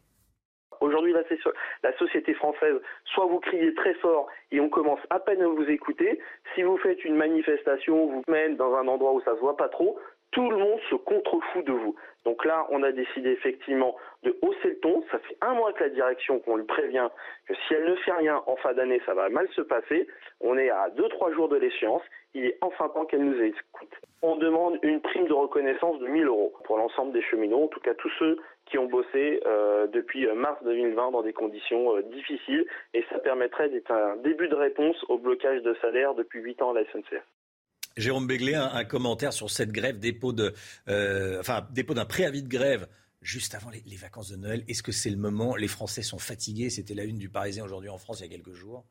Aujourd'hui, la société française, soit vous criez très fort et on commence à peine à vous écouter. Si vous faites une manifestation, vous mène dans un endroit où ça se voit pas trop, tout le monde se contrefout de vous. Donc là, on a décidé effectivement de hausser le ton. Ça fait un mois que la direction qu'on lui prévient que si elle ne fait rien en fin d'année, ça va mal se passer. On est à 2-3 jours de l'échéance. Il est enfin temps qu'elle nous écoute. On demande une prime de reconnaissance de 1000 euros pour l'ensemble des cheminots, en tout cas tous ceux qui ont bossé euh, depuis mars 2020 dans des conditions euh, difficiles. Et ça permettrait d'être un début de réponse au blocage de salaire depuis 8 ans à la SNCF. Jérôme Béglé, un, commentaire sur cette grève, dépôt de, euh, enfin, dépôt d'un préavis de grève juste avant les, vacances de Noël. Est-ce que c'est le moment? Les Français sont fatigués. C'était la une du Parisien aujourd'hui en France il y a quelques jours.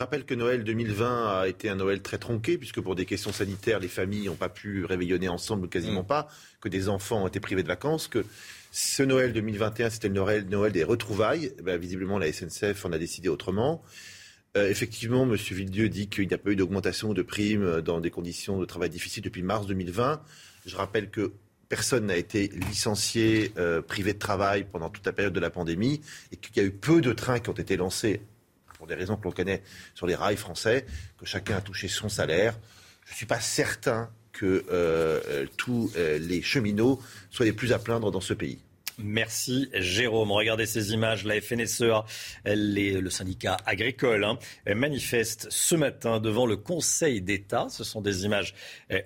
Je rappelle que Noël 2020 a été un Noël très tronqué, puisque pour des questions sanitaires, les familles n'ont pas pu réveillonner ensemble, quasiment mm. pas, que des enfants ont été privés de vacances, que ce Noël 2021, c'était le Noël, Noël des retrouvailles. Eh ben, visiblement, la SNCF en a décidé autrement. Euh, effectivement, M. Villedieu dit qu'il n'y a pas eu d'augmentation de primes dans des conditions de travail difficiles depuis mars 2020. Je rappelle que personne n'a été licencié, euh, privé de travail pendant toute la période de la pandémie et qu'il y a eu peu de trains qui ont été lancés pour des raisons que l'on connaît sur les rails français, que chacun a touché son salaire. Je ne suis pas certain que euh, euh, tous euh, les cheminots soient les plus à plaindre dans ce pays. Merci Jérôme. Regardez ces images. La FNSEA, le syndicat agricole, hein, manifeste ce matin devant le Conseil d'État. Ce sont des images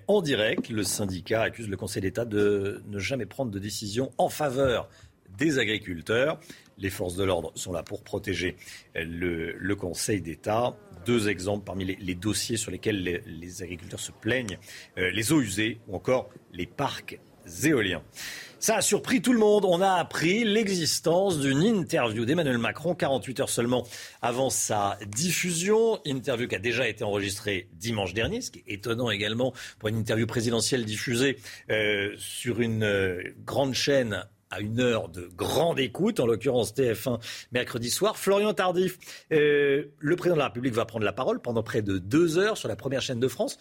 en direct. Le syndicat accuse le Conseil d'État de ne jamais prendre de décision en faveur des agriculteurs. Les forces de l'ordre sont là pour protéger le, Conseil d'État. Deux exemples parmi les, dossiers sur lesquels les, agriculteurs se plaignent, euh, les eaux usées ou encore les parcs éoliens. Ça a surpris tout le monde. On a appris l'existence d'une interview d'Emmanuel Macron 48 heures seulement avant sa diffusion. Interview qui a déjà été enregistrée dimanche dernier, ce qui est étonnant également pour une interview présidentielle diffusée euh, sur une euh, grande chaîne à une heure de grande écoute, en l'occurrence TF1 mercredi soir. Florian Tardif, euh, le président de la République va prendre la parole pendant près de deux heures sur la première chaîne de France.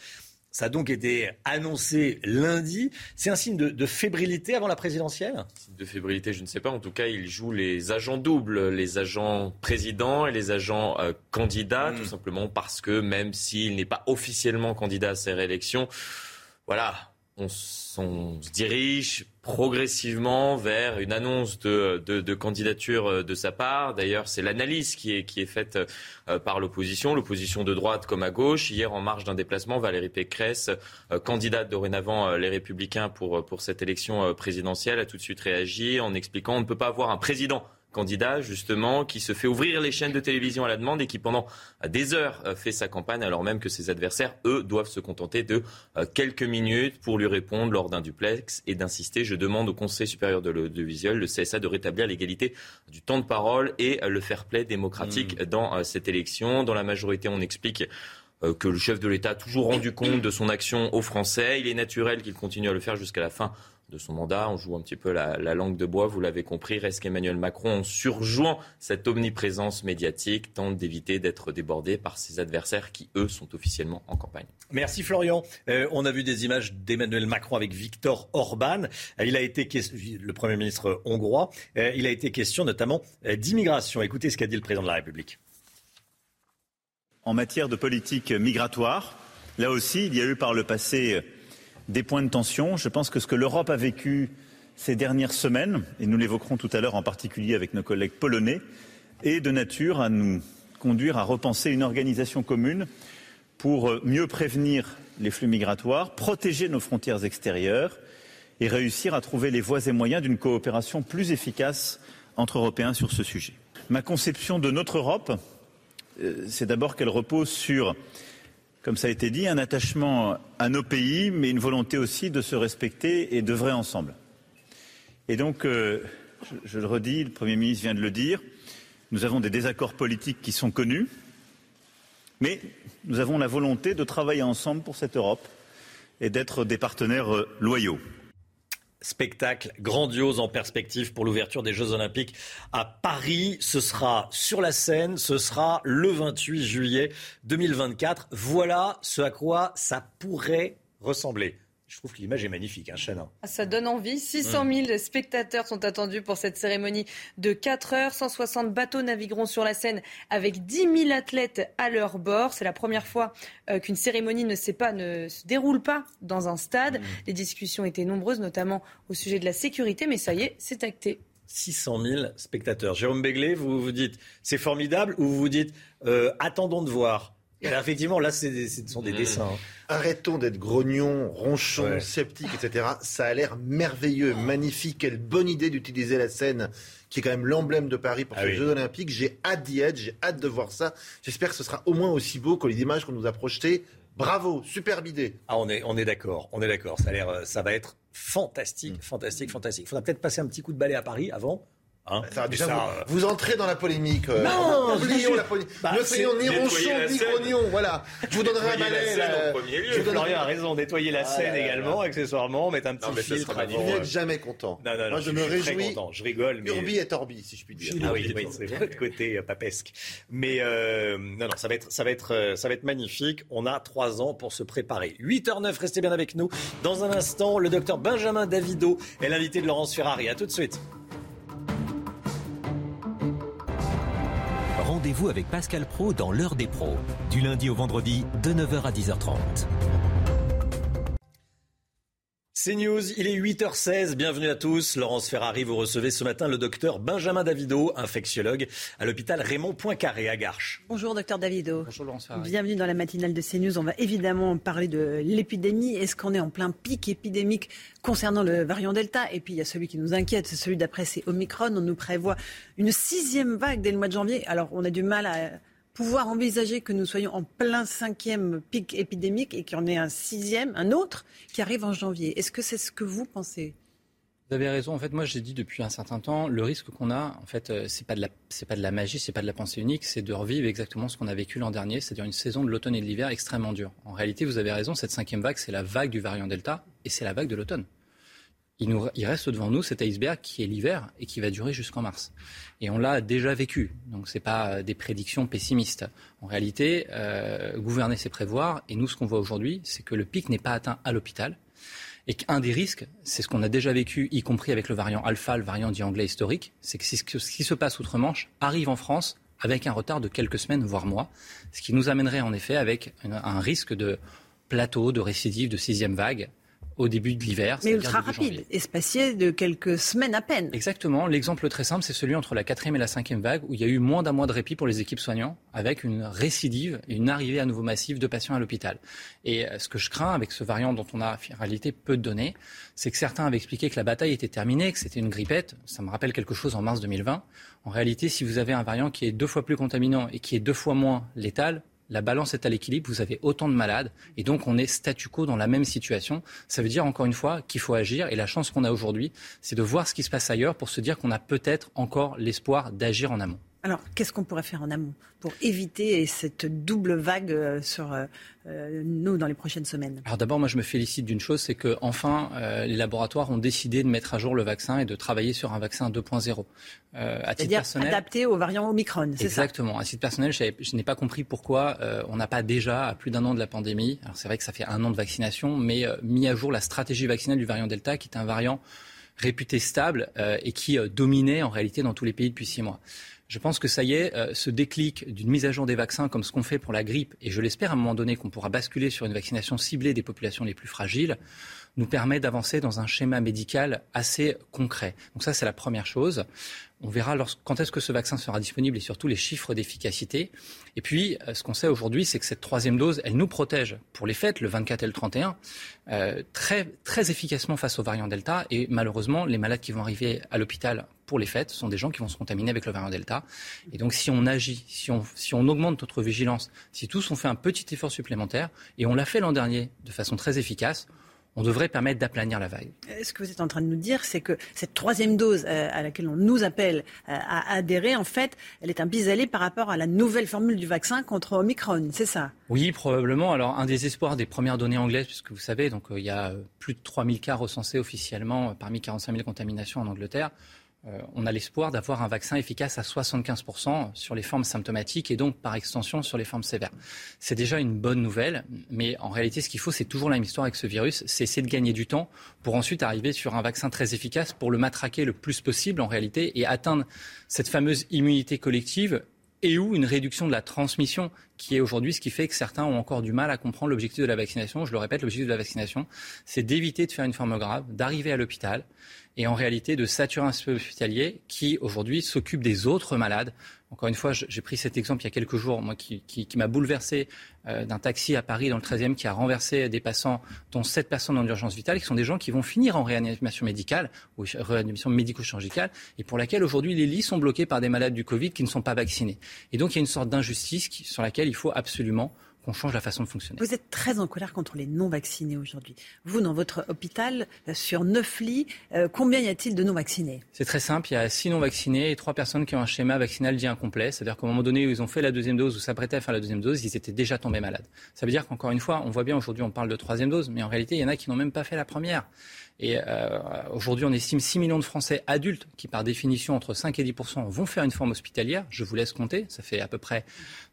Ça a donc été annoncé lundi. C'est un signe de, fébrilité avant la présidentielle? Signe de fébrilité, je ne sais pas. En tout cas, il joue les agents doubles, les agents présidents et les agents euh, candidats, hmm. tout simplement parce que même s'il n'est pas officiellement candidat à ces réélections, voilà, on, se dirige progressivement vers une annonce de, candidature euh, de sa part. D'ailleurs, c'est l'analyse qui est, faite euh, par l'opposition, l'opposition de droite comme à gauche. Hier, en marge d'un déplacement, Valérie Pécresse, euh, candidate dorénavant les Républicains pour, pour cette élection présidentielle, a tout de suite réagi en expliquant on ne peut pas avoir un président candidat justement qui se fait ouvrir les chaînes de télévision à la demande et qui pendant des heures euh, fait sa campagne alors même que ses adversaires, eux, doivent se contenter de euh, quelques minutes pour lui répondre lors d'un duplex et d'insister. Je demande au Conseil supérieur de l'audiovisuel, le CSA, de rétablir l'égalité du temps de parole et euh, le fair play démocratique mmh. dans cette élection. Dans la majorité, on explique que le chef de l'État a toujours rendu [CLEARS THROAT] compte de son action aux Français. Il est naturel qu'il continue à le faire jusqu'à la fin de son mandat. On joue un petit peu la, langue de bois, vous l'avez compris. Reste qu'Emmanuel Macron, en surjouant cette omniprésence médiatique, tente d'éviter d'être débordé par ses adversaires qui, eux, sont officiellement en campagne. Merci Florian. Euh, on a vu des images d'Emmanuel Macron avec Viktor Orban. Euh, il a été le Premier ministre hongrois. Euh, il a été question notamment d'immigration. Écoutez ce qu'a dit le président de la République. En matière de politique migratoire, là aussi, il y a eu par le passé des points de tension. Je pense que ce que l'Europe a vécu ces dernières semaines, et nous l'évoquerons tout à l'heure en particulier avec nos collègues polonais, est de nature à nous conduire à repenser une organisation commune pour euh, mieux prévenir les flux migratoires, protéger nos frontières extérieures et réussir à trouver les voies et moyens d'une coopération plus efficace entre Européens sur ce sujet. Ma conception de notre Europe, euh, c'est d'abord qu'elle repose sur comme ça a été dit, un attachement à nos pays, mais une volonté aussi de se respecter et d'œuvrer ensemble. Et donc, euh, je, le redis, le Premier ministre vient de le dire, nous avons des désaccords politiques qui sont connus, mais nous avons la volonté de travailler ensemble pour cette Europe et d'être des partenaires euh, loyaux spectacle grandiose en perspective pour l'ouverture des Jeux Olympiques à Paris. Ce sera sur la scène, ce sera le 28 juillet 2024. Voilà ce à quoi ça pourrait ressembler. Je trouve que l'image est magnifique, hein, Chana. Ah, ça donne envie. 600 000 mm. spectateurs sont attendus pour cette cérémonie de 4 heures. 160 bateaux navigueront sur la Seine avec 10 000 athlètes à leur bord. C'est la première fois euh, qu'une cérémonie ne, pas, ne se déroule pas dans un stade. Mm. Les discussions étaient nombreuses, notamment au sujet de la sécurité, mais ça y est, c'est acté. 600 000 spectateurs. Jérôme Béglé, vous vous dites c'est formidable ou vous vous dites euh, attendons de voir effectivement, là, ce sont des mmh. dessins. Hein. Arrêtons d'être grognons, ronchons, sceptiques, etc. Ça a l'air merveilleux, magnifique. Quelle bonne idée d'utiliser la scène, qui est quand même l'emblème de Paris pour ah ces Jeux Olympiques. J'ai hâte d'y être, j'ai hâte de voir ça. J'espère que ce sera au moins aussi beau que les images qu'on nous a projetées. Bravo, superbe idée. Ah, on est, on est d'accord, on est d'accord. Ça a l'air, ça va être fantastique, fantastique, fantastique. Il faudra peut-être passer un petit coup de balai à Paris avant. Hein déjà, vous, vous, entrez dans la polémique. Euh, non, oublions la polémique. Bah, ne soyons ni ronchons ni grognons. Voilà. Je vous donnerai un balai. Là, je vous Florian a raison. Nettoyer la scène également, accessoirement, mettre un petit non, filtre. Vous n'êtes jamais content. Non, non, non, Moi, je, je me suis réjouis. Très content. Je rigole. Mais... Urbi et Orbi, si je puis dire. Ah oui, oui c'est votre côté euh, papesque. Mais euh, non, non, ça va être, ça va être, euh, ça va être magnifique. On a trois ans pour se préparer. 8h09, restez bien avec nous. Dans un instant, le docteur Benjamin Davido est l'invité de Laurence Ferrari. À tout de suite. Rendez-vous avec Pascal Pro dans l'heure des pros, du lundi au vendredi de 9h à 10h30. C'est News, il est 8h16, bienvenue à tous. Laurence Ferrari, vous recevez ce matin le docteur Benjamin Davido, infectiologue à l'hôpital Raymond Poincaré à Garches. Bonjour docteur Davido. Bonjour Laurence Ferrari. Bienvenue dans la matinale de CNews. On va évidemment parler de l'épidémie. Est-ce qu'on est en plein pic épidémique concernant le variant Delta? Et puis il y a celui qui nous inquiète, c'est celui d'après, c'est Omicron. On nous prévoit une sixième vague dès le mois de janvier. Alors on a du mal à pouvoir envisager que nous soyons en plein cinquième pic épidémique et qu'il y en ait un sixième, un autre, qui arrive en janvier. Est-ce que c'est ce que vous pensez? Vous avez raison. En fait, moi, j'ai dit depuis un certain temps, le risque qu'on a, en fait, euh, c'est pas de la, pas de la magie, c'est pas de la pensée unique, c'est de revivre exactement ce qu'on a vécu l'an dernier, c'est-à-dire une saison de l'automne et de l'hiver extrêmement dure. En réalité, vous avez raison, cette cinquième vague, c'est la vague du variant Delta et c'est la vague de l'automne il, nous, il reste devant nous cet iceberg qui est l'hiver et qui va durer jusqu'en mars. Et on l'a déjà vécu, donc ce n'est pas des prédictions pessimistes. En réalité, euh, gouverner, c'est prévoir. Et nous, ce qu'on voit aujourd'hui, c'est que le pic n'est pas atteint à l'hôpital. Et qu'un des risques, c'est ce qu'on a déjà vécu, y compris avec le variant alpha, le variant dit anglais historique, c'est que ce qui se passe outre-Manche arrive en France avec un retard de quelques semaines, voire mois, ce qui nous amènerait en effet avec un risque de plateau, de récidive, de sixième vague, au début de l'hiver. Mais ultra rapide, espacé de quelques semaines à peine. Exactement. L'exemple très simple, c'est celui entre la quatrième et la cinquième vague, où il y a eu moins d'un mois de répit pour les équipes soignants, avec une récidive et une arrivée à nouveau massive de patients à l'hôpital. Et euh, ce que je crains avec ce variant dont on a en réalité peu de données, c'est que certains avaient expliqué que la bataille était terminée, que c'était une grippette. Ça me rappelle quelque chose en mars 2020. En réalité, si vous avez un variant qui est deux fois plus contaminant et qui est deux fois moins létal, la balance est à l'équilibre, vous avez autant de malades, et donc on est statu quo dans la même situation. Ça veut dire encore une fois qu'il faut agir, et la chance qu'on a aujourd'hui, c'est de voir ce qui se passe ailleurs pour se dire qu'on a peut-être encore l'espoir d'agir en amont. Alors, qu'est-ce qu'on pourrait faire en amont pour éviter cette double vague euh, sur euh, euh, nous dans les prochaines semaines? Alors d'abord, moi je me félicite d'une chose, c'est que enfin les laboratoires ont décidé de mettre à jour le vaccin et de travailler sur un vaccin 2.0. C'est-à-dire adapté aux variants Omicron, c'est ça? Exactement. À titre personnel, je n'ai pas compris pourquoi on n'a pas déjà, à plus d'un an de la pandémie, alors c'est vrai que ça fait un an de vaccination, mais mis à jour la stratégie vaccinale du variant Delta, qui est un variant réputé stable et qui dominait en réalité dans tous les pays depuis six mois. Je pense que ça y est, euh, ce déclic d'une mise à jour des vaccins comme ce qu'on fait pour la grippe, et je l'espère à un moment donné qu'on pourra basculer sur une vaccination ciblée des populations les plus fragiles, nous permet d'avancer dans un schéma médical assez concret. Donc ça, c'est la première chose. On verra quand est-ce que ce vaccin sera disponible et surtout les chiffres d'efficacité. Et puis, euh, ce qu'on sait aujourd'hui, c'est que cette troisième dose, elle nous protège pour les fêtes, le 24 et le 31, euh, très, très efficacement face au variant Delta. Et malheureusement, les malades qui vont arriver à l'hôpital pour les fêtes sont des gens qui vont se contaminer avec le variant Delta. Et donc, si on agit, si on, si on augmente notre vigilance, si tous on fait un petit effort supplémentaire, et on l'a fait l'an dernier de façon très efficace, on devrait permettre d'aplanir la vague. Ce que vous êtes en train de nous dire, c'est que cette troisième dose euh, à laquelle on nous appelle euh, à adhérer, en fait, elle est un bis-aller par rapport à la nouvelle formule du vaccin contre Omicron, c'est ça? Oui, probablement. Alors, un des espoirs des premières données anglaises, puisque vous savez, donc euh, il y a plus de 3000 cas recensés officiellement parmi 45 000 contaminations en Angleterre. Euh, on a l'espoir d'avoir un vaccin efficace à 75% sur les formes symptomatiques et donc par extension sur les formes sévères. C'est déjà une bonne nouvelle, mais en réalité ce qu'il faut, c'est toujours la même histoire avec ce virus, c'est essayer de gagner du temps pour ensuite arriver sur un vaccin très efficace pour le matraquer le plus possible en réalité et atteindre cette fameuse immunité collective et ou une réduction de la transmission, qui est aujourd'hui ce qui fait que certains ont encore du mal à comprendre l'objectif de la vaccination. Je le répète, l'objectif de la vaccination, c'est d'éviter de faire une forme grave, d'arriver à l'hôpital et en réalité de saturer un système qui aujourd'hui s'occupe des autres malades. Encore une fois, j'ai pris cet exemple il y a quelques jours, moi qui, qui, qui m'a bouleversé euh, d'un taxi à Paris dans le 13e qui a renversé des passants, dont sept personnes en urgence vitale, qui sont des gens qui vont finir en réanimation médicale ou réanimation médico-chirurgicale, et pour laquelle aujourd'hui les lits sont bloqués par des malades du Covid qui ne sont pas vaccinés. Et donc il y a une sorte d'injustice sur laquelle il faut absolument qu'on change la façon de fonctionner. Vous êtes très en colère contre les non-vaccinés aujourd'hui. Vous, dans votre hôpital, euh, sur 9 lits, euh, combien y a-t-il de non-vaccinés? C'est très simple, il y a 6 non-vaccinés et 3 personnes qui ont un schéma vaccinal dit incomplet. C'est-à-dire qu'au moment donné où ils ont fait la deuxième dose ou s'apprêtaient à faire la deuxième dose, ils étaient déjà tombés malades. Ça veut dire qu'encore une fois, on voit bien aujourd'hui on parle de troisième dose, mais en réalité il y en a qui n'ont même pas fait la première. Et euh, aujourd'hui, on estime 6 millions de Français adultes qui, par définition, entre 5 et 10 vont faire une forme hospitalière. Je vous laisse compter. Ça fait à peu près,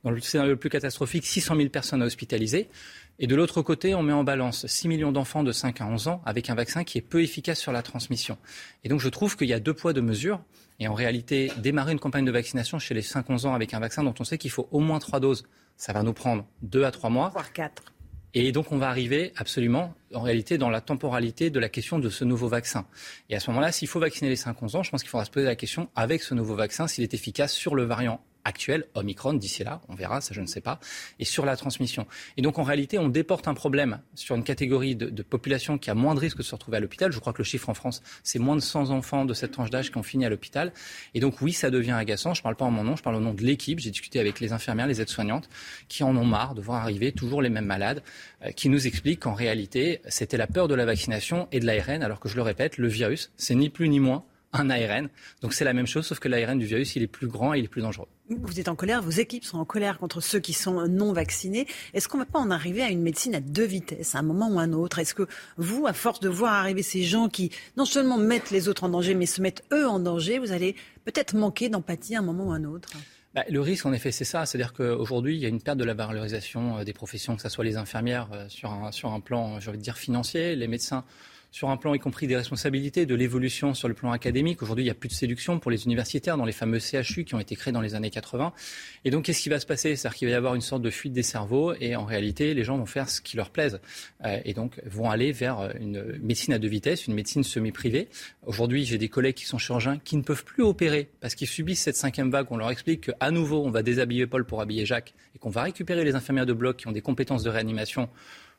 dans le scénario le plus catastrophique, 600 000 personnes à hospitaliser. Et de l'autre côté, on met en balance 6 millions d'enfants de 5 à 11 ans avec un vaccin qui est peu efficace sur la transmission. Et donc, je trouve qu'il y a deux poids, deux mesures. Et en réalité, démarrer une campagne de vaccination chez les 5-11 ans avec un vaccin dont on sait qu'il faut au moins 3 doses, ça va nous prendre 2 à 3 mois. Voire 4. Et donc, on va arriver absolument, en réalité, dans la temporalité de la question de ce nouveau vaccin. Et à ce moment-là, s'il faut vacciner les 5-11 ans, je pense qu'il faudra se poser la question, avec ce nouveau vaccin, s'il est efficace sur le variant actuel, Omicron, d'ici là, on verra, ça je ne sais pas, et sur la transmission. Et donc en réalité, on déporte un problème sur une catégorie de, de population qui a moins de risques de se retrouver à l'hôpital. Je crois que le chiffre en France, c'est moins de 100 enfants de cette tranche d'âge qui ont fini à l'hôpital. Et donc oui, ça devient agaçant. Je ne parle pas en mon nom, je parle au nom de l'équipe. J'ai discuté avec les infirmières, les aides-soignantes, qui en ont marre de voir arriver toujours les mêmes malades, euh, qui nous expliquent qu'en réalité, c'était la peur de la vaccination et de l'ARN, alors que je le répète, le virus, c'est ni plus ni moins un ARN. Donc c'est la même chose, sauf que l'ARN du virus, il est plus grand et il est plus dangereux. Vous êtes en colère, vos équipes sont en colère contre ceux qui sont non vaccinés. Est-ce qu'on ne va pas en arriver à une médecine à deux vitesses, à un moment ou à un autre? Est-ce que vous, à force de voir arriver ces gens qui non seulement mettent les autres en danger, mais se mettent eux en danger, vous allez peut-être manquer d'empathie à un moment ou à un autre? Bah, le risque, en effet, c'est ça. C'est-à-dire qu'aujourd'hui, il y a une perte de la valorisation euh, des professions, que ce soit les infirmières euh, sur un, sur un plan, j'ai envie dire, financier, les médecins sur un plan y compris des responsabilités, de l'évolution sur le plan académique. Aujourd'hui, il n'y a plus de séduction pour les universitaires dans les fameux CHU qui ont été créés dans les années 80. Et donc, qu'est-ce qui va se passer? C'est-à-dire qu'il va y avoir une sorte de fuite des cerveaux et en réalité, les gens vont faire ce qui leur plaise euh, et donc vont aller vers une médecine à deux vitesses, une médecine semi-privée. Aujourd'hui, j'ai des collègues qui sont chirurgiens qui ne peuvent plus opérer parce qu'ils subissent cette cinquième vague. On leur explique qu'à nouveau, on va déshabiller Paul pour habiller Jacques et qu'on va récupérer les infirmières de bloc qui ont des compétences de réanimation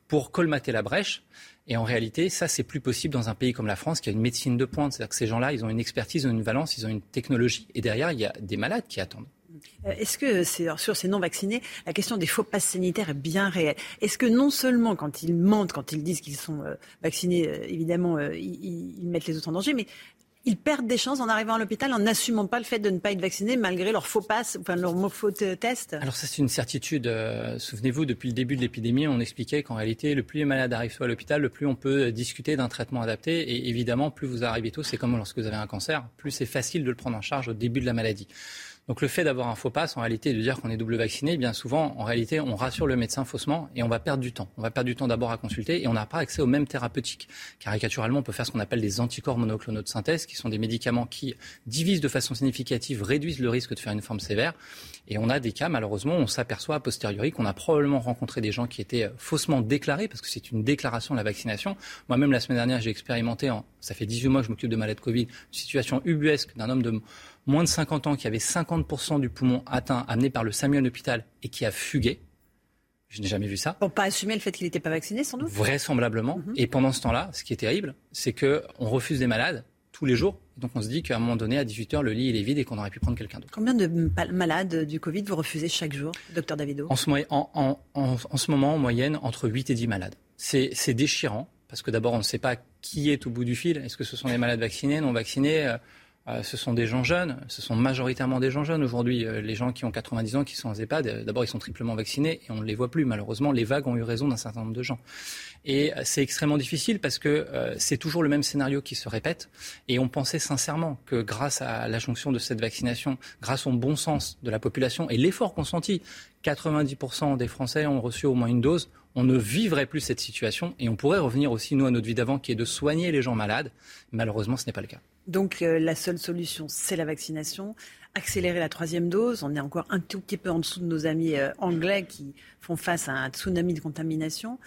pour colmater la brèche. Et en réalité, ça, c'est plus possible dans un pays comme la France qui a une médecine de pointe. C'est-à-dire que ces gens-là, ils ont une expertise, ils ont une valence, ils ont une technologie. Et derrière, il y a des malades qui attendent. Euh, est-ce que sur ces non-vaccinés, la question des faux passes sanitaires est bien réelle? Est-ce que non seulement quand ils mentent, quand ils disent qu'ils sont euh, vaccinés, euh, évidemment, ils, ils, mettent les autres en danger, mais ils perdent des chances en arrivant à l'hôpital en n'assumant pas le fait de ne pas être vaccinés malgré leur faux passe, enfin leur faux test Alors ça c'est une certitude. Euh, souvenez-vous, depuis le début de l'épidémie, on expliquait qu'en réalité, le plus les malades arrivent à l'hôpital, le plus on peut discuter d'un traitement adapté. Et évidemment, plus vous arrivez tôt, c'est comme lorsque vous avez un cancer, plus c'est facile de le prendre en charge au début de la maladie. Donc le fait d'avoir un faux passe, en réalité, de dire qu'on est double vacciné, bien souvent, en réalité, on rassure le médecin faussement et on va perdre du temps. On va perdre du temps d'abord à consulter et on n'a pas accès aux mêmes thérapeutiques. Caricaturalement, on peut faire ce qu'on appelle des anticorps monoclonaux de synthèse, qui sont des médicaments qui divisent de façon significative, réduisent le risque de faire une forme sévère. Et on a des cas, malheureusement, on s'aperçoit a posteriori qu'on a probablement rencontré des gens qui étaient faussement déclarés, parce que c'est une déclaration de la vaccination. Moi-même, la semaine dernière, j'ai expérimenté, en, ça fait 18 mois que je m'occupe de malades Covid, une situation ubuesque d'un homme de moins de 50 ans qui avait 50% du poumon atteint, amené par le Samuel Hôpital et qui a fugué. Je n'ai jamais vu ça. Pour pas assumer le fait qu'il n'était pas vacciné, sans doute Vraisemblablement. Mhm. Et pendant ce temps-là, ce qui est terrible, c'est qu'on refuse des malades tous les jours. Donc on se dit qu'à un moment donné, à 18h, le lit il est vide et qu'on aurait pu prendre quelqu'un d'autre. Combien de malades du Covid vous refusez chaque jour, docteur Davido? En ce, en, en ce, moment, en moyenne, entre 8 et 10 malades. C'est déchirant, parce que d'abord, on ne sait pas qui est au bout du fil. Est-ce que ce sont des malades vaccinés, non vaccinés? Euh, euh, ce sont des gens jeunes, ce sont majoritairement des gens jeunes aujourd'hui. Euh, les gens qui ont 90 ans, qui sont en EHPAD, euh, d'abord ils sont triplement vaccinés et on ne les voit plus. Malheureusement, les vagues ont eu raison d'un certain nombre de gens. Et c'est extrêmement difficile parce que c'est toujours le même scénario qui se répète. Et on pensait sincèrement que grâce à la jonction de cette vaccination, grâce au bon sens de la population et l'effort consenti, 90% des Français ont reçu au moins une dose. On ne vivrait plus cette situation et on pourrait revenir aussi, nous, à notre vie d'avant, qui est de soigner les gens malades. Malheureusement, ce n'est pas le cas. Donc euh, la seule solution, c'est la vaccination. Accélérer la troisième dose. On est encore un tout petit peu en dessous de nos amis euh, anglais qui font face à un tsunami de contamination.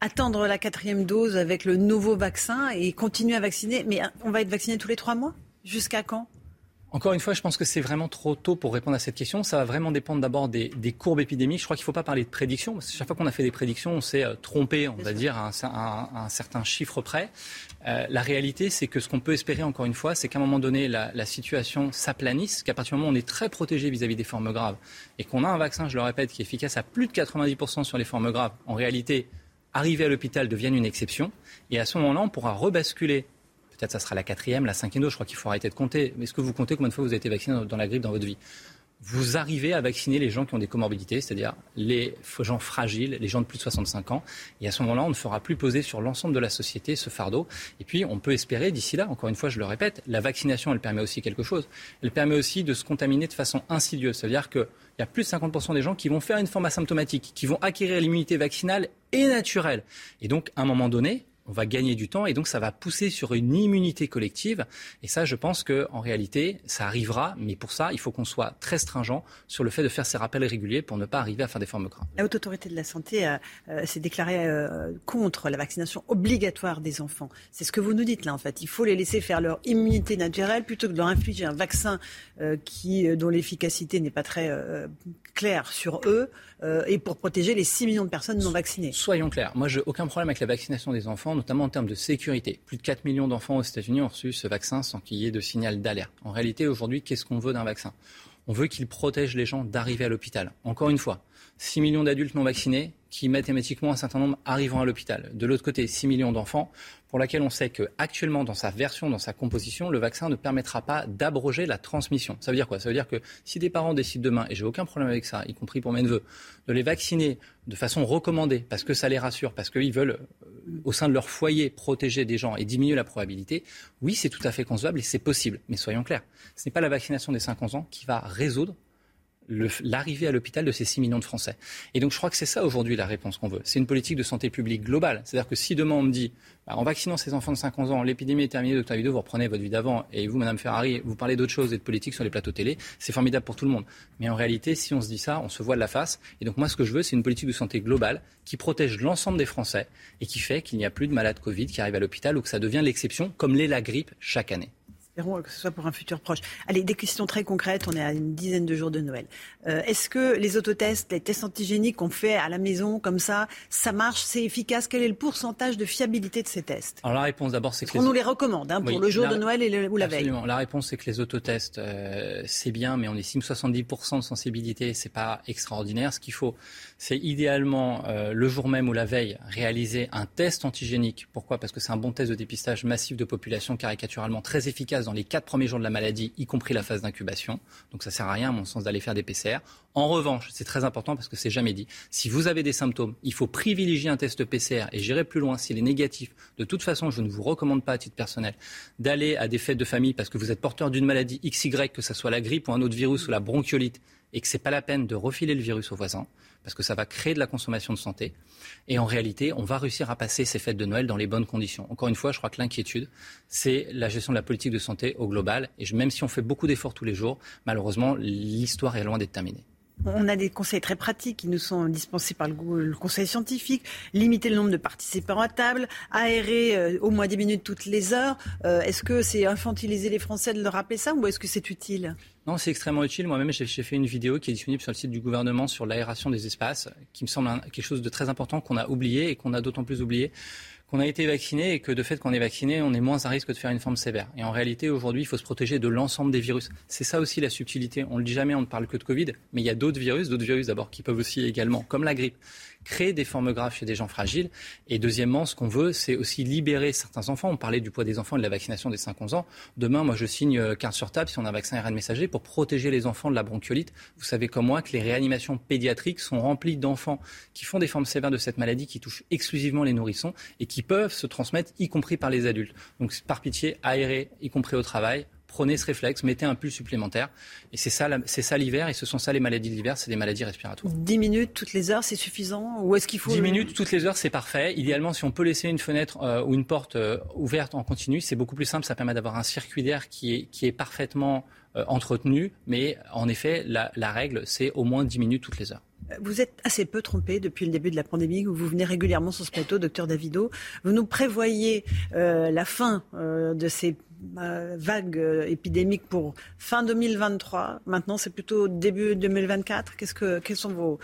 Attendre la quatrième dose avec le nouveau vaccin et continuer à vacciner. Mais euh, on va être vacciné tous les trois mois? Jusqu'à quand? Encore une fois, je pense que c'est vraiment trop tôt pour répondre à cette question. Ça va vraiment dépendre d'abord des, courbes épidémiques. Je crois qu'il ne faut pas parler de prédictions, parce que chaque fois qu'on a fait des prédictions, on s'est euh, trompé, on va dire, à un, certain chiffre près. Euh, la réalité, c'est que ce qu'on peut espérer, encore une fois, c'est qu'à un moment donné, la, situation s'aplanisse, qu'à partir du moment où on est très protégé vis-à-vis des formes graves, et qu'on a un vaccin, je le répète, qui est efficace à plus de 90% sur les formes graves, en réalité, arriver à l'hôpital devienne une exception. Et à ce moment-là, on pourra rebasculer Peut-être ça sera la quatrième, la cinquième dose. Je crois qu'il faut arrêter de compter. Mais est-ce que vous comptez combien de fois vous avez été vacciné dans la grippe dans votre vie? Vous arrivez à vacciner les gens qui ont des comorbidités, c'est-à-dire les gens fragiles, les gens de plus de 65 ans. Et à ce moment-là, on ne fera plus poser sur l'ensemble de la société ce fardeau. Et puis, on peut espérer, d'ici là, encore une fois, je le répète, la vaccination, elle permet aussi quelque chose. Elle permet aussi de se contaminer de façon insidieuse. C'est-à-dire qu'il y a plus de 50% des gens qui vont faire une forme asymptomatique, qui vont acquérir l'immunité vaccinale et naturelle. Et donc, à un moment donné, on va gagner du temps et donc ça va pousser sur une immunité collective. Et ça, je pense qu'en réalité, ça arrivera, mais pour ça, il faut qu'on soit très stringent sur le fait de faire ces rappels réguliers pour ne pas arriver à faire des formes graves. La Haute Autorité de la Santé euh, euh, s'est déclarée euh, contre la vaccination obligatoire des enfants. C'est ce que vous nous dites là, en fait. Il faut les laisser faire leur immunité naturelle plutôt que de leur infliger un vaccin qui, dont l'efficacité n'est pas très claire sur eux et pour protéger les 6 millions de personnes non vaccinées. Soyons clairs. Moi, j'ai aucun problème avec la vaccination des enfants notamment en termes de sécurité. Plus de 4 millions d'enfants aux États-Unis ont reçu ce vaccin sans qu'il y ait de signal d'alerte. En réalité, aujourd'hui, qu'est-ce qu'on veut d'un vaccin? On veut qu'il protège les gens d'arriver à l'hôpital. Encore une fois, 6 millions d'adultes non vaccinés qui mathématiquement un certain nombre arrivant à l'hôpital. De l'autre côté, 6 millions d'enfants pour laquelle on sait qu'actuellement, dans sa version, dans sa composition, le vaccin ne permettra pas d'abroger la transmission. Ça veut dire quoi? Ça veut dire que si des parents décident demain, et j'ai aucun problème avec ça, y compris pour mes neveux, de les vacciner de façon recommandée, parce que ça les rassure, parce qu'ils veulent, euh, au sein de leur foyer, protéger des gens et diminuer la probabilité, oui, c'est tout à fait concevable et c'est possible. Mais soyons clairs, ce n'est pas la vaccination des 5 ans qui va résoudre l'arrivée à l'hôpital de ces 6 millions de Français. Et donc je crois que c'est ça aujourd'hui la réponse qu'on veut. C'est une politique de santé publique globale. C'est-à-dire que si demain on me dit, bah, en vaccinant ces enfants de 50 ans, l'épidémie est terminée, docteur Vidal, vous reprenez votre vie d'avant, et vous, Madame Ferrari, vous parlez d'autre chose et de politique sur les plateaux télé, c'est formidable pour tout le monde. Mais en réalité, si on se dit ça, on se voit de la face. Et donc moi, ce que je veux, c'est une politique de santé globale qui protège l'ensemble des Français et qui fait qu'il n'y a plus de malades Covid qui arrivent à l'hôpital ou que ça devient l'exception, comme l'est la grippe chaque année que ce soit pour un futur proche. Allez, des questions très concrètes. On est à une dizaine de jours de Noël. Euh, est-ce que les autotests, les tests antigéniques qu'on fait à la maison comme ça, ça marche, c'est efficace? Quel est le pourcentage de fiabilité de ces tests? Alors la réponse d'abord, c'est que on nous les recommande hein, pour le jour de Noël et ou la absolument. La réponse, c'est que les autotests, euh, c'est bien, mais on estime 70% de sensibilité. C'est pas extraordinaire. Ce qu'il faut, c'est idéalement euh, le jour même ou la veille réaliser un test antigénique. Pourquoi? Parce que c'est un bon test de dépistage massif de population, caricaturalement très efficace dans les quatre premiers jours de la maladie, y compris la phase d'incubation. Donc ça sert à rien, à mon sens, d'aller faire des PCR. En revanche, c'est très important parce que c'est jamais dit. Si vous avez des symptômes, il faut privilégier un test PCR et j'irai plus loin s'il est négatif. De toute façon, je ne vous recommande pas à titre personnel d'aller à des fêtes de famille parce que vous êtes porteur d'une maladie XY, que ce soit la grippe ou un autre virus ou la bronchiolite, et que c'est pas la peine de refiler le virus aux voisins parce que ça va créer de la consommation de santé. Et en réalité, on va réussir à passer ces fêtes de Noël dans les bonnes conditions. Encore une fois, je crois que l'inquiétude, c'est la gestion de la politique de santé au global. Et même si on fait beaucoup d'efforts tous les jours, malheureusement, l'histoire est loin d'être terminée. On a des conseils très pratiques qui nous sont dispensés par le, conseil scientifique. Limiter le nombre de participants à table, aérer euh, au moins 10 minutes toutes les heures. Euh, est-ce que c'est infantiliser les Français de leur rappeler ça ou est-ce que c'est utile? Non, c'est extrêmement utile. Moi-même, j'ai fait une vidéo qui est disponible sur le site du gouvernement sur l'aération des espaces, qui me semble quelque chose de très important qu'on a oublié et qu'on a d'autant plus oublié qu'on a été vacciné et que de fait qu'on est vacciné, on est moins à risque de faire une forme sévère. Et en réalité, aujourd'hui, il faut se protéger de l'ensemble des virus. C'est ça aussi la subtilité. On ne le dit jamais, on ne parle que de Covid, mais il y a d'autres virus, d'autres virus d'abord qui peuvent aussi également, comme la grippe, créer des formes graves chez des gens fragiles. Et deuxièmement, ce qu'on veut, c'est aussi libérer certains enfants. On parlait du poids des enfants et de la vaccination des 5-11 ans. Demain, moi, je signe euh, carte sur table si on a un vaccin ARN messager pour protéger les enfants de la bronchiolite. Vous savez comme moi que les réanimations pédiatriques sont remplies d'enfants qui font des formes sévères de cette maladie, qui touchent exclusivement les nourrissons et qui peuvent se transmettre, y compris par les adultes. Donc, par pitié, aérer, y compris au travail, prenez ce réflexe, mettez un pull supplémentaire. Et c'est ça, c'est ça l'hiver, et ce sont ça les maladies de l'hiver, c'est des maladies respiratoires. 10 minutes toutes les heures, c'est suffisant Ou est-ce qu'il faut 10 minutes toutes les heures, c'est parfait. Idéalement, si on peut laisser une fenêtre euh, ou une porte euh, ouverte en continu, c'est beaucoup plus simple. Ça permet d'avoir un circuit d'air qui est, qui est parfaitement euh, entretenu. Mais en effet, la, la règle, c'est au moins 10 minutes toutes les heures. Vous êtes assez peu trompé depuis le début de la pandémie, où vous venez régulièrement sur ce plateau, docteur Davido. Vous nous prévoyez la fin de ces vague épidémique pour fin 2023. Maintenant, c'est plutôt début 2024. Qu'est-ce que, quelles sont vos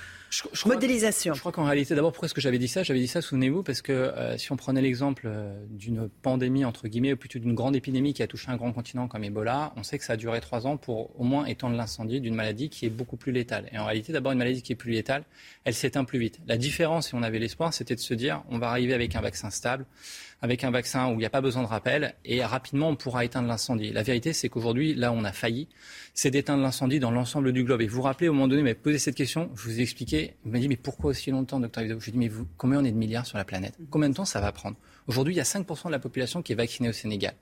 modélisations Je crois qu'en réalité, d'abord, pourquoi est-ce que j'avais dit ça? J'avais dit ça, souvenez-vous, parce que si on prenait l'exemple d'une pandémie, entre guillemets, ou plutôt d'une grande épidémie qui a touché un grand continent comme Ebola, on sait que ça a duré trois ans pour au moins étendre l'incendie d'une maladie qui est beaucoup plus létale. Et en réalité, d'abord, une maladie qui est plus létale, elle s'éteint plus vite. La différence, si on avait l'espoir, c'était de se dire, on va arriver avec un vaccin stable, avec un vaccin où il n'y a pas besoin de rappel, et rapidement, on pourra éteindre l'incendie. La vérité, c'est qu'aujourd'hui, là, on a failli, c'est d'éteindre l'incendie dans l'ensemble du globe. Et vous vous rappelez, au moment donné, m'avez posé cette question, je vous ai expliqué, vous m'avez dit, mais pourquoi aussi longtemps, docteur Je lui ai dit, mais vous, combien on est de milliards sur la planète? Combien de temps ça va prendre? Aujourd'hui, il y a 5% de la population qui est vaccinée au Sénégal.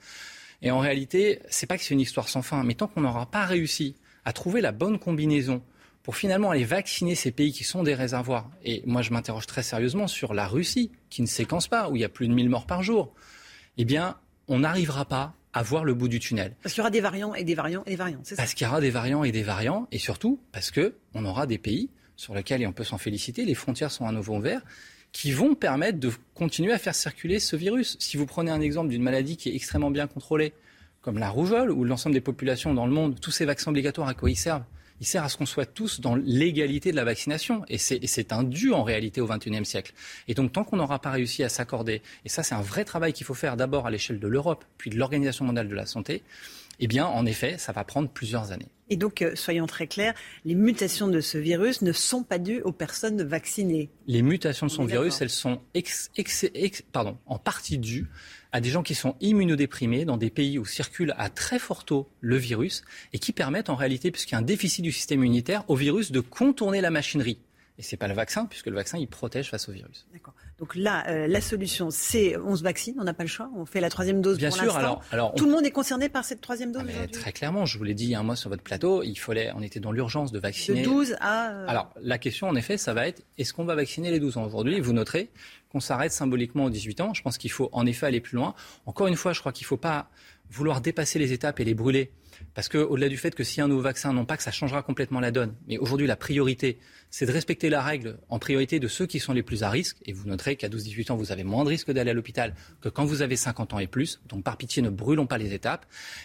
Et en réalité, c'est pas que c'est une histoire sans fin, mais tant qu'on n'aura pas réussi à trouver la bonne combinaison pour finalement aller vacciner ces pays qui sont des réservoirs. Et moi, je m'interroge très sérieusement sur la Russie, qui ne séquence pas, où il y a plus de 1000 morts par jour. Eh bien, on n'arrivera pas à voir le bout du tunnel. Parce qu'il y aura des variants et des variants et des variants, c'est ça? Parce qu'il y aura des variants et des variants, et surtout parce qu'on aura des pays sur lesquels, et on peut s'en féliciter, les frontières sont à nouveau ouvertes, qui vont permettre de continuer à faire circuler ce virus. Si vous prenez un exemple d'une maladie qui est extrêmement bien contrôlée, comme la rougeole, ou l'ensemble des populations dans le monde, tous ces vaccins obligatoires, à quoi ils servent il sert à ce qu'on soit tous dans l'égalité de la vaccination. Et c'est un dû en réalité au XXIe siècle. Et donc tant qu'on n'aura pas réussi à s'accorder, et ça c'est un vrai travail qu'il faut faire d'abord à l'échelle de l'Europe, puis de l'Organisation mondiale de la santé, eh bien en effet, ça va prendre plusieurs années. Et donc, euh, soyons très clairs, les mutations de ce virus ne sont pas dues aux personnes vaccinées. Les mutations de son virus, elles sont pardon, en partie dues à des gens qui sont immunodéprimés dans des pays où circule à très fort taux le virus et qui permettent en réalité, puisqu'il y a un déficit du système immunitaire, au virus de contourner la machinerie. Et ce n'est pas le vaccin, puisque le vaccin, il protège face au virus. D'accord. Donc là, euh, la solution, c'est on se vaccine, on n'a pas le choix, on fait la troisième dose Bien pour sûr, alors, alors Tout le monde est concerné par cette troisième dose ah, Très clairement, je vous l'ai dit il y a un mois sur votre plateau, il fallait, on était dans l'urgence de vacciner. De 12 à... Euh, alors la question, en effet, ça va être, est-ce qu'on va vacciner les 12 ans? Aujourd'hui, vous noterez qu'on s'arrête symboliquement aux 18 ans. Je pense qu'il faut en effet aller plus loin. Encore une fois, je crois qu'il ne faut pas vouloir dépasser les étapes et les brûler. Parce qu'au-delà du fait que a un nouveau vaccin, non pas que ça changera complètement la donne, mais aujourd'hui la priorité, c'est de respecter la règle en priorité de ceux qui sont les plus à risque. Et vous noterez qu'à 12-18 ans, vous avez moins de risque d'aller à l'hôpital que quand vous avez 50 ans et plus. Donc par pitié, ne brûlons pas les étapes.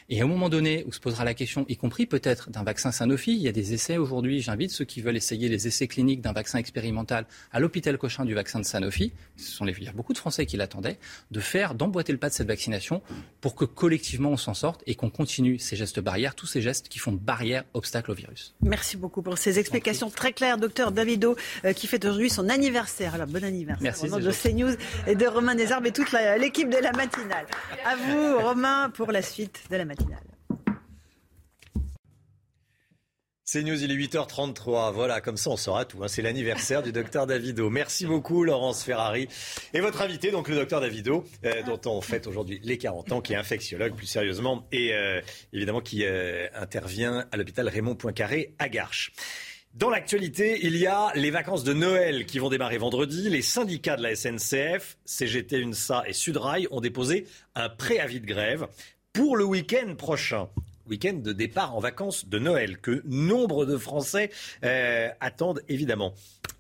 Et au moment donné où se posera la question, y compris peut-être d'un vaccin Sanofi, il y a des essais aujourd'hui. J'invite ceux qui veulent essayer les essais cliniques d'un vaccin expérimental à l'hôpital Cochin du vaccin de Sanofi. Ce sont il y a beaucoup de Français qui l'attendaient, de faire, d'emboîter le pas de cette vaccination pour que collectivement on s'en sorte et qu'on continue ces gestes barrières, tous ces gestes qui font barrière, obstacle au virus. Merci beaucoup pour ces explications très claires, docteur Davido, euh, qui fait aujourd'hui son anniversaire. Alors, bon anniversaire. Merci. de CNews et de Romain Desarbes et toute l'équipe de la matinale. À vous, Romain, pour la suite de la matinale. C'est News, il est 8h33. Voilà, comme ça on saura tout. Hein. C'est l'anniversaire du docteur Davido. Merci beaucoup Laurence Ferrari. Et votre invité, donc le docteur Davido, euh, dont on fête aujourd'hui les 40 ans, qui est infectiologue plus sérieusement, et euh, évidemment qui euh, intervient à l'hôpital Raymond Poincaré à Garches. Dans l'actualité, il y a les vacances de Noël qui vont démarrer vendredi. Les syndicats de la SNCF, CGT, UNSA et Sudrail ont déposé un préavis de grève pour le week-end prochain week-end de départ en vacances de Noël que nombre de Français euh, attendent évidemment.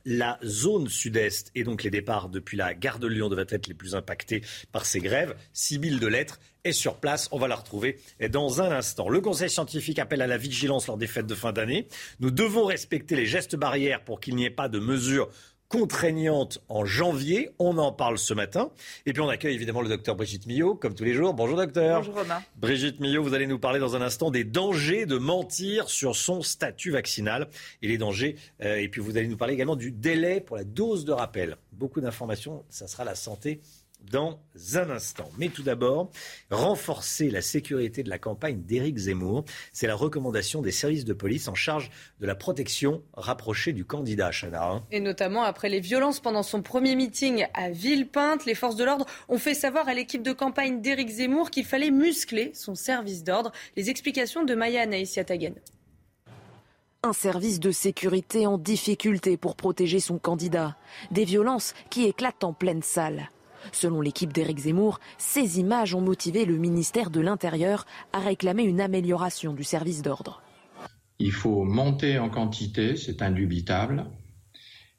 La zone sud-est et donc les départs depuis la gare de Lyon devraient être les plus impactés par ces grèves. 6000 de lettres est sur place. On va la retrouver dans un instant. Le Conseil scientifique appelle à la vigilance lors des fêtes de fin d'année. Nous devons respecter les gestes barrières pour qu'il n'y ait pas de mesures contraignante en janvier. On en parle ce matin. Et puis on accueille évidemment le docteur Brigitte Millot, comme tous les jours. Bonjour docteur. Bonjour Romain. Brigitte Millot, vous allez nous parler dans un instant des dangers de mentir sur son statut vaccinal et les dangers. Euh, et puis vous allez nous parler également du délai pour la dose de rappel. Beaucoup d'informations, ça sera la santé dans un instant. Mais tout d'abord, renforcer la sécurité de la campagne d'Éric Zemmour. C'est la recommandation des services de police en charge de la protection rapprochée du candidat, Chana. Hein. Et notamment après les violences pendant son premier meeting à Villepinte, les forces de l'ordre ont fait savoir à l'équipe de campagne d'Éric Zemmour qu'il fallait muscler son service d'ordre. Les explications de Maya Anaïs Yatagen. Un service de sécurité en difficulté pour protéger son candidat. Des violences qui éclatent en pleine salle. Selon l'équipe d'Éric Zemmour, ces images ont motivé le ministère de l'Intérieur à réclamer une amélioration du service d'ordre. Il faut monter en quantité, c'est indubitable.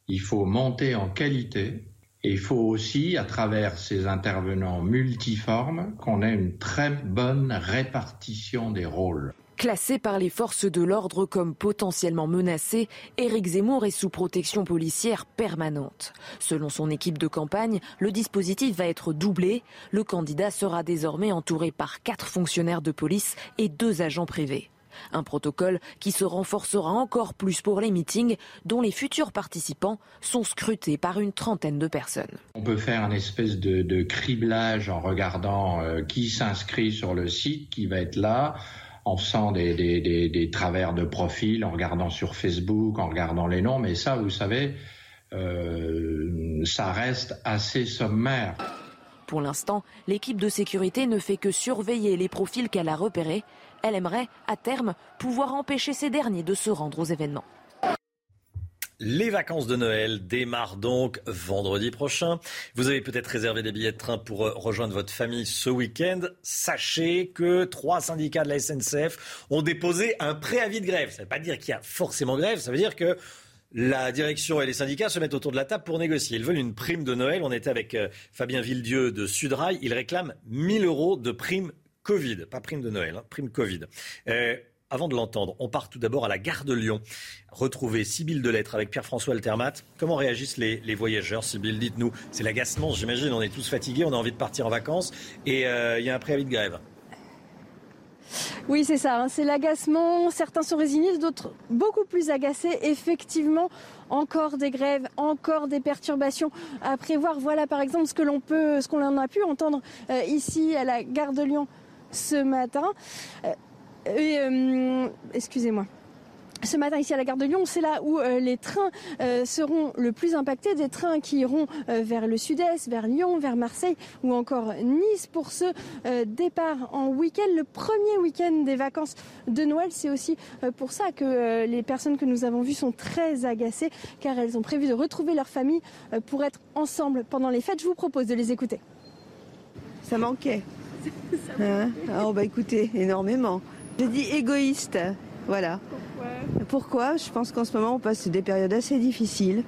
Il faut monter en qualité. Et il faut aussi, à travers ces intervenants multiformes, qu'on ait une très bonne répartition des rôles. Classé par les forces de l'ordre comme potentiellement menacé, Éric Zemmour est sous protection policière permanente. Selon son équipe de campagne, le dispositif va être doublé. Le candidat sera désormais entouré par quatre fonctionnaires de police et deux agents privés. Un protocole qui se renforcera encore plus pour les meetings dont les futurs participants sont scrutés par une trentaine de personnes. On peut faire un espèce de, criblage en regardant euh, qui s'inscrit sur le site, qui va être là en faisant des, travers de profil, en regardant sur Facebook, en regardant les noms, mais ça, vous savez, euh, ça reste assez sommaire. Pour l'instant, l'équipe de sécurité ne fait que surveiller les profils qu'elle a repérés. Elle aimerait, à terme, pouvoir empêcher ces derniers de se rendre aux événements. Les vacances de Noël démarrent donc vendredi prochain. Vous avez peut-être réservé des billets de train pour euh, rejoindre votre famille ce week-end. Sachez que trois syndicats de la SNCF ont déposé un préavis de grève. Ça ne veut pas dire qu'il y a forcément grève, ça veut dire que la direction et les syndicats se mettent autour de la table pour négocier. Ils veulent une prime de Noël. On était avec euh, Fabien Villedieu de Sudrail. Il réclame 1000 euros de prime Covid. Pas prime de Noël, hein, prime Covid. Euh, avant de l'entendre, on part tout d'abord à la gare de Lyon. Retrouver Sybille Delettre avec Pierre-François Altermat. Comment réagissent les, voyageurs, Sybille Dites-nous. C'est l'agacement, j'imagine. On est tous fatigués, on a envie de partir en vacances et euh, il y a un préavis de grève. Oui, c'est ça. Hein. C'est l'agacement. Certains sont résignés, d'autres beaucoup plus agacés. Effectivement, encore des grèves, encore des perturbations à prévoir. Voilà, par exemple, ce que l'on peut, ce qu'on a pu entendre euh, ici à la gare de Lyon ce matin. Euh, euh, excusez-moi. Ce matin ici à la gare de Lyon, c'est là où euh, les trains euh, seront le plus impactés, des trains qui iront vers le sud-est, vers Lyon, vers Marseille ou encore Nice pour ce départ en week-end, le premier week-end des vacances de Noël. C'est aussi pour ça que les personnes que nous avons vues sont très agacées car elles ont prévu de retrouver leur famille pour être ensemble pendant les fêtes. Je vous propose de les écouter. Ça manquait. [LAUGHS] Hein? oh bah écoutez, énormément. J'ai dit égoïste. Voilà. Pourquoi Pourquoi? Je pense qu'en ce moment, on passe des périodes assez difficiles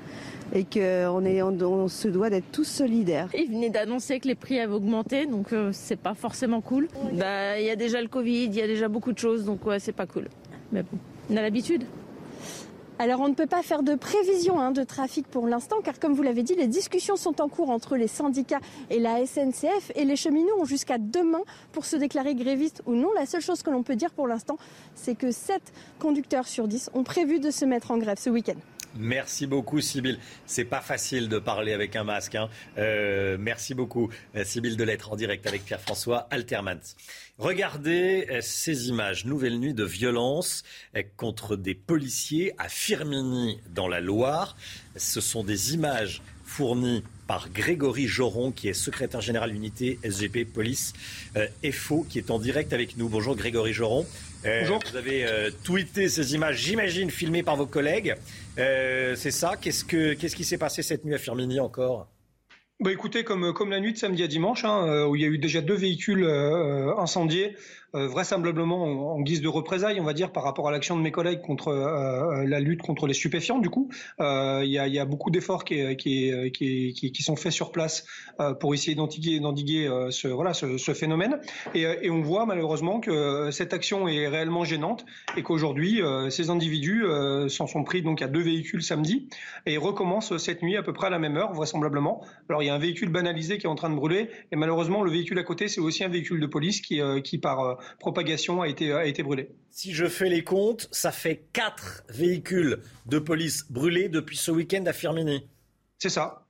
et qu'on on, se doit d'être tous solidaires. Il venait d'annoncer que les prix avaient augmenté, donc euh, c'est pas forcément cool. Bah, il y a déjà le Covid, il y a déjà beaucoup de choses, donc ouais, c'est pas cool. Mais bon, on a l'habitude. Alors on ne peut pas faire de prévision hein, de trafic pour l'instant car comme vous l'avez dit, les discussions sont en cours entre les syndicats et la SNCF et les cheminots ont jusqu'à demain pour se déclarer grévistes ou non. La seule chose que l'on peut dire pour l'instant, c'est que 7 conducteurs sur 10 ont prévu de se mettre en grève ce week-end. Merci beaucoup, Sybille. C'est pas facile de parler avec un masque. Hein. Euh, merci beaucoup, euh, Sybille de l'être en direct avec Pierre-François Altermans. Regardez euh, ces images. Nouvelle nuit de violence contre des policiers à Firminy, dans la Loire. Ce sont des images fournies par Grégory Joron, qui est secrétaire général unité SGP Police FO, qui est en direct avec nous. Bonjour Grégory Joron. Bonjour. Vous avez tweeté ces images, j'imagine, filmées par vos collègues. Euh, c'est ça. Qu'est-ce, que, qu'est-ce qui s'est passé cette nuit à Firmini encore? Bah écoutez, comme, comme la nuit de samedi à dimanche, hein, euh, où il y a eu déjà deux véhicules euh, incendiés, euh, vraisemblablement en, guise de représailles, on va dire, par rapport à l'action de mes collègues contre euh, euh, la lutte contre les stupéfiants. Du coup, il y y, a, beaucoup d'efforts qui, qui, qui, qui, sont faits sur place pour essayer d'endiguer ce, voilà, ce, ce phénomène. Et, et, on voit malheureusement que cette action est réellement gênante et qu'aujourd'hui, ces individus s'en sont pris donc à deux véhicules samedi et recommencent cette nuit à peu près à la même heure, vraisemblablement. Alors il y a un véhicule banalisé qui est en train de brûler et malheureusement le véhicule à côté, c'est aussi un véhicule de police qui, qui par propagation a été, a été brûlée. Si je fais les comptes, ça fait quatre véhicules de police brûlés depuis ce week-end à Firmini. C'est ça.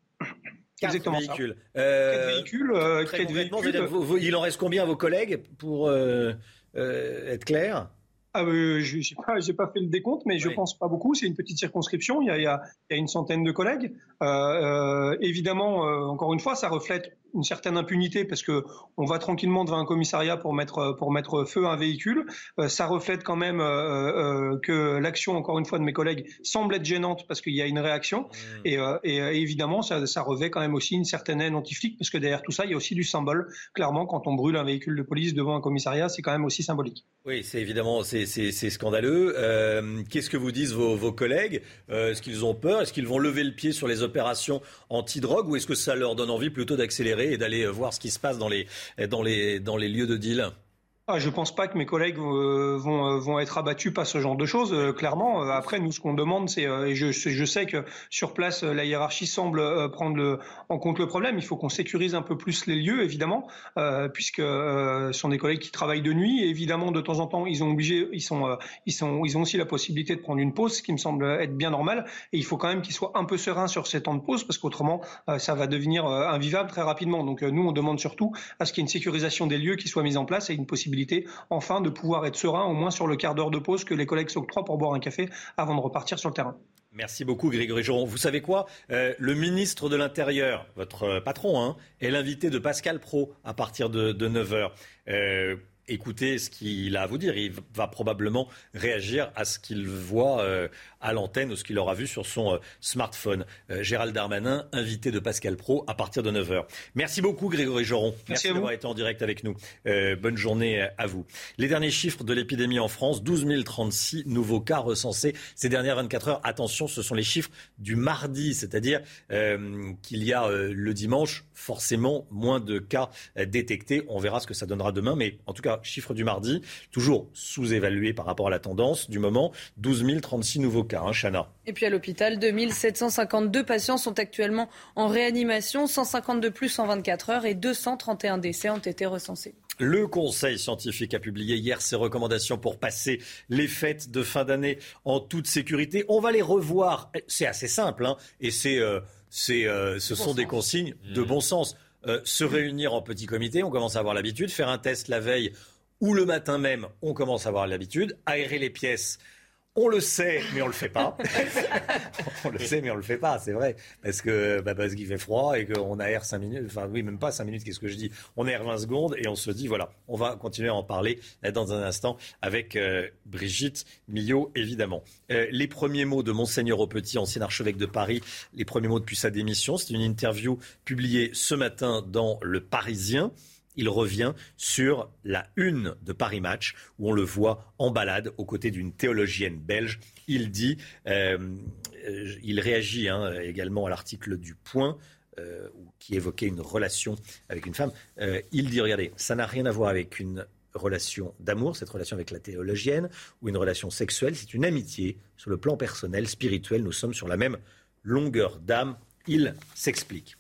Quatre Exactement véhicules. Ça. Euh, véhicules. Euh, véhicules. il en reste combien à vos collègues pour euh, être clair? Ah, je n'ai pas, pas, fait le décompte, mais je pense pas beaucoup. C'est une petite circonscription. Il y a, il y a, une centaine de collègues. Évidemment, encore une fois, ça reflète une certaine impunité parce que on va tranquillement devant un commissariat pour mettre pour mettre feu à un véhicule. Euh, ça reflète quand même euh, que l'action, encore une fois, de mes collègues semble être gênante parce qu'il y a une réaction. Mmh. Et, et, évidemment, ça, ça, revêt quand même aussi une certaine haine anti parce que derrière tout ça, il y a aussi du symbole. Clairement, quand on brûle un véhicule de police devant un commissariat, c'est quand même aussi symbolique. Oui, c'est évidemment c'est scandaleux. Qu'est-ce que vous disent vos, vos collègues? Est-ce qu'ils ont peur? Est-ce qu'ils vont lever le pied sur les opérations anti-drogue ou est-ce que ça leur donne envie plutôt d'accélérer et d'aller voir ce qui se passe dans les, dans les, dans les lieux de deal ah, je ne pense pas que mes collègues euh, vont, euh, vont être abattus par ce genre de choses, euh, clairement. Après, nous, ce qu'on demande, c'est, et je, sais que sur place, la hiérarchie semble prendre en compte le problème. Il faut qu'on sécurise un peu plus les lieux, évidemment, puisque ce sont des collègues qui travaillent de nuit. Évidemment, de temps en temps, ils sont, ils ils ont aussi la possibilité de prendre une pause, ce qui me semble être bien normal. Et il faut quand même qu'ils soient un peu sereins sur ces temps de pause, parce qu'autrement, ça va devenir invivable très rapidement. Donc, nous, on demande surtout à ce qu'il y ait une sécurisation des lieux qui soit mise en place et une possibilité enfin de pouvoir être serein au moins sur le quart d'heure de pause que les collègues s'octroient pour boire un café avant de repartir sur le terrain. Merci beaucoup Grégory Joron. Vous savez quoi? Euh, Le ministre de l'Intérieur, votre euh, patron, hein, est l'invité de Pascal Pro à partir de, 9h écoutez ce qu'il a à vous dire. Il va probablement réagir à ce qu'il voit euh, à l'antenne ou ce qu'il aura vu sur son euh, smartphone. Euh, Gérald Darmanin, invité de Pascal Pro à partir de 9h. Merci beaucoup Grégory Joron. Merci, d'avoir été en direct avec nous. bonne journée à vous. Les derniers chiffres de l'épidémie en France, 12 036 nouveaux cas recensés ces dernières 24 heures. Attention, ce sont les chiffres du mardi, c'est-à-dire qu'il y a le dimanche forcément moins de cas détectés. On verra ce que ça donnera demain, mais en tout cas, chiffre du mardi, toujours sous-évalué par rapport à la tendance du moment. 12 036 nouveaux cas, hein, Chana. Et puis à l'hôpital, 2752 patients sont actuellement en réanimation, 152 plus en 24 heures et 231 décès ont été recensés. Le Conseil scientifique a publié hier ses recommandations pour passer les fêtes de fin d'année en toute sécurité. On va les revoir. C'est assez simple, hein, et c'est, euh, c'est, euh, ce sont des consignes de mmh. bon sens. Euh, se réunir en petit comité, on commence à avoir l'habitude. Faire un test la veille ou le matin même, on commence à avoir l'habitude. Aérer les pièces, on le sait, mais on le fait pas. [LAUGHS] on le sait, mais on le fait pas, c'est vrai. Parce que bah parce qu'il fait froid et qu'on aère 5 minutes. Enfin, oui, même pas 5 minutes, qu'est-ce que je dis? On aère 20 secondes et on se dit, voilà, on va continuer à en parler dans un instant avec euh, Brigitte Millot, évidemment. Euh, les premiers mots de Monseigneur au Petit, ancien archevêque de Paris, les premiers mots depuis sa démission. C'est une interview publiée ce matin dans Le Parisien il revient sur la une de Paris Match, où on le voit en balade aux côtés d'une théologienne belge. Il dit, euh, il réagit hein, également à l'article du Point. Euh, qui évoquait une relation avec une femme, euh, il dit, regardez, ça n'a rien à voir avec une relation d'amour, cette relation avec la théologienne, ou une relation sexuelle, c'est une amitié sur le plan personnel, spirituel, nous sommes sur la même longueur d'âme, il s'explique.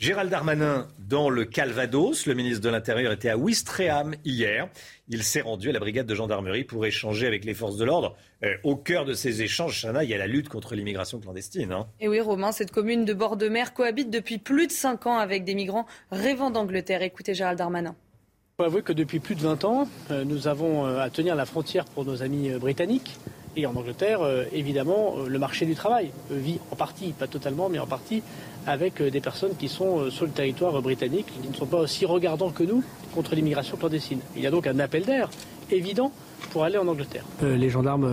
Gérald Darmanin dans le Calvados. Le ministre de l'Intérieur était à Ouistreham hier. Il s'est rendu à la brigade de gendarmerie pour échanger avec les forces de l'ordre. Euh, au cœur de ces échanges, Chana, il y a la lutte contre l'immigration clandestine. Hein. Et oui, Romain, cette commune de bord de mer cohabite depuis plus de 5 ans avec des migrants rêvant d'Angleterre. Écoutez Gérald Darmanin. Il faut avouer que depuis plus de 20 ans, euh, nous avons euh, à tenir la frontière pour nos amis britanniques. Et en Angleterre, évidemment, le marché du travail vit en partie, pas totalement, mais en partie, avec euh, des personnes qui sont euh, sur le territoire britannique, qui ne sont pas aussi regardants que nous contre l'immigration clandestine. Il y a donc un appel d'air évident pour aller en Angleterre. Euh, les gendarmes,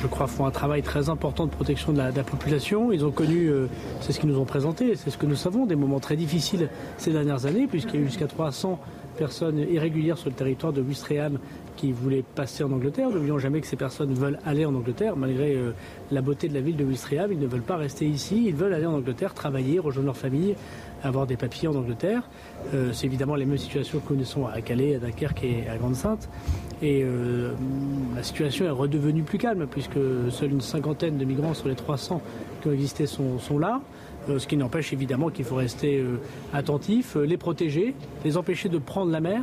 je crois, font un travail très important de protection de la, population. Ils ont connu, c'est ce qu'ils nous ont présenté, c'est ce que nous savons, des moments très difficiles ces dernières années, puisqu'il y a eu jusqu'à 300 personnes irrégulières sur le territoire de Wistreham qui voulaient passer en Angleterre. N'oublions jamais que ces personnes veulent aller en Angleterre, malgré euh, la beauté de la ville de Wistreham. Ils ne veulent pas rester ici, ils veulent aller en Angleterre, travailler, rejoindre leur famille, avoir des papiers en Angleterre. Euh, c'est évidemment les mêmes situations que nous connaissons à Calais, à Dunkerque et à Grande-Sainte. Et euh, la situation est redevenue plus calme, puisque seule une cinquantaine de migrants sur les 300 qui ont existé sont là. Euh, ce qui n'empêche évidemment qu'il faut rester euh, attentif, euh, les protéger, les empêcher de prendre la mer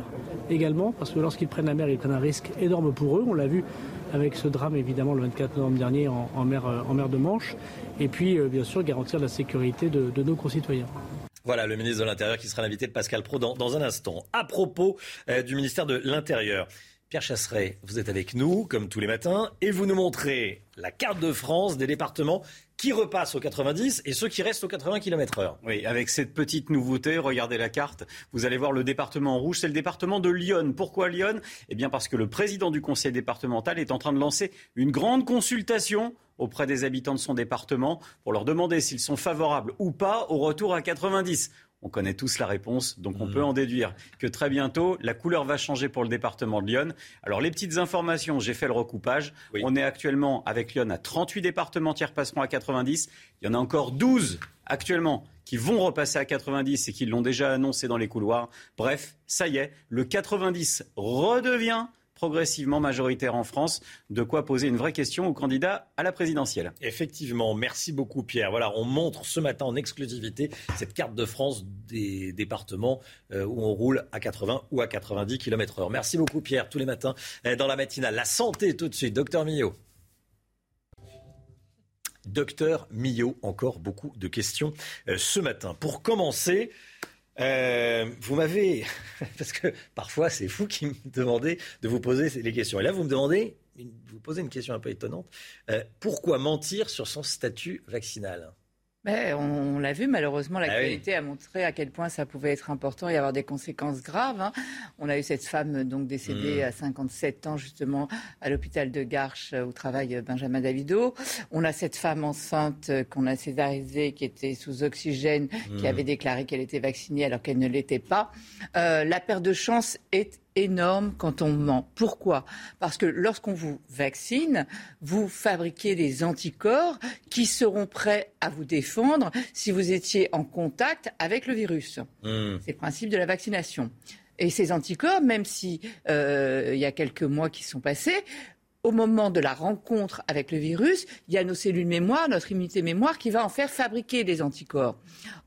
également, parce que lorsqu'ils prennent la mer, ils prennent un risque énorme pour eux. On l'a vu avec ce drame évidemment le 24 novembre dernier en, mer, en mer de Manche. Et puis bien sûr garantir la sécurité de, nos concitoyens. Voilà, le ministre de l'Intérieur qui sera l'invité de Pascal Pro dans, un instant. À propos du ministère de l'Intérieur, Pierre Chasseret, vous êtes avec nous, comme tous les matins, et vous nous montrez la carte de France des départements qui repassent au 90 et ceux qui restent au 80 km heure. Oui, avec cette petite nouveauté, regardez la carte, vous allez voir le département en rouge, c'est le département de Lyon. Pourquoi Lyon? Eh bien parce que le président du conseil départemental est en train de lancer une grande consultation auprès des habitants de son département pour leur demander s'ils sont favorables ou pas au retour à 90. On connaît tous la réponse, donc on peut en déduire que très bientôt, la couleur va changer pour le département de Lyon. Alors les petites informations, j'ai fait le recoupage. On est actuellement avec Lyon à 38 départements qui repasseront à 90. Il y en a encore 12 actuellement qui vont repasser à 90 et qui l'ont déjà annoncé dans les couloirs. Bref, ça y est, le 90 redevient progressivement majoritaire en France. De quoi poser une vraie question aux candidats à la présidentielle. Effectivement, merci beaucoup Pierre. Voilà, on montre ce matin en exclusivité cette carte de France des départements euh, où on roule à 80 ou à 90 km heure. Merci beaucoup Pierre, tous les matins euh, dans la matinale. La santé tout de suite, docteur Millot. Docteur Millot, encore beaucoup de questions euh, ce matin. Pour commencer, euh, vous m'avez, [LAUGHS] parce que parfois c'est vous qui me demandez de vous poser les questions. Et là, vous me demandez, vous posez une question un peu étonnante. Euh, pourquoi mentir sur son statut vaccinal? On, l'a vu, malheureusement, ah l'actualité a montré à quel point ça pouvait être important et avoir des conséquences graves. Hein. On a eu cette femme donc décédée mmh. à 57 ans, justement, à l'hôpital de Garches où travaille Benjamin Davido. On a cette femme enceinte qu'on a césarisée, qui était sous oxygène, qui mmh. avait déclaré qu'elle était vaccinée alors qu'elle ne l'était pas. Euh, la perte de chance est énorme quand on ment. Pourquoi? Parce que lorsqu'on vous vaccine, vous fabriquez des anticorps qui seront prêts à vous défendre si vous étiez en contact avec le virus. Hmm. C'est le principe de la vaccination. Et ces anticorps, même si euh, il y a quelques mois qui sont passés, au moment de la rencontre avec le virus, il y a nos cellules mémoire, notre immunité mémoire qui va en faire fabriquer des anticorps.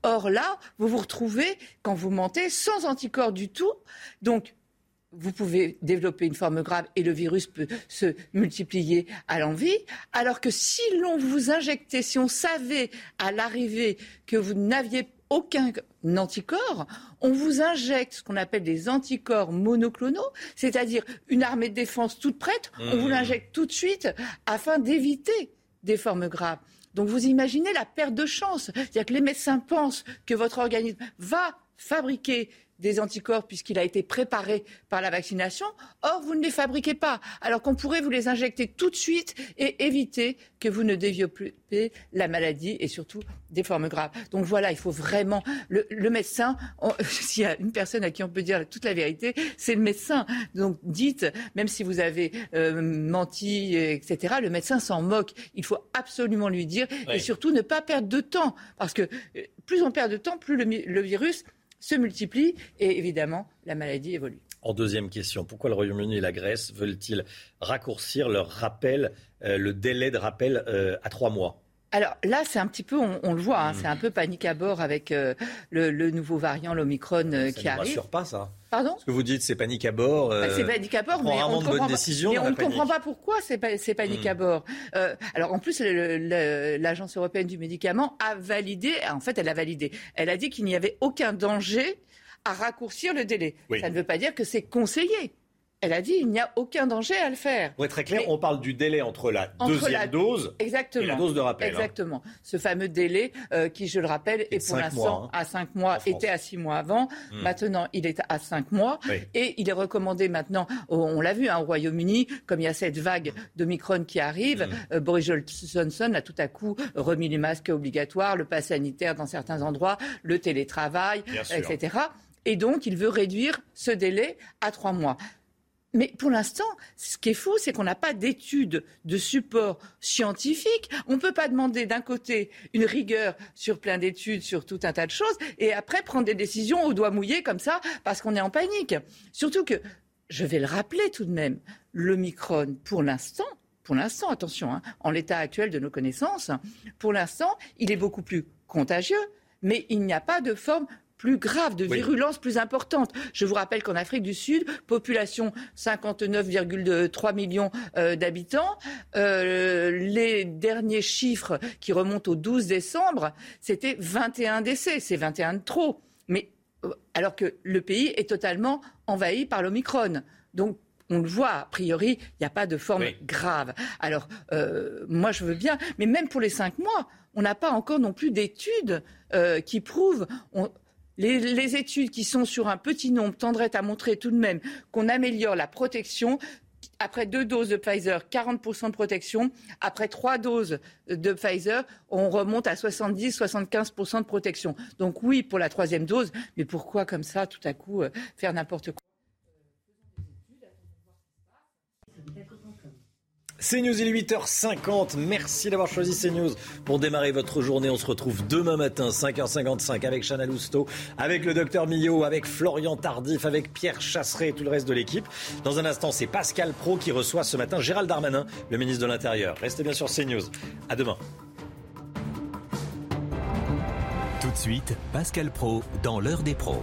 Or là, vous vous retrouvez, quand vous mentez, sans anticorps du tout. Donc, vous pouvez développer une forme grave et le virus peut se multiplier à l'envie, alors que si l'on vous injectait, si on savait à l'arrivée que vous n'aviez aucun anticorps, on vous injecte ce qu'on appelle des anticorps monoclonaux, c'est-à-dire une armée de défense toute prête, on vous mmh. l'injecte tout de suite afin d'éviter des formes graves. Donc vous imaginez la perte de chance. C'est-à-dire que les médecins pensent que votre organisme va fabriquer des anticorps puisqu'il a été préparé par la vaccination. Or, vous ne les fabriquez pas, alors qu'on pourrait vous les injecter tout de suite et éviter que vous ne développiez la maladie et surtout des formes graves. Donc voilà, il faut vraiment le, médecin. [LAUGHS] S'il y a une personne à qui on peut dire toute la vérité, c'est le médecin. Donc dites, même si vous avez euh, menti, etc., le médecin s'en moque. Il faut absolument lui dire et surtout ne pas perdre de temps, parce que euh, plus on perd de temps, plus le virus se multiplient et évidemment la maladie évolue. En deuxième question, pourquoi le Royaume-Uni et la Grèce veulent-ils raccourcir leur rappel, euh, le délai de rappel euh, à trois mois? Alors là, c'est un petit peu, on, le voit, hein, c'est un peu panique à bord avec euh, le, nouveau variant, l'Omicron, euh, qui arrive. Ça ne rassure pas, ça. Pardon? Ce que vous dites, c'est panique à bord. Bah, c'est panique à bord, mais on, ne comprend pas pourquoi c'est panique à hmm. bord. Euh, alors en plus, l'Agence européenne du médicament a validé, en fait, elle a validé. Elle a dit qu'il n'y avait aucun danger à raccourcir le délai. Ça ne veut pas dire que c'est conseillé. Elle a dit il n'y a aucun danger à le faire. Pour être très clair, on parle du délai entre la deuxième dose et la dose de rappel. Hein. Exactement. Ce fameux délai euh, qui, je le rappelle, est pour l'instant hein, à 5 mois, était à 6 mois avant. Hmm. Maintenant, il est à 5 mois. Et il est recommandé maintenant, on l'a vu hein, au Royaume-Uni, comme il y a cette vague de Micron qui arrive, hmm. euh, Boris Johnson a tout à coup remis les masques obligatoires, le pass sanitaire dans certains endroits, le télétravail, etc. Et donc, il veut réduire ce délai à 3 mois. Mais pour l'instant, ce qui est fou, c'est qu'on n'a pas d'études de support scientifique. On ne peut pas demander d'un côté une rigueur sur plein d'études, sur tout un tas de choses, et après prendre des décisions au doigt mouillé comme ça, parce qu'on est en panique. Surtout que, je vais le rappeler tout de même, le Micron, pour l'instant, pour l'instant, attention, hein, en l'état actuel de nos connaissances, pour l'instant, il est beaucoup plus contagieux, mais il n'y a pas de forme plus grave, de virulence plus importante. Je vous rappelle qu'en Afrique du Sud, population 59,3 millions euh, d'habitants, euh, les derniers chiffres qui remontent au 12 décembre, c'était 21 décès. C'est 21 de trop. Mais euh, alors que le pays est totalement envahi par l'Omicron. Donc on le voit, a priori, il n'y a pas de forme grave. Alors, euh, moi, je veux bien, mais même pour les cinq mois, on n'a pas encore non plus d'études euh, qui prouvent. Les, études qui sont sur un petit nombre tendraient à montrer tout de même qu'on améliore la protection. Après deux doses de Pfizer, 40% de protection. Après trois doses de Pfizer, on remonte à 70-75% de protection. Donc oui, pour la troisième dose, mais pourquoi comme ça, tout à coup, euh, faire n'importe quoi? CNews, il est 8h50. Merci d'avoir choisi CNews pour démarrer votre journée. On se retrouve demain matin, 5h55, avec Chana Lousteau, avec le docteur Millot, avec Florian Tardif, avec Pierre Chasseret et tout le reste de l'équipe. Dans un instant, c'est Pascal Pro qui reçoit ce matin Gérald Darmanin, le ministre de l'Intérieur. Restez bien sur CNews. À demain. Tout de suite, Pascal Pro dans l'heure des pros.